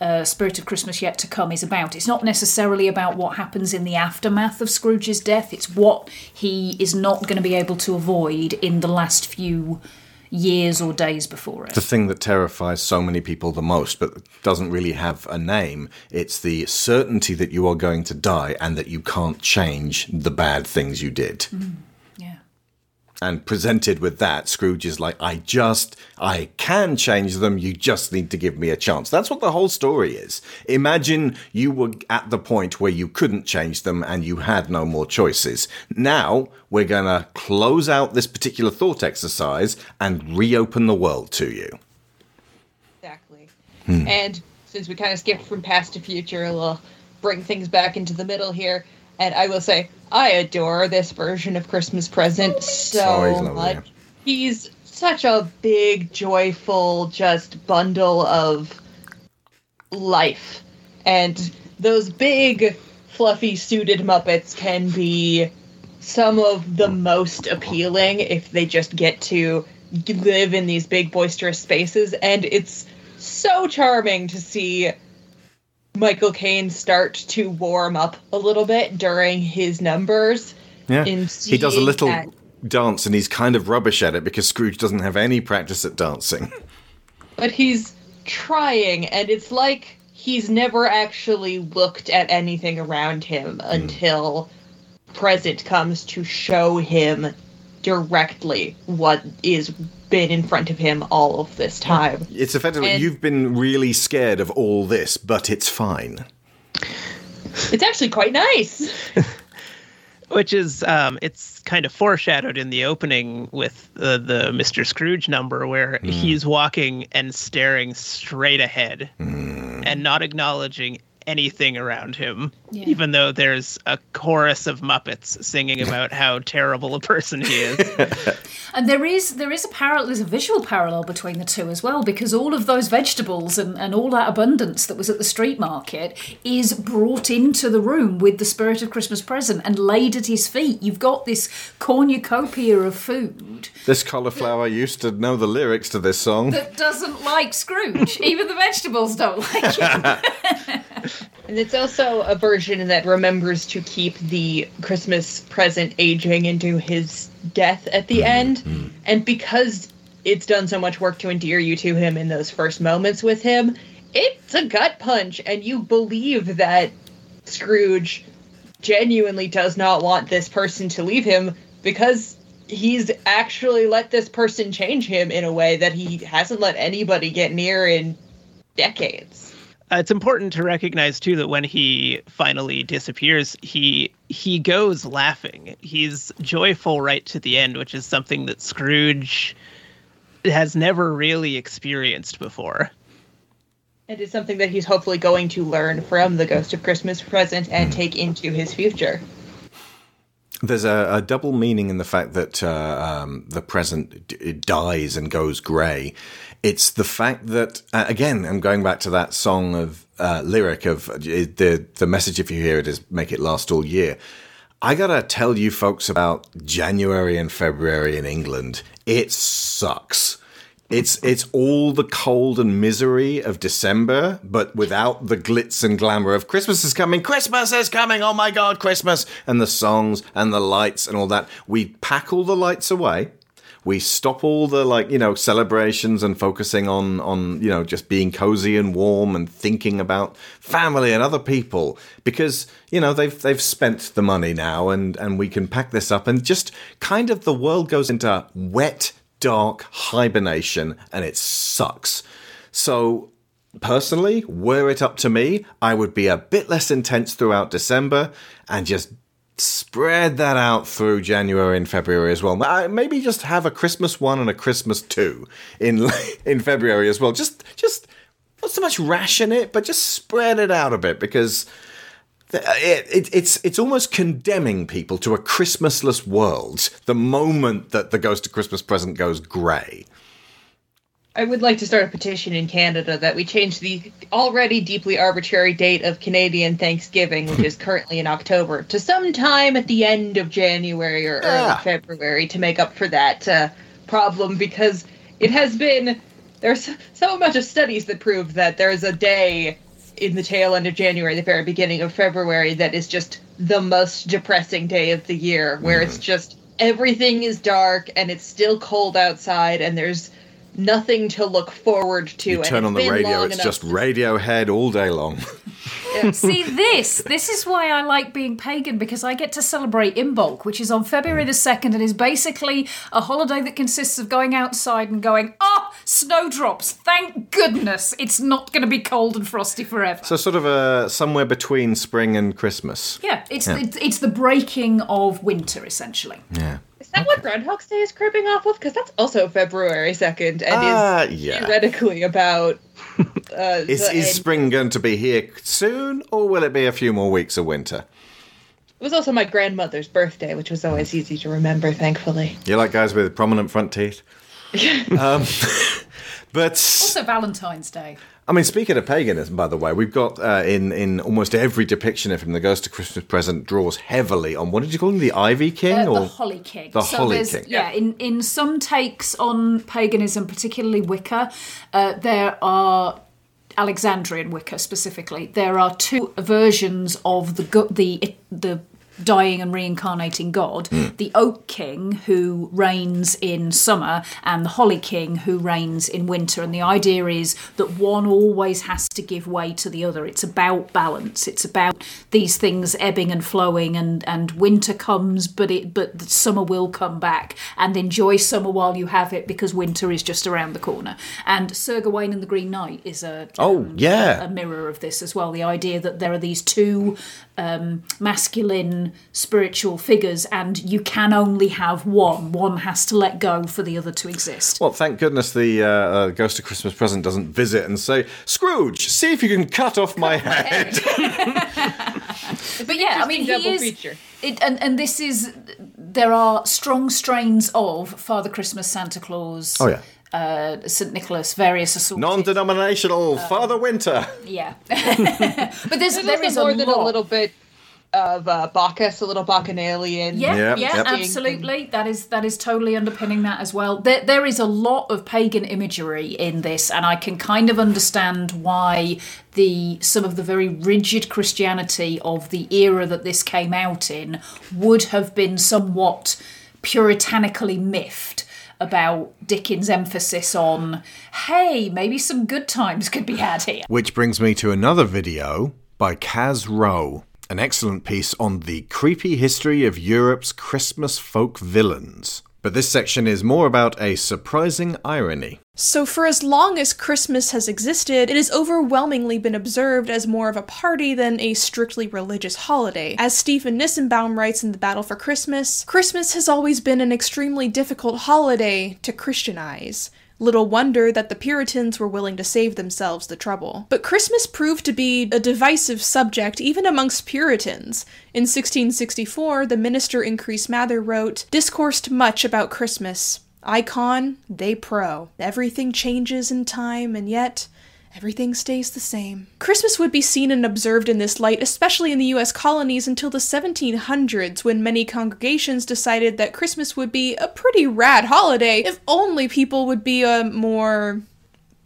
uh, Spirit of Christmas Yet to Come is about. It's not necessarily about what happens in the aftermath of Scrooge's death, it's what he is not going to be able to avoid in the last few years or days before it. The thing that terrifies so many people the most, but doesn't really have a name, it's the certainty that you are going to die and that you can't change the bad things you did. yeah. And presented with that, Scrooge is like, I just, I can change them, you just need to give me a chance. That's what the whole story is. Imagine you were at the point where you couldn't change them and you had no more choices. Now, we're gonna close out this particular thought exercise and reopen the world to you. Exactly. Hmm. And since we kind of skipped from past to future, we'll bring things back into the middle here. And I will say, I adore this version of Christmas Present so Oh, much. He's such a big, joyful, just bundle of life. And those big, fluffy, suited Muppets can be some of the most appealing if they just get to live in these big, boisterous spaces. And it's so charming to see Michael Caine start to warm up a little bit during his numbers. Yeah. He does a little that- dance and he's kind of rubbish at it because Scrooge doesn't have any practice at dancing. but he's trying and it's like he's never actually looked at anything around him hmm. until present comes to show him directly what is been in front of him all of this time It's effectively, And- you've been really scared of all this, but it's fine. it's actually quite nice which is um, it's kind of foreshadowed in the opening with the, the Mr. Scrooge number where he's walking and staring straight ahead and not acknowledging anything around him, Yeah. even though there's a chorus of Muppets singing about how terrible a person he is. And there is there is a parallel there's a visual parallel between the two as well because all of those vegetables and, and all that abundance that was at the street market is brought into the room with the spirit of Christmas present and laid at his feet. You've got this cornucopia of food This cauliflower used to know the lyrics to this song. that doesn't like Scrooge. Even the vegetables don't like it. And it's also a version that remembers to keep the Christmas present aging into his death at the mm-hmm. end. Mm-hmm. And because it's done so much work to endear you to him in those first moments with him, it's a gut punch. And you believe that Scrooge genuinely does not want this person to leave him because he's actually let this person change him in a way that he hasn't let anybody get near in decades. Uh, it's important to recognize too that when he finally disappears, he he goes laughing. He's joyful right to the end, which is something that Scrooge has never really experienced before. It is something that he's hopefully going to learn from the Ghost of Christmas Present and take into his future. There's a, a double meaning in the fact that uh, um, the present d- dies and goes grey. It's the fact that uh, again, I'm going back to that song of uh, lyric of uh, the the message. If you hear it, is make it last all year. I gotta tell you folks about January and February in England. It sucks. It's it's all the cold and misery of December, but without the glitz and glamour of Christmas is coming. Christmas is coming. Oh my God, Christmas! And the songs and the lights and all that. We pack all the lights away. We stop all the like you know celebrations and focusing on on you know just being cozy and warm and thinking about family and other people because you know they've they've spent the money now and and we can pack this up and just kind of the world goes into wet dark hibernation and it sucks. So, personally, were it up to me, I would be a bit less intense throughout December and just spread that out through January and February as well. Uh, maybe just have a Christmas one and a Christmas two in in February as well. Just just not so much ration it, but just spread it out a bit because it, it, it's it's almost condemning people to a Christmasless world the moment that the Ghost of Christmas Present goes grey. I would like to start a petition in Canada that we change the already deeply arbitrary date of Canadian Thanksgiving, which is currently in October, to sometime at the end of January or early Ah. February to make up for that uh, problem because it has been there's so much of studies that prove that there's a day in the tail end of January, the very beginning of February, that is just the most depressing day of the year, where it's just everything is dark and it's still cold outside and there's nothing to look forward to. You turn it's on the radio, it's enough just Radiohead all day long. See this. This is why I like being pagan because I get to celebrate Imbolc, which is on February the second, and is basically a holiday that consists of going outside and going, "Oh, snowdrops! Thank goodness it's not going to be cold and frosty forever." So sort of uh, somewhere between spring and Christmas. Yeah, it's Yeah. It's, it's the breaking of winter essentially. Yeah. Is that what Groundhog's Day is cribbing off of? Because that's also February 2nd and Ah, is yeah. theoretically about. Uh, Is, is spring going to be here soon, or will it be a few more weeks of winter? It was also my grandmother's birthday, which was always easy to remember, thankfully. You like guys with prominent front teeth? um, but Also Valentine's Day. I mean, speaking of paganism, by the way, we've got uh, in in almost every depiction of him, the Ghost of Christmas Present draws heavily on what did you call him, the Ivy King, Uh, or the Holly King. The so Holly King. Yeah, in, in some takes on paganism, particularly Wicca, uh, there are Alexandrian Wicca specifically. There are two versions of the the the dying and reincarnating god hmm. the oak king who reigns in summer and the holly king who reigns in winter. And the idea is that one always has to give way to the other. It's about balance. It's about these things ebbing and flowing and and winter comes but it but the summer will come back. And enjoy summer while you have it because winter is just around the corner. And sir gawain and the green knight is a Oh, um, yeah. a mirror of this as well. The idea that there are these two um, masculine spiritual figures, and you can only have one. One has to let go for the other to exist. Well, thank goodness the uh, uh, Ghost of Christmas Present doesn't visit and say, Scrooge, see if you can cut off my head. but yeah, I mean, he is. feature. It, and and this is there are strong strains of Father Christmas, Santa Claus. Oh, yeah. Uh, St Nicholas, various assorted. Non denominational Father Winter. Yeah, but there's, There's there more a than lot. a little bit of uh, Bacchus, a little bacchanalian. Yeah, yeah, absolutely. That is that is totally underpinning that as well. There, there is a lot of pagan imagery in this, and I can kind of understand why the some of the very rigid Christianity of the era that this came out in would have been somewhat puritanically miffed about Dickens' emphasis on, hey, maybe some good times could be had here. Which brings me to another video by Kaz Rowe, an excellent piece on the creepy history of Europe's Christmas folk villains. But this section is more about a surprising irony. So, for as long as Christmas has existed, it has overwhelmingly been observed as more of a party than a strictly religious holiday. As Stephen Nissenbaum writes in The Battle for Christmas, Christmas has always been an extremely difficult holiday to Christianize. Little wonder that the Puritans were willing to save themselves the trouble. But Christmas proved to be a divisive subject even amongst Puritans. In 1664, the minister Increase Mather wrote, Discoursed much about Christmas. Icon, they pro. Everything changes in time, and yet everything stays the same. Christmas would be seen and observed in this light, especially in the US colonies, until the 1700s, when many congregations decided that Christmas would be a pretty rad holiday if only people would be a more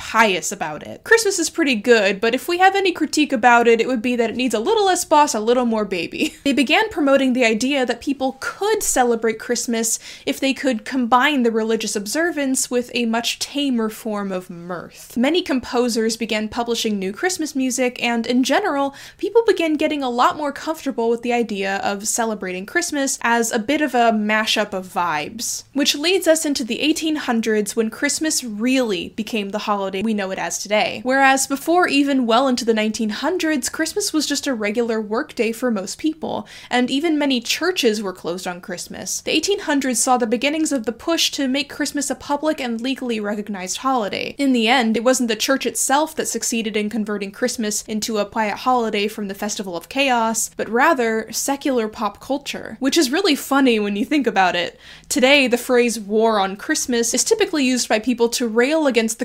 pious about it. Christmas is pretty good, but if we have any critique about it, it would be that it needs a little less boss, a little more baby. They began promoting the idea that people could celebrate Christmas if they could combine the religious observance with a much tamer form of mirth. Many composers began publishing new Christmas music, and in general, people began getting a lot more comfortable with the idea of celebrating Christmas as a bit of a mashup of vibes. Which leads us into the 1800s when Christmas really became the holiday we know it as today. Whereas before even well into the 1900s, Christmas was just a regular workday for most people, and even many churches were closed on Christmas. The 1800s saw the beginnings of the push to make Christmas a public and legally recognized holiday. In the end, it wasn't the church itself that succeeded in converting Christmas into a quiet holiday from the festival of chaos, but rather secular pop culture, which is really funny when you think about it. Today, the phrase war on Christmas is typically used by people to rail against the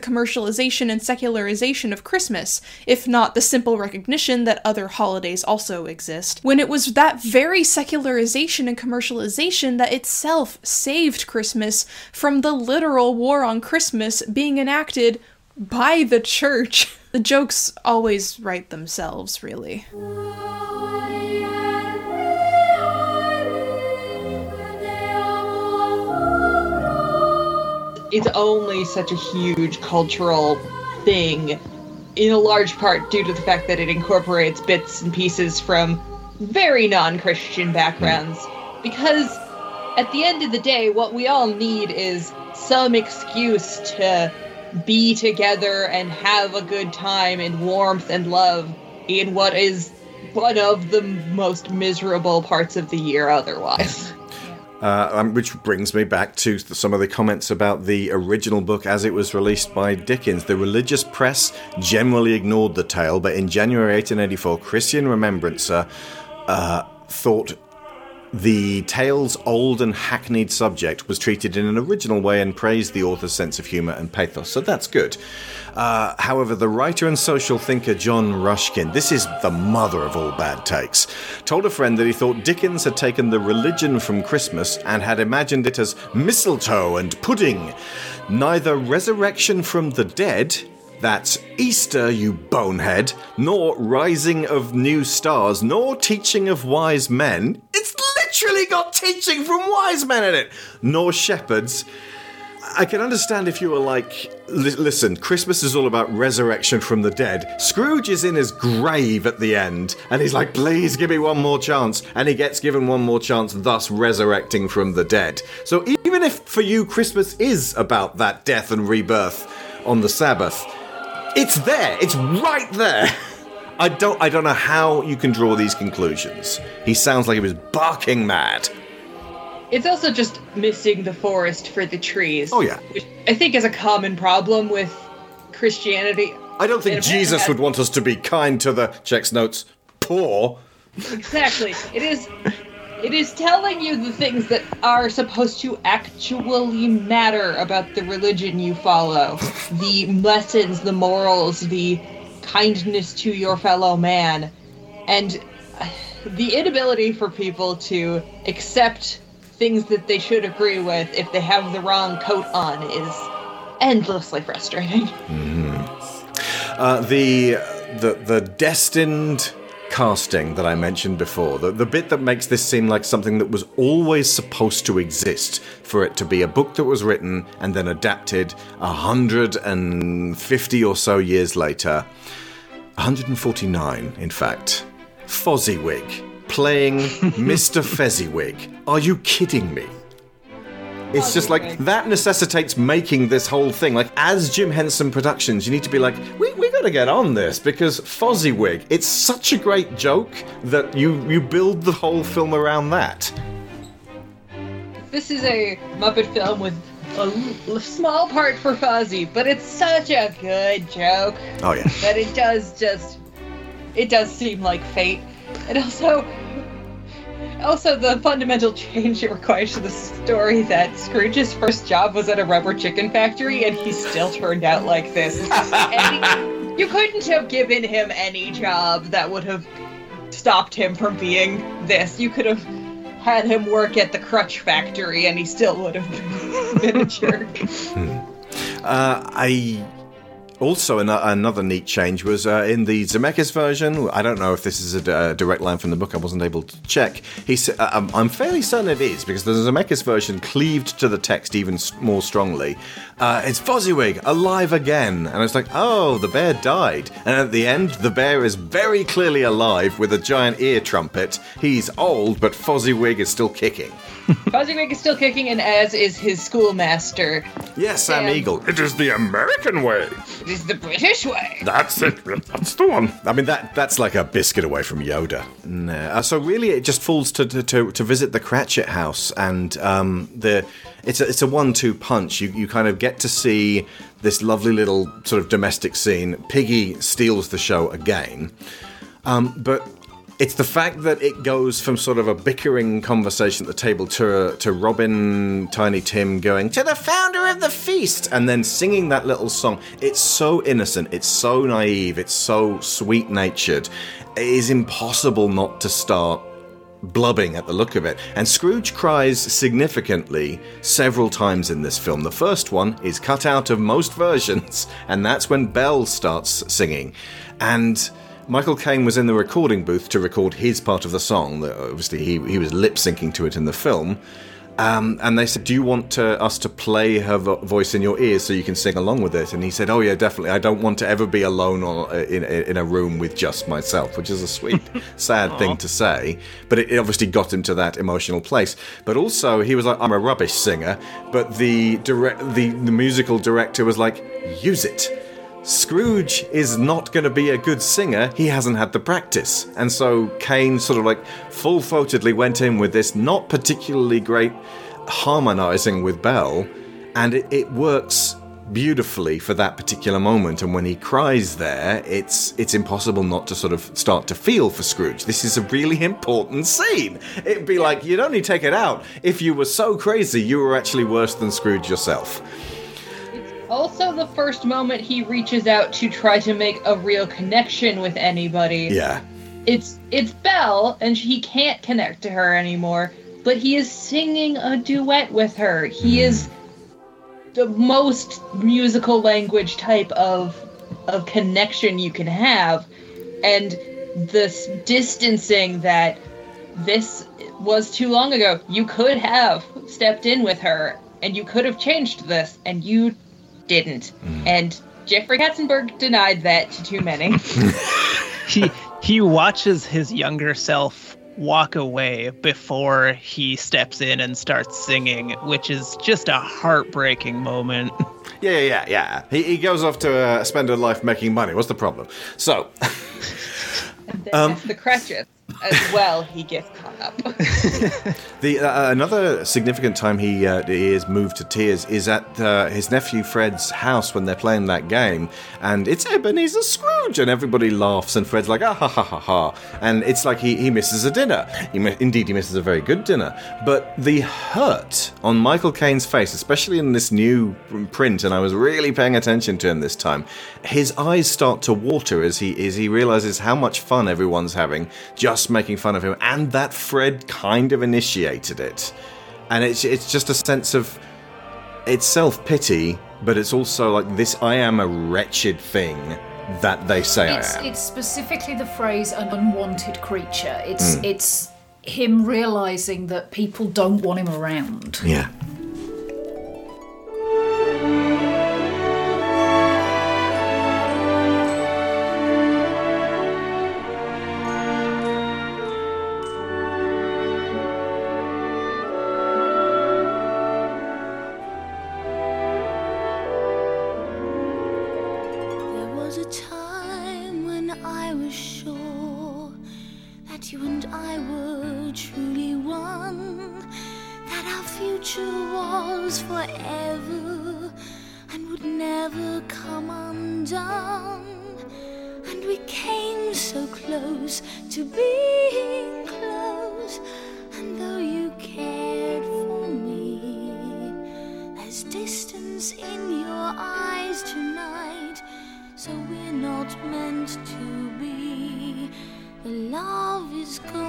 commercialization and secularization of Christmas, if not the simple recognition that other holidays also exist. When it was that very secularization and commercialization that itself saved Christmas from the literal war on Christmas being enacted by the church. The jokes always write themselves, really. It's only such a huge cultural thing in a large part due to the fact that it incorporates bits and pieces from very non-christian backgrounds. Because at the end of the day what we all need is some excuse to be together and have a good time and warmth and love in what is one of the most miserable parts of the year otherwise Uh, um, which brings me back to some of the comments about the original book as it was released by Dickens. The religious press generally ignored the tale, but in January 1884, Christian Remembrancer uh, thought the tale's old and hackneyed subject was treated in an original way and praised the author's sense of humour and pathos, so that's good. Uh, however, the writer and social thinker John Ruskin, this is the mother of all bad takes, told a friend that he thought Dickens had taken the religion from Christmas and had imagined it as mistletoe and pudding. Neither resurrection from the dead, that's Easter, you bonehead, nor rising of new stars, nor teaching of wise men. It's literally got teaching from wise men in it, nor shepherds. I can understand if you were like, listen, Christmas is all about resurrection from the dead. Scrooge is in his grave at the end, and he's like, please give me one more chance. And he gets given one more chance, thus resurrecting from the dead. So even if for you Christmas is about that death and rebirth on the Sabbath, it's there, it's right there. I don't I don't know how you can draw these conclusions. He sounds like he was barking mad. It's also just missing the forest for the trees. Oh, yeah. Which I think is a common problem with Christianity. I don't think Jesus would want us to be kind to the checks notes poor. Exactly. It is. It is telling you the things that are supposed to actually matter about the religion you follow, the lessons, the morals, the kindness to your fellow man, and the inability for people to accept things that they should agree with if they have the wrong coat on is endlessly frustrating. Uh, the the the destined casting that I mentioned before, the, the bit that makes this seem like something that was always supposed to exist, for it to be a book that was written and then adapted a hundred and fifty or so years later, 149 in fact, Fozziwig playing Mr. Fezziwig. Are you kidding me? It's just like that necessitates making this whole thing. Like, as Jim Henson Productions, you need to be like, we, we gotta get on this because Fozziwig, it's such a great joke that you, you build the whole film around that. This is a Muppet film with a l- small part for Fozzie, but it's such a good joke Oh, yeah. that it does just it does seem like fate. And also also the fundamental change it requires to the story that Scrooge's first job was at a rubber chicken factory and he still turned out like this. He- you couldn't have given him any job that would have stopped him from being this. You could have had him work at the crutch factory and he still would have been a jerk. Uh, I also an- another neat change was uh, in the Zemeckis version. I don't know if this is a direct line from the book. I wasn't able to check. He said, uh, I'm, I'm fairly certain it is because the Zemeckis version cleaved to the text even s- more strongly. Uh, it's Fozziwig alive again, and it's like, oh, the bear died, and at the end, the bear is very clearly alive with a giant ear trumpet. He's old, but Fozziwig is still kicking. Fozziwig is still kicking, and as is his schoolmaster. Yes, Sam Sam. Eagle. It is the American way. It is the British way. That's it. That's the one. I mean, that that's like a biscuit away from Yoda. No. Uh, so really, it just falls to to, to, to visit the Cratchit house, and um, the it's a it's a one-two punch. You you kind of get to see this lovely little sort of domestic scene. Piggy steals the show again, um, but. It's the fact that it goes from sort of a bickering conversation at the table to to Robin, Tiny Tim going to the founder of the feast, and then singing that little song. It's so innocent, it's so naive, it's so sweet natured. It is impossible not to start blubbing at the look of it. And Scrooge cries significantly several times in this film. The first one is cut out of most versions, and that's when Belle starts singing. And Michael Caine was in the recording booth to record his part of the song. that Obviously, he, he was lip syncing to it in the film. Um, and they said, "Do you want to, us to play her vo- voice in your ears so you can sing along with it?" And he said, "Oh yeah, definitely. I don't want to ever be alone on, in in a room with just myself," which is a sweet, sad thing to say. But it, it obviously got him to that emotional place. But also, he was like, "I'm a rubbish singer," but the direct, the, the musical director was like, "Use it." Scrooge is not going to be a good singer. He hasn't had the practice. And so Caine sort of like full throatedly went in with this not particularly great harmonizing with Belle, and it, it works beautifully for that particular moment. And when he cries there it's it's impossible not to sort of start to feel for Scrooge. This is a really important scene. It'd be like you'd only take it out if you were so crazy you were actually worse than Scrooge yourself Also, the first moment he reaches out to try to make a real connection with anybody. yeah It's it's Belle, and he can't connect to her anymore. But he is singing a duet with her. He hmm. is the most musical language type of of connection you can have, and this distancing that this was too long ago. You could have stepped in with her, and you could have changed this, and you didn't. And Jeffrey Katzenberg denied that to too many. he he watches his younger self walk away before he steps in and starts singing, which is just a heartbreaking moment. Yeah, yeah, yeah, yeah. He, he goes off to uh, spend a life making money. What's the problem? So, Then Um, the Cratchits as well, he gets caught up. The uh, another significant time he uh, he is moved to tears is at uh, his nephew Fred's house when they're playing that game, and it's Ebenezer Scrooge, and everybody laughs, and Fred's like ah ha ha ha ha, and it's like he, he misses a dinner. He, indeed, he misses a very good dinner. But the hurt on Michael Caine's face, especially in this new print, and I was really paying attention to him this time, his eyes start to water as he as he realizes how much fun everyone's having, just making fun of him, and that Fred kind of initiated it. And it's it's just a sense of it's self pity, but it's also like this I am a wretched thing that they say It's, I am. it's specifically the phrase "an unwanted creature." It's Mm. it's him realizing that people don't want him around. Yeah. Meant to be. The love is gone.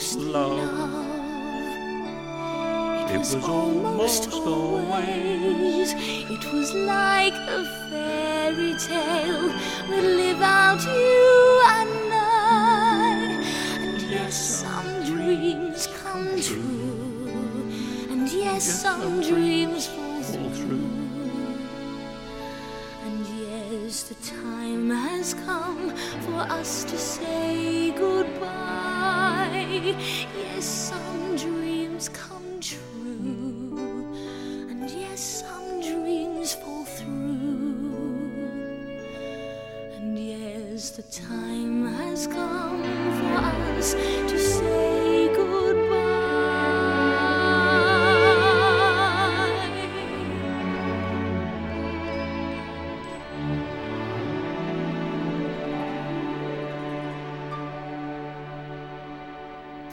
Almost love. It was almost always. It was like a fairy tale.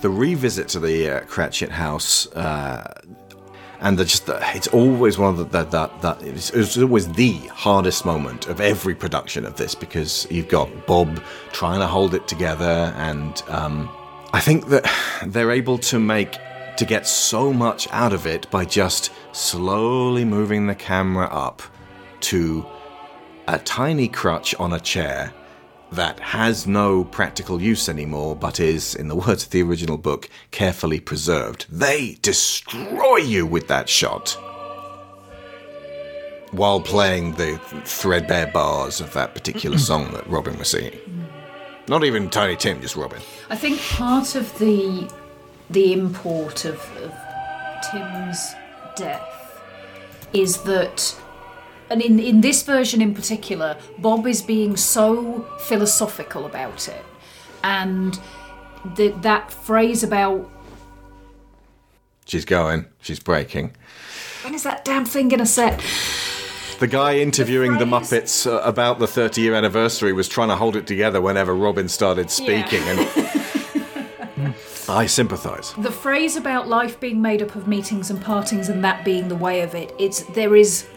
The revisit to the uh, Cratchit house, uh, and just it's always one of the that that that it's, it's always the hardest moment of every production of this because you've got Bob trying to hold it together, and um, I think that they're able to make to get so much out of it by just slowly moving the camera up to a tiny crutch on a chair that has no practical use anymore, but is, in the words of the original book, carefully preserved. They destroy you with that shot. while playing the threadbare bars of that particular song that Robin was singing. Not even Tiny Tim, just Robin. I think part of the the import of, of Tim's death is that and in, in this version in particular, Bob is being so philosophical about it. And the, that phrase about She's going, she's breaking. when is that damn thing gonna set? The guy interviewing the, Muppets uh, about the 30 year anniversary was trying to hold it together whenever Robin started speaking, and I sympathise. The phrase about life being made up of meetings and partings and that being the way of it, it's there is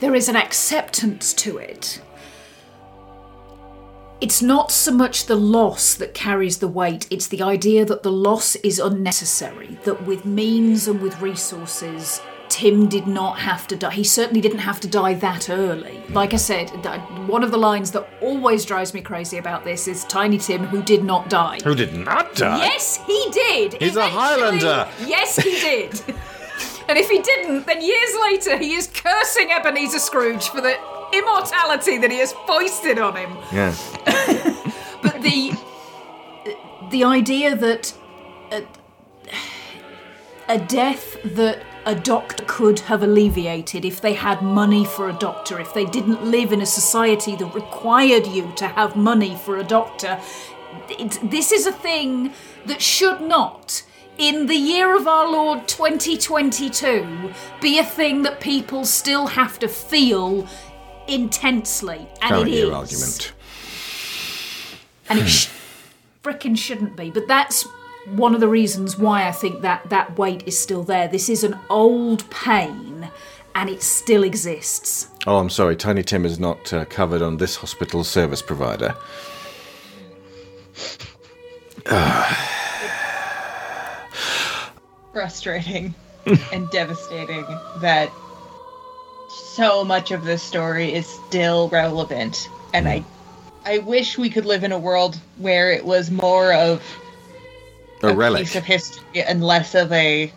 there is an acceptance to it. It's not so much the loss that carries the weight, it's the idea that the loss is unnecessary, that with means and with resources, Tim did not have to die. He certainly didn't have to die that early. Like I said, one of the lines that always drives me crazy about this is Tiny Tim, who did not die. Who did not die? Yes, he did. He's a Highlander. Yes, he did. and if he didn't, then years later he is cursing Ebenezer Scrooge for the immortality that he has foisted on him. Yeah. But the the idea that a, a death that a doctor could have alleviated if they had money for a doctor, if they didn't live in a society that required you to have money for a doctor, this is a thing that should not. In the year of our Lord 2022, be a thing that people still have to feel intensely, and Current it is argument. and it sh- frickin' shouldn't be. But that's one of the reasons why I think that that weight is still there. This is an old pain, and it still exists. Oh, I'm sorry, Tiny Tim is not uh, covered on this hospital service provider. frustrating and devastating that so much of this story is still relevant and i i wish we could live in a world where it was more of A relic. piece of history and less of a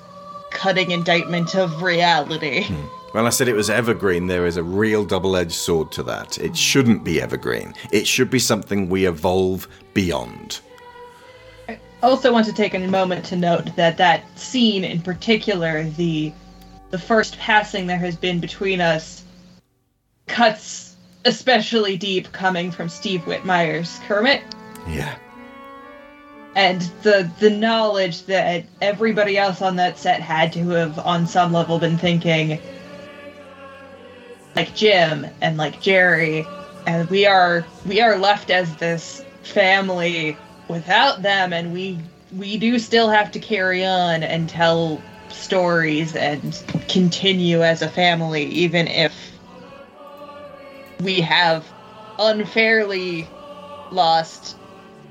cutting indictment of reality hmm. When I said it was evergreen, there is a real double edged sword to that. It shouldn't be evergreen, it should be something we evolve beyond. I also want to take a moment to note that that scene in particular, the the first passing there has been between us, cuts especially deep coming from Steve Whitmire's Kermit, Yeah. and the the knowledge that everybody else on that set had to have, on some level, been thinking, like Jim and like Jerry, and we are we are left as this family without them, and we we do still have to carry on and tell stories and continue as a family, even if we have unfairly lost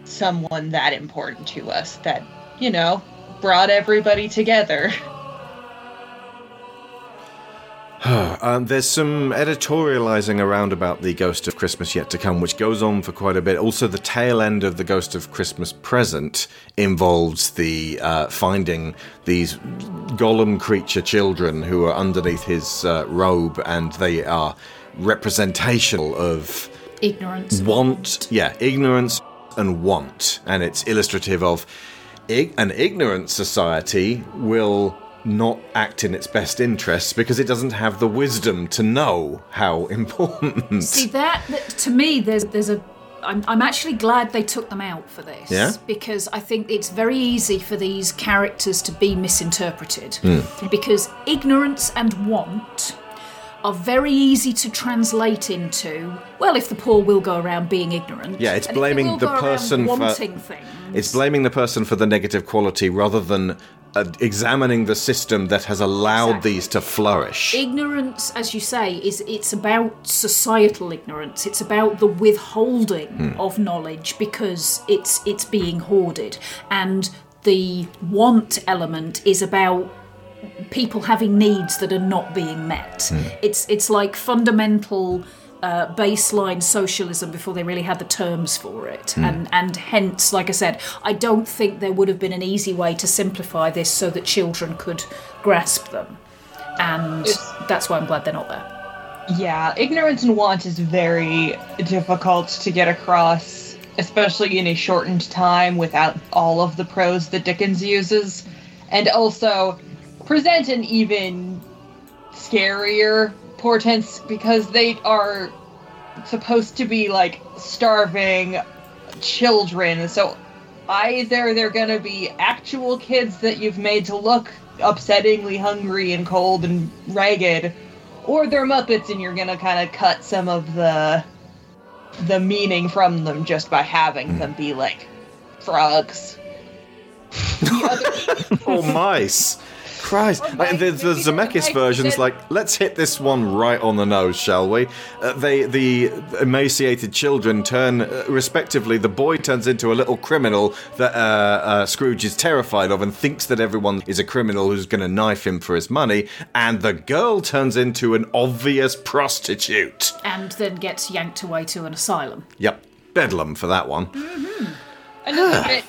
someone that important to us that, you know, brought everybody together. um, there's some editorializing around about the Ghost of Christmas yet to come, which goes on for quite a bit. Also, the tail end of the Ghost of Christmas present involves the uh, finding these golem creature children who are underneath his uh, robe, and they are representational of Ignorance. want yeah ignorance and want and it's illustrative of ig- an ignorant society will not act in its best interests because it doesn't have the wisdom to know how important See that, that to me, there's there's a. I'm, I'm actually glad they took them out for this. Yeah? Because I think it's very easy for these characters to be misinterpreted. Hmm. Because ignorance and want are very easy to translate into. Well, if the poor will go around being ignorant. yeah it's and if they blaming the person for wanting things. it's blaming the person for the negative quality rather than uh, examining the system that has allowed these to flourish Ignorance, as you say, is it's about societal ignorance. It's about the withholding Hmm. of knowledge because it's it's being hoarded, and the want element is about people having needs that are not being met. Hmm. It's it's like fundamental uh, baseline socialism before they really had the terms for it, Hmm. and and hence, like I said, I don't think there would have been an easy way to simplify this so that children could grasp them, and that's why I'm glad they're not there. Yeah, ignorance and want is very difficult to get across, especially in a shortened time without all of the prose that Dickens uses. And also present an even scarier portents because they are supposed to be like starving children. So either they're gonna be actual kids that you've made to look upsettingly hungry and cold and ragged, or they're Muppets and you're gonna kind of cut some of the the meaning from them just by having them be like frogs. or oh, mice. Christ. Like, the the Zemeckis version's like, let's hit this one right on the nose, shall we? Uh, they the emaciated children turn, uh, respectively, the boy turns into a little criminal that uh, uh, Scrooge is terrified of and thinks that everyone is a criminal who's going to knife him for his money, and the girl turns into an obvious prostitute. And then gets yanked away to an asylum. Yep, bedlam for that one. Another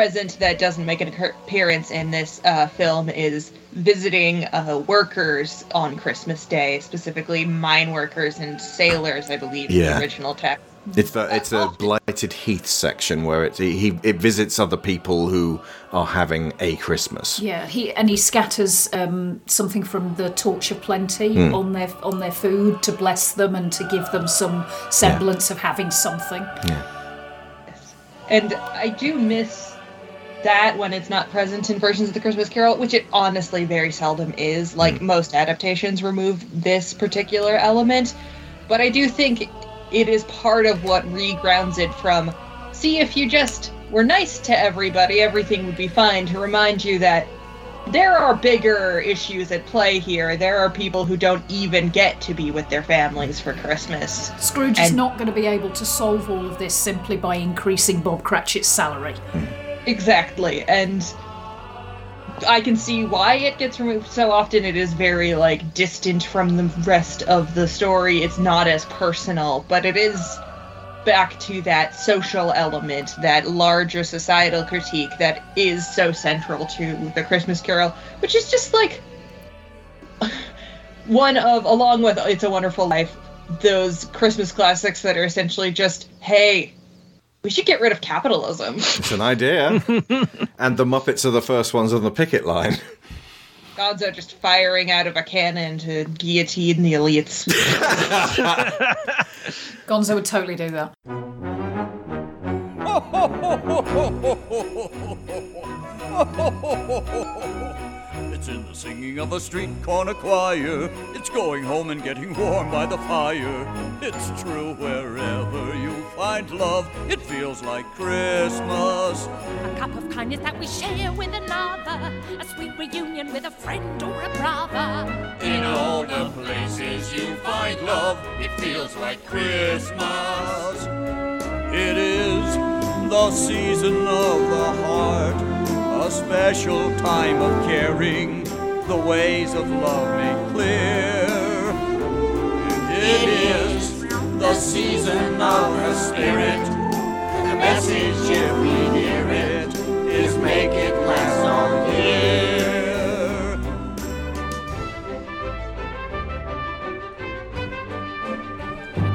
bit present that doesn't make an appearance in this uh, film is visiting uh, workers on Christmas Day, specifically mine workers and sailors, I believe, in Yeah. the original text. It's the it's a blighted heath section where it he it visits other people who are having a Christmas. Yeah, he and he scatters um, something from the torch of plenty Hmm. on their on their food to bless them and to give them some semblance of having something. Yeah. And I do miss that when it's not present in versions of the Christmas Carol, which it honestly very seldom is. Like hmm. most adaptations remove this particular element, but I do think it is part of what regrounds it from see if you just were nice to everybody, everything would be fine to remind you that there are bigger issues at play here. There are people who don't even get to be with their families for Christmas. Scrooge is not going to be able to solve all of this simply by increasing Bob Cratchit's salary. Hmm. Exactly, and I can see why it gets removed so often. It is very like distant from the rest of the story. It's not as personal, but it is back to that social element, that larger societal critique that is so central to the Christmas Carol, which is just like one of, along with It's a Wonderful Life, those Christmas classics that are essentially just, hey, we should get rid of capitalism. It's an idea. and the Muppets are the first ones on the picket line. Gonzo just firing out of a cannon to guillotine the elites. Gonzo would totally do that. It's in the singing of a street corner choir. It's going home and getting warm by the fire. It's true wherever you find love, it feels like Christmas. A cup of kindness that we share with another. A sweet reunion with a friend or a brother. In all the places you find love, it feels like Christmas. It is the season of the heart, a special time of caring, the ways of love made clear. It is the season of the spirit, the message if we hear it is make it last all year.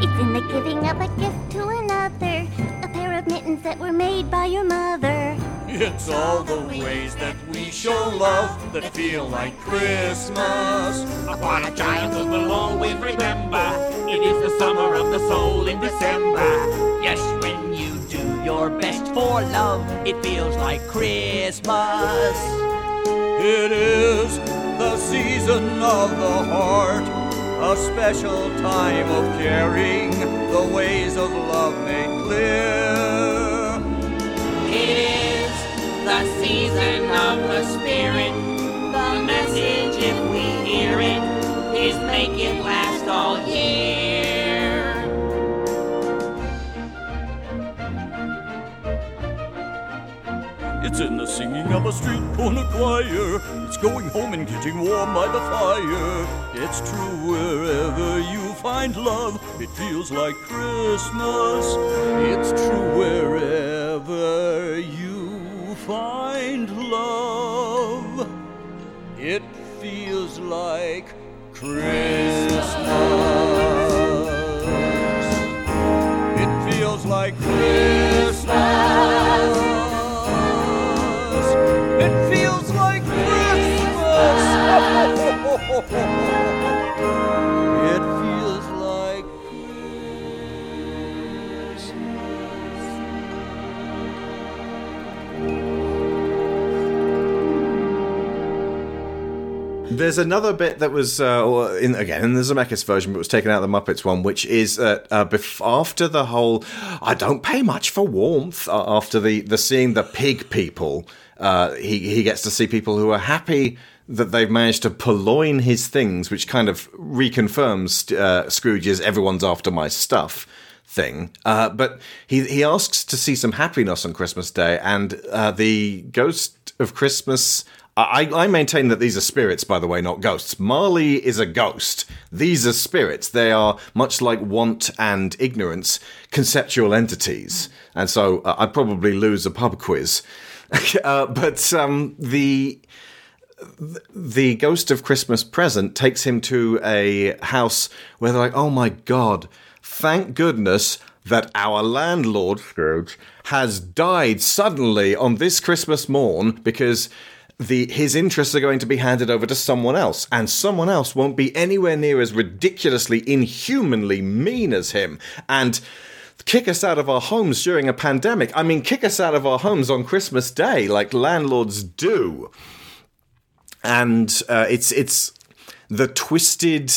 It's in the giving of a gift to another, a pair of mittens that were made by your mother. It's all the ways that we show love that feel like Christmas. Upon a child who will always remember It is the summer of the soul in December Yes, when you do your best for love It feels like Christmas It is the season of the heart, a special time of caring, the ways of love made clear. It is the season of the spirit The message, if we hear it Is make it last all year It's in the singing of a street corner choir. It's going home and getting warm by the fire. It's true wherever you find love, it feels like Christmas. It's true wherever you find love, it feels like Christmas. It feels like Christmas. It feels like Christmas. There's another bit that was uh, in again in the Zemeckis version, but was taken out of the Muppets one, which is that uh, bef- after the whole "I don't pay much for warmth" uh, after the the seeing the pig people, uh, he he gets to see people who are happy that they've managed to purloin his things, which kind of reconfirms uh, Scrooge's "everyone's after my stuff." thing. Uh, but he he asks to see some happiness on Christmas Day, and uh, the ghost of Christmas. I, I maintain that these are spirits, by the way, not ghosts. Marley is a ghost. These are spirits. They are much like want and ignorance, conceptual entities. And so uh, I'd probably lose a pub quiz. uh, but um, the the ghost of Christmas present takes him to a house where they're like, oh my god, thank goodness that our landlord, Scrooge, has died suddenly on this Christmas morn because the his interests are going to be handed over to someone else, and someone else won't be anywhere near as ridiculously, inhumanly mean as him. And kick us out of our homes during a pandemic. I mean, kick us out of our homes on Christmas Day, like landlords do and uh, it's it's the twisted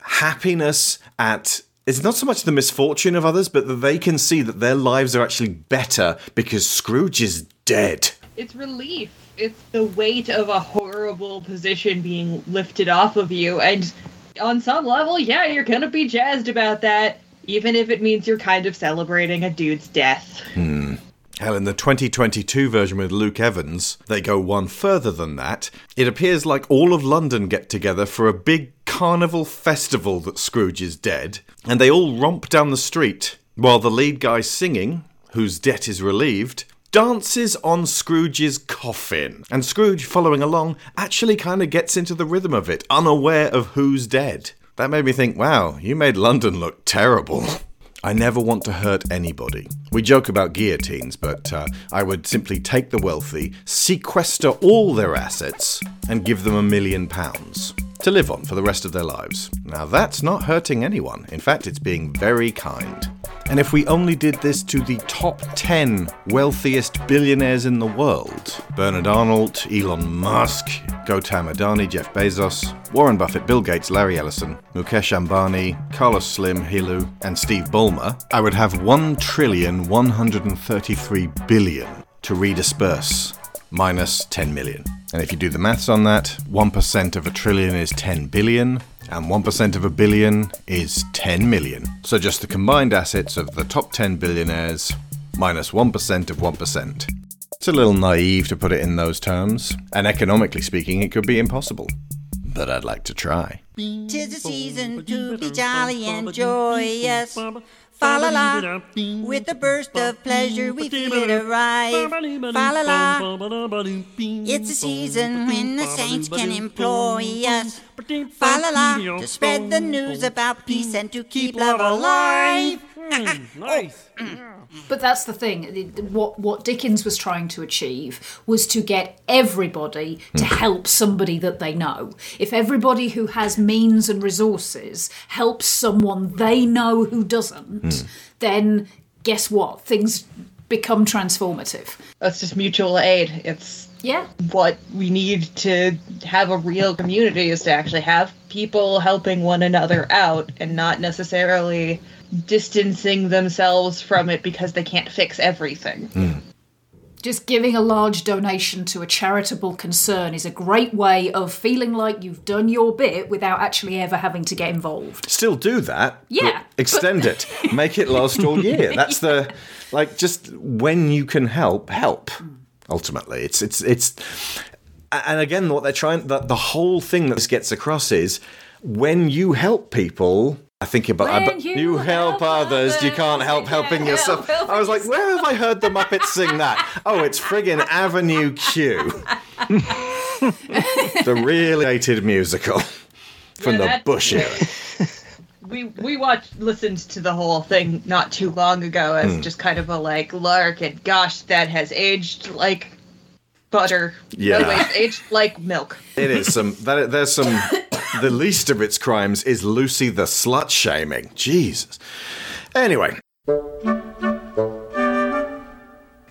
happiness at it's not so much the misfortune of others, but that they can see that their lives are actually better because Scrooge is dead. It's relief. It's the weight of a horrible position being lifted off of you, and on some level, yeah, you're gonna be jazzed about that, even if it means you're kind of celebrating a dude's death. Hmm. Hell, in the 2022 version with Luke Evans, they go one further than that. It appears like all of London get together for a big carnival festival that Scrooge is dead, and they all romp down the street while the lead guy singing, whose debt is relieved, dances on Scrooge's coffin. And Scrooge, following along, actually kind of gets into the rhythm of it, unaware of who's dead. That made me think, wow, you made London look terrible. I never want to hurt anybody. We joke about guillotines, but uh, I would simply take the wealthy, sequester all their assets, and give them a million pounds to live on for the rest of their lives. Now that's not hurting anyone. In fact, it's being very kind. And if we only did this to the top 10 wealthiest billionaires in the world Bernard Arnault, Elon Musk, Gautam Adani, Jeff Bezos, Warren Buffett, Bill Gates, Larry Ellison, Mukesh Ambani, Carlos Slim, Helú, and Steve Ballmer, I would have 1 trillion 133 billion to redisperse minus 10 million. And if you do the maths on that, 1% of a trillion is 10 billion, and 1% of a billion is 10 million. So just the combined assets of the top 10 billionaires minus 1 of 1%. It's a little naive to put it in those terms, and economically speaking, it could be impossible. But I'd like to try. Tis the season to be jolly and joyous. Fa la la, with a burst of pleasure we feel it arrive. Fa la la, it's a season when the saints can employ us. Fa la la, to spread the news about peace and to keep love alive. nice. But that's the thing. What what Dickens was trying to achieve was to get everybody to hmm. help somebody that they know. If everybody who has means and resources helps someone they know who doesn't, hmm. then guess what? Things become transformative. That's just mutual aid. It's yeah. What we need to have a real community is to actually have people helping one another out and not necessarily distancing themselves from it because they can't fix everything. Hmm. Just giving a large donation to a charitable concern is a great way of feeling like you've done your bit without actually ever having to get involved. Still do that. Yeah, but Extend it. Make it last all year. That's the like just when you can help, help. Ultimately, it's it's it's, and again, what they're trying the the whole thing that this gets across is when you help people. I think about I, When but you you help others, you can't help helping yourself. I was like, where have I heard the Muppets sing that? Oh, it's friggin' Avenue Q, the really dated musical from Yeah, the that- Bush era. We we watched listened to the whole thing not too long ago as Hmm. just kind of a like lark and gosh that has aged like butter. Yeah. Aged like milk. It is some. That, there's some. The least of its crimes is Lucy the slut shaming. Jesus. Anyway.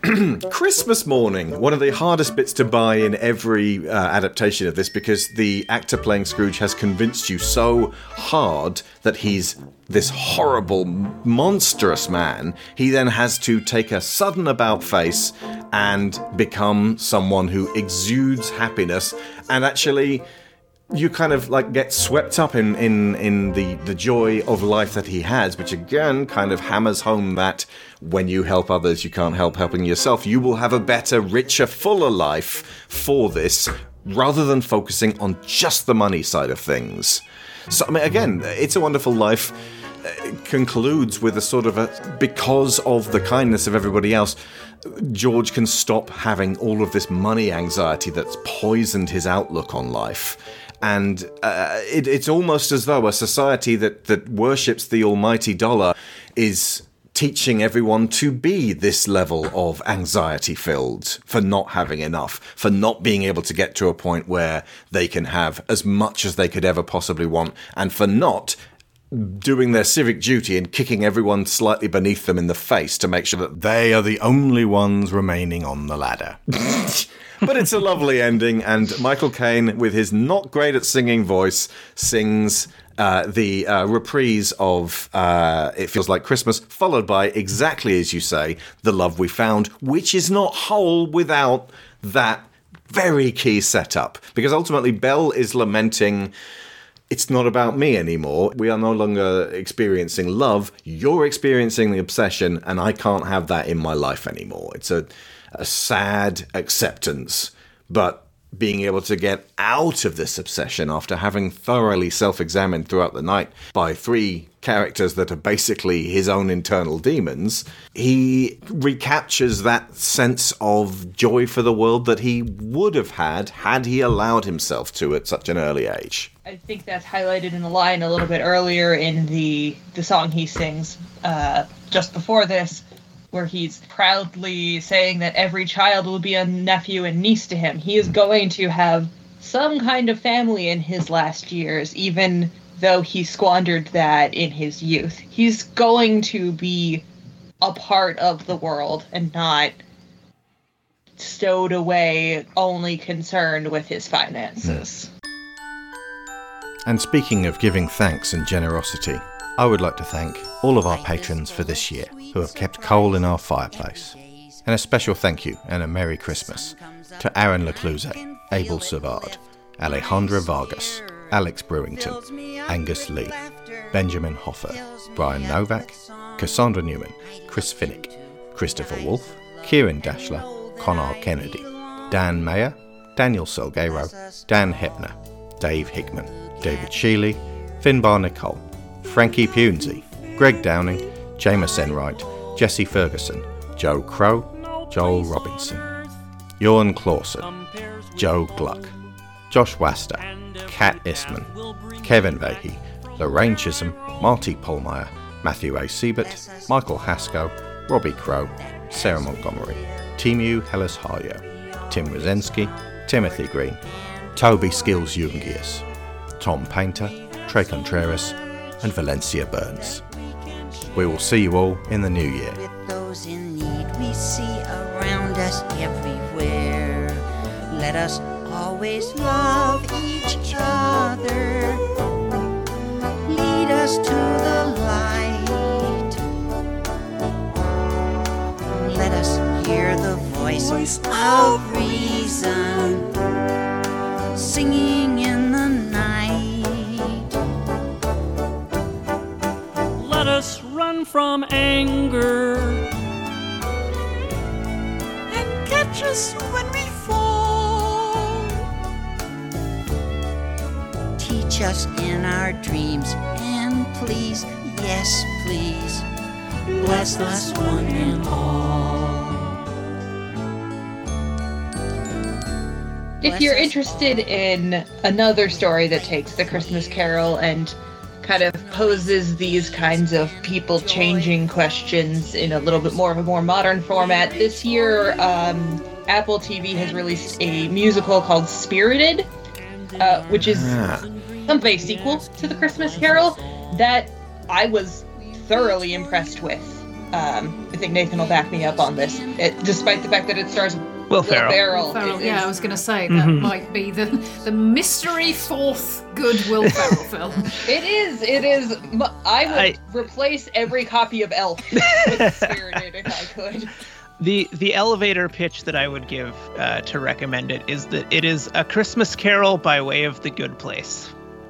Christmas morning, one of the hardest bits to buy in every uh, adaptation of this because the actor playing Scrooge has convinced you so hard that he's this horrible, monstrous man. He then has to take a sudden about face and become someone who exudes happiness and actually you kind of like get swept up in in in the the joy of life that he has which again kind of hammers home that when you help others you can't help helping yourself you will have a better richer fuller life for this rather than focusing on just the money side of things so i mean again it's a wonderful life uh, concludes with a sort of a because of the kindness of everybody else George can stop having all of this money anxiety that's poisoned his outlook on life. And uh, it, it's almost as though a society that, that worships the almighty dollar is teaching everyone to be this level of anxiety filled for not having enough, for not being able to get to a point where they can have as much as they could ever possibly want, and for not doing their civic duty and kicking everyone slightly beneath them in the face to make sure that they are the only ones remaining on the ladder. but it's a lovely ending, and Michael Caine, with his not great at singing voice, sings. Uh, the uh, reprise of uh, It Feels Like Christmas, followed by, exactly as you say, The Love We Found, which is not whole without that very key setup. Because ultimately, Belle is lamenting it's not about me anymore. We are no longer experiencing love. You're experiencing the obsession, and I can't have that in my life anymore. It's a, a sad acceptance, but being able to get out of this obsession after having thoroughly self examined throughout the night by three characters that are basically his own internal demons, he recaptures that sense of joy for the world that he would have had had he allowed himself to at such an early age. I think that's highlighted in the line a little bit earlier in the the song he sings uh, just before this, where he's proudly saying that every child will be a nephew and niece to him. He is going to have some kind of family in his last years, even though he squandered that in his youth. He's going to be a part of the world and not stowed away, only concerned with his finances. And speaking of giving thanks and generosity, I would like to thank all of our patrons for this year who have kept coal in our fireplace. And a special thank you and a Merry Christmas to Aaron Lecluse, Abel Savard, Alejandra Vargas, Alex Brewington, Angus Lee, Benjamin Hoffer, Brian Novak, Cassandra Newman, Chris Finnick, Christopher Wolfe, Kieran Dashler, Connor Kennedy, Dan Mayer, Daniel Salguero, Dan Hepner, Dave Hickman, David Sheely, Finbar Nicole, Frankie Punzi, Greg Downing, Jameis Enright, Jesse Ferguson, Joe Crow, Joel Robinson, Jorn Clausen, Joe Gluck, Josh Waster, Kat Isman, Kevin Vahey, Lorraine Chisholm, Marty Polmeyer, Matthew A. Siebert, Michael Haskell, Robbie Crow, Sarah Montgomery, Timu Hellas Harjo, Tim Rosensky, Timothy Green, Toby Skills Jungius, Tom Painter, Trey Contreras, and Valencia Burns. We will see you all in the new year. those in need we see around us everywhere. Let us always love each other. Lead us to the light. Let us hear the voice of reason singing in run from anger and catch us when we fall. Teach us in our dreams, and please, yes, please, bless us one and all. If you're interested in another story that takes the Christmas Carol and kind of poses these kinds of people changing questions in a little bit more of a more modern format, this year um, Apple TV has released a musical called Spirited, uh, which is some of a sequel to the Christmas Carol that I was thoroughly impressed with. Um, I think Nathan will back me up on this, it, despite the fact that it stars Will Ferrell. Ferrell. Ferrell, yeah, I was going to say that Mhm. might be the the mystery fourth good Will Ferrell film. It is. It is. I would replace every copy of Elf with Spirited if I could. The the elevator pitch that I would give uh, to recommend it is that it is a Christmas Carol by way of the Good Place.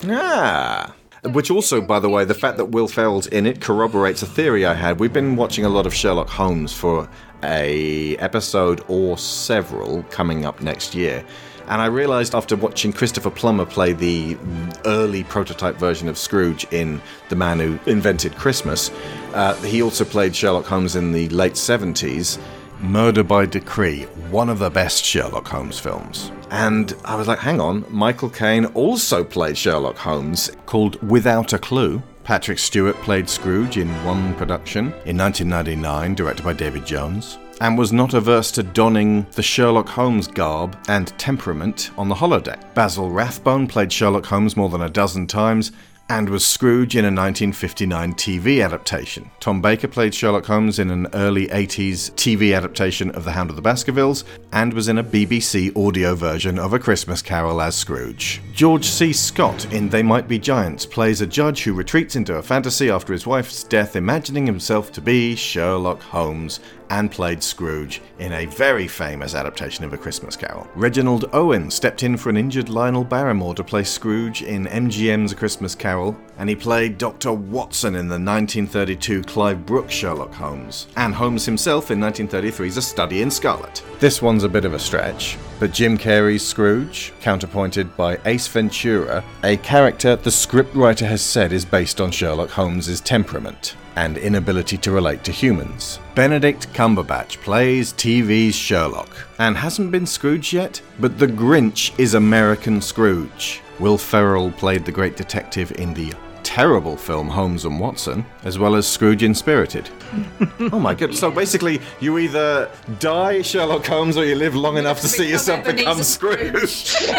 Ah. Which also, by the way, the fact that Will Ferrell's in it corroborates a theory I had. We've been watching a lot of Sherlock Holmes for a episode or several coming up next year. And I realized after watching Christopher Plummer play the early prototype version of Scrooge in The Man Who Invented Christmas, uh, he also played Sherlock Holmes in the late 70s. Murder by Decree, one of the best Sherlock Holmes films. And I was like, hang on, Michael Caine also played Sherlock Holmes called Without a Clue. Patrick Stewart played Scrooge in one production in 1999, directed by David Jones, and was not averse to donning the Sherlock Holmes garb and temperament on the holodeck. Basil Rathbone played Sherlock Holmes more than a dozen times and was Scrooge in a 1959 TV adaptation. Tom Baker played Sherlock Holmes in an early 80s TV adaptation of The Hound of the Baskervilles and was in a BBC audio version of A Christmas Carol as Scrooge. George C. Scott in They Might Be Giants plays a judge who retreats into a fantasy after his wife's death, imagining himself to be Sherlock Holmes and played Scrooge in a very famous adaptation of A Christmas Carol. Reginald Owen stepped in for an injured Lionel Barrymore to play Scrooge in MGM's A Christmas Carol, and he played Dr. Watson in the 1932 Clive Brook's Sherlock Holmes, and Holmes himself in 1933's A Study in Scarlet. This one's a bit of a stretch, but Jim Carrey's Scrooge, counterpointed by Ace Ventura, a character the scriptwriter has said is based on Sherlock Holmes's temperament and inability to relate to humans. Benedict Cumberbatch plays TV's Sherlock and hasn't been Scrooge yet, but the Grinch is American Scrooge. Will Ferrell played the great detective in the terrible film Holmes and Watson, as well as Scrooge in Spirited. oh my god, so basically you either die Sherlock Holmes or you live long enough to see yourself become Scrooge.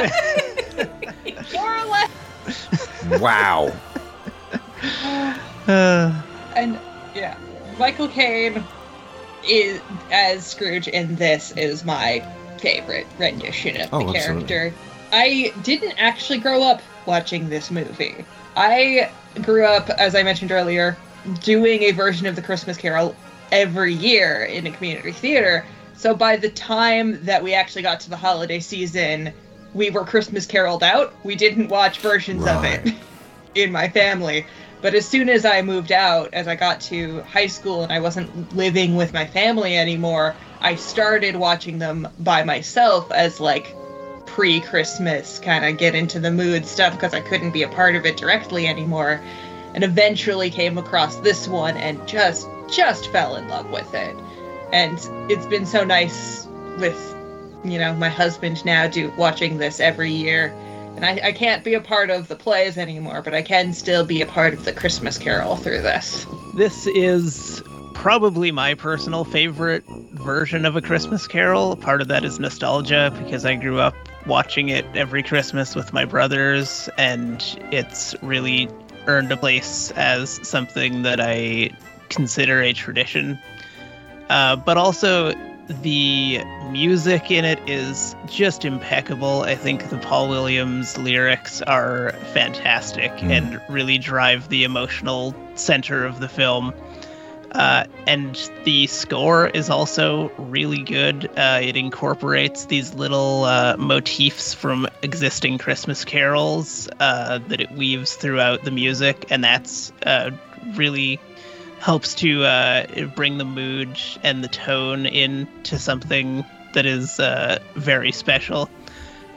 More or less. wow. And yeah, Michael Caine is as Scrooge in this is my favorite rendition of Oh, the absolutely. character. I didn't actually grow up watching this movie. I grew up, as I mentioned earlier, doing a version of the Christmas Carol every year in a community theater. So by the time that we actually got to the holiday season, we were Christmas caroled out. We didn't watch versions of it in my family. But as soon as I moved out, as I got to high school and I wasn't living with my family anymore, I started watching them by myself as like pre Christmas, kind of get into the mood stuff because I couldn't be a part of it directly anymore. And eventually came across this one and just just fell in love with it. And it's been so nice with you know my husband now do watching this every year and I, I can't be a part of the plays anymore, but I can still be a part of the Christmas Carol through this. This is probably my personal favorite version of A Christmas Carol. Part of that is nostalgia because I grew up watching it every Christmas with my brothers, and it's really earned a place as something that I consider a tradition. Uh, but also, the music in it is just impeccable. I think the Paul Williams lyrics are fantastic Mm. and really drive the emotional center of the film. Uh, and the score is also really good. Uh, it incorporates these little uh, motifs from existing Christmas carols uh, that it weaves throughout the music, and that's uh, really helps to uh, bring the mood and the tone into something that is uh, very special.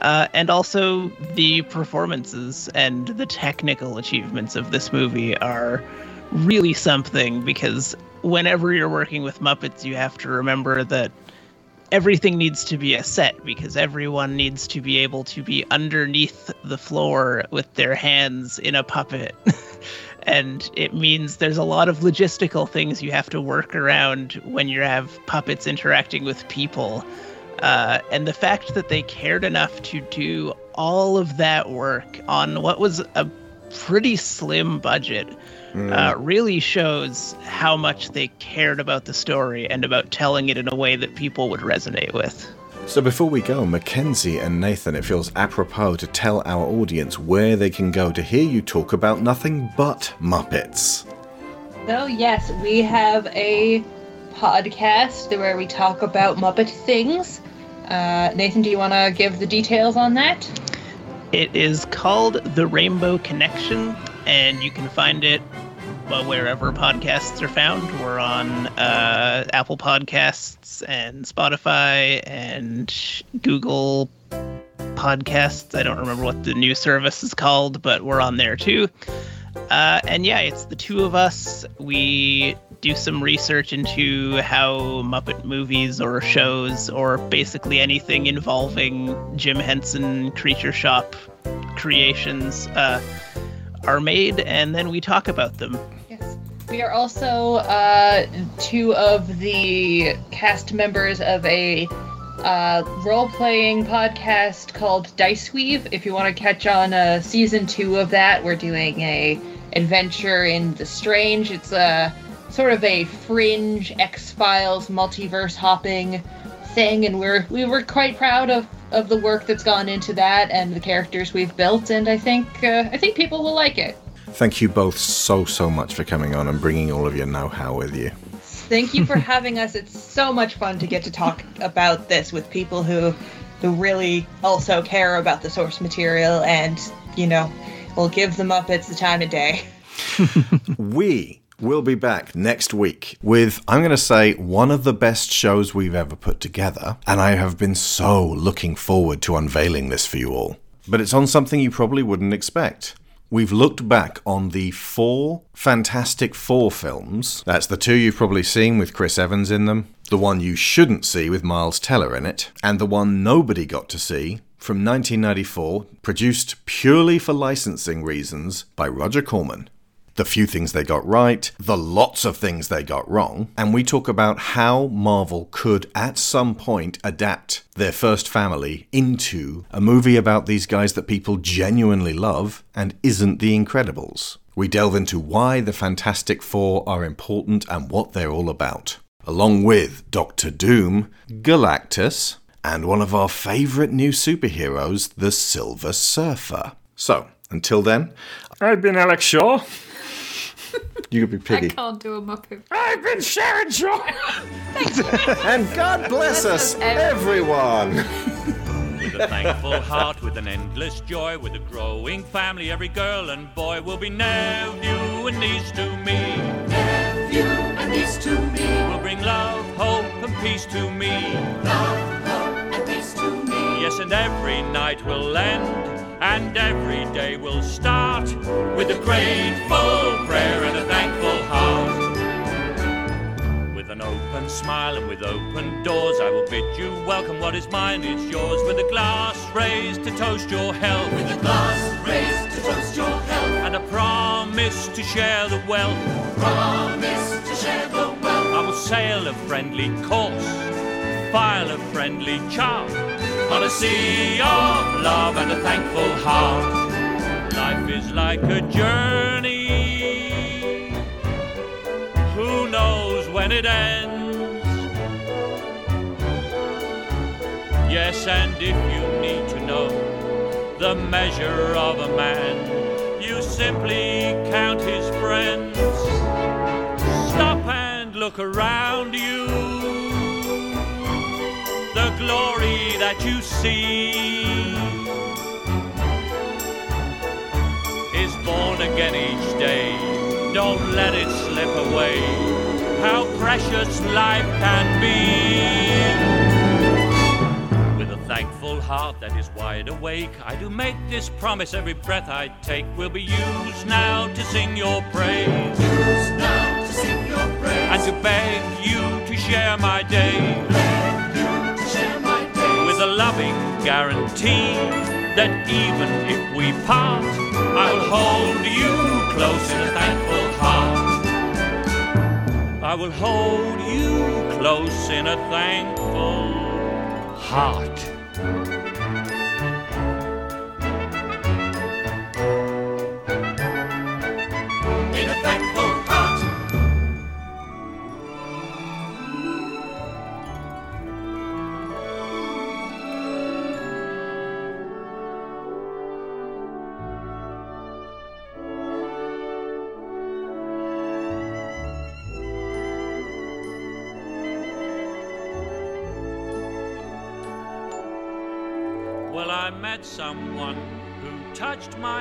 Uh, and also the performances and the technical achievements of this movie are really something because whenever you're working with Muppets, you have to remember that everything needs to be a set because everyone needs to be able to be underneath the floor with their hands in a puppet. and it means there's a lot of logistical things you have to work around when you have puppets interacting with people. Uh, and the fact that they cared enough to do all of that work on what was a pretty slim budget uh, really shows how much they cared about the story and about telling it in a way that people would resonate with. So before we go, Mackenzie and Nathan, it feels apropos to tell our audience where they can go to hear you talk about nothing but Muppets. So, yes, we have a podcast where we talk about Muppet things. Uh, Nathan, do you want to give the details on that? It is called The Rainbow Connection, and you can find it well, wherever podcasts are found. We're on uh, Apple Podcasts and Spotify and Google Podcasts. I don't remember what the new service is called, but we're on there too. Uh, and yeah, it's the two of us. We do some research into how Muppet movies or shows or basically anything involving Jim Henson Creature Shop creations uh, are made, and then we talk about them. Yes. We are also uh, two of the cast members of a uh, role playing podcast called Dice Weave. If you want to catch on uh, season two of that, we're doing a adventure in the strange. It's a sort of a fringe X Files multiverse hopping thing, and we're we were quite proud of of the work that's gone into that and the characters we've built. And I think uh, I think people will like it. Thank you both so, so much for coming on and bringing all of your know how with you. Thank you for having us. It's so much fun to get to talk about this with people who who really also care about the source material and, you know, will give the Muppets the time of day. we will be back next week with, I'm going to say, one of the best shows we've ever put together. And I have been so looking forward to unveiling this for you all. But it's on something you probably wouldn't expect. We've looked back on the four Fantastic Four films. That's the two you've probably seen with Chris Evans in them, the one you shouldn't see with Miles Teller in it, and the one nobody got to see from 1994, produced purely for licensing reasons by Roger Corman. The few things they got right, the lots of things they got wrong, and we talk about how Marvel could at some point adapt their first family into a movie about these guys that people genuinely love and isn't The Incredibles. We delve into why the Fantastic Four are important and what they're all about, along with Doctor Doom, Galactus, and one of our favourite new superheroes, the Silver Surfer. So, until then, I've been Alex Shaw. You could be Piggy. I can't do a Muppet. I've been Sharon Shaw. and God bless us, everyone. With a thankful heart, with an endless joy, with a growing family, every girl and boy will be nephew and niece to me. Nephew and niece to me. Will bring love, hope, and peace to me. Love, hope, and peace to me. Yes, and every night will end. And every day will start with a grateful prayer and a thankful heart. With an open smile and with open doors, I will bid you welcome. What is mine is yours. With a glass raised to toast your health. With a glass raised to toast your health. And a promise to share the wealth. Promise to share the wealth. I will sail a friendly course, file a friendly chart. On a sea of love and a thankful heart. Life is like a journey. Who knows when it ends? Yes, and if you need to know the measure of a man, you simply count his friends. Stop and look around you glory that you see is born again each day. Don't let it slip away. How precious life can be. With a thankful heart that is wide awake, I do make this promise every breath I take will be used now to sing your praise. Used now to sing your praise. And to beg you to share my day is a loving guarantee that even if we part, I will hold you close in a thankful heart. I will hold you close in a thankful heart.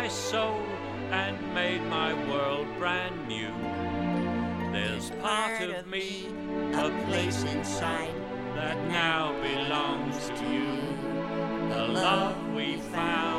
my soul and made my world brand new. There's part of me, a place inside that now belongs to you. The love we found.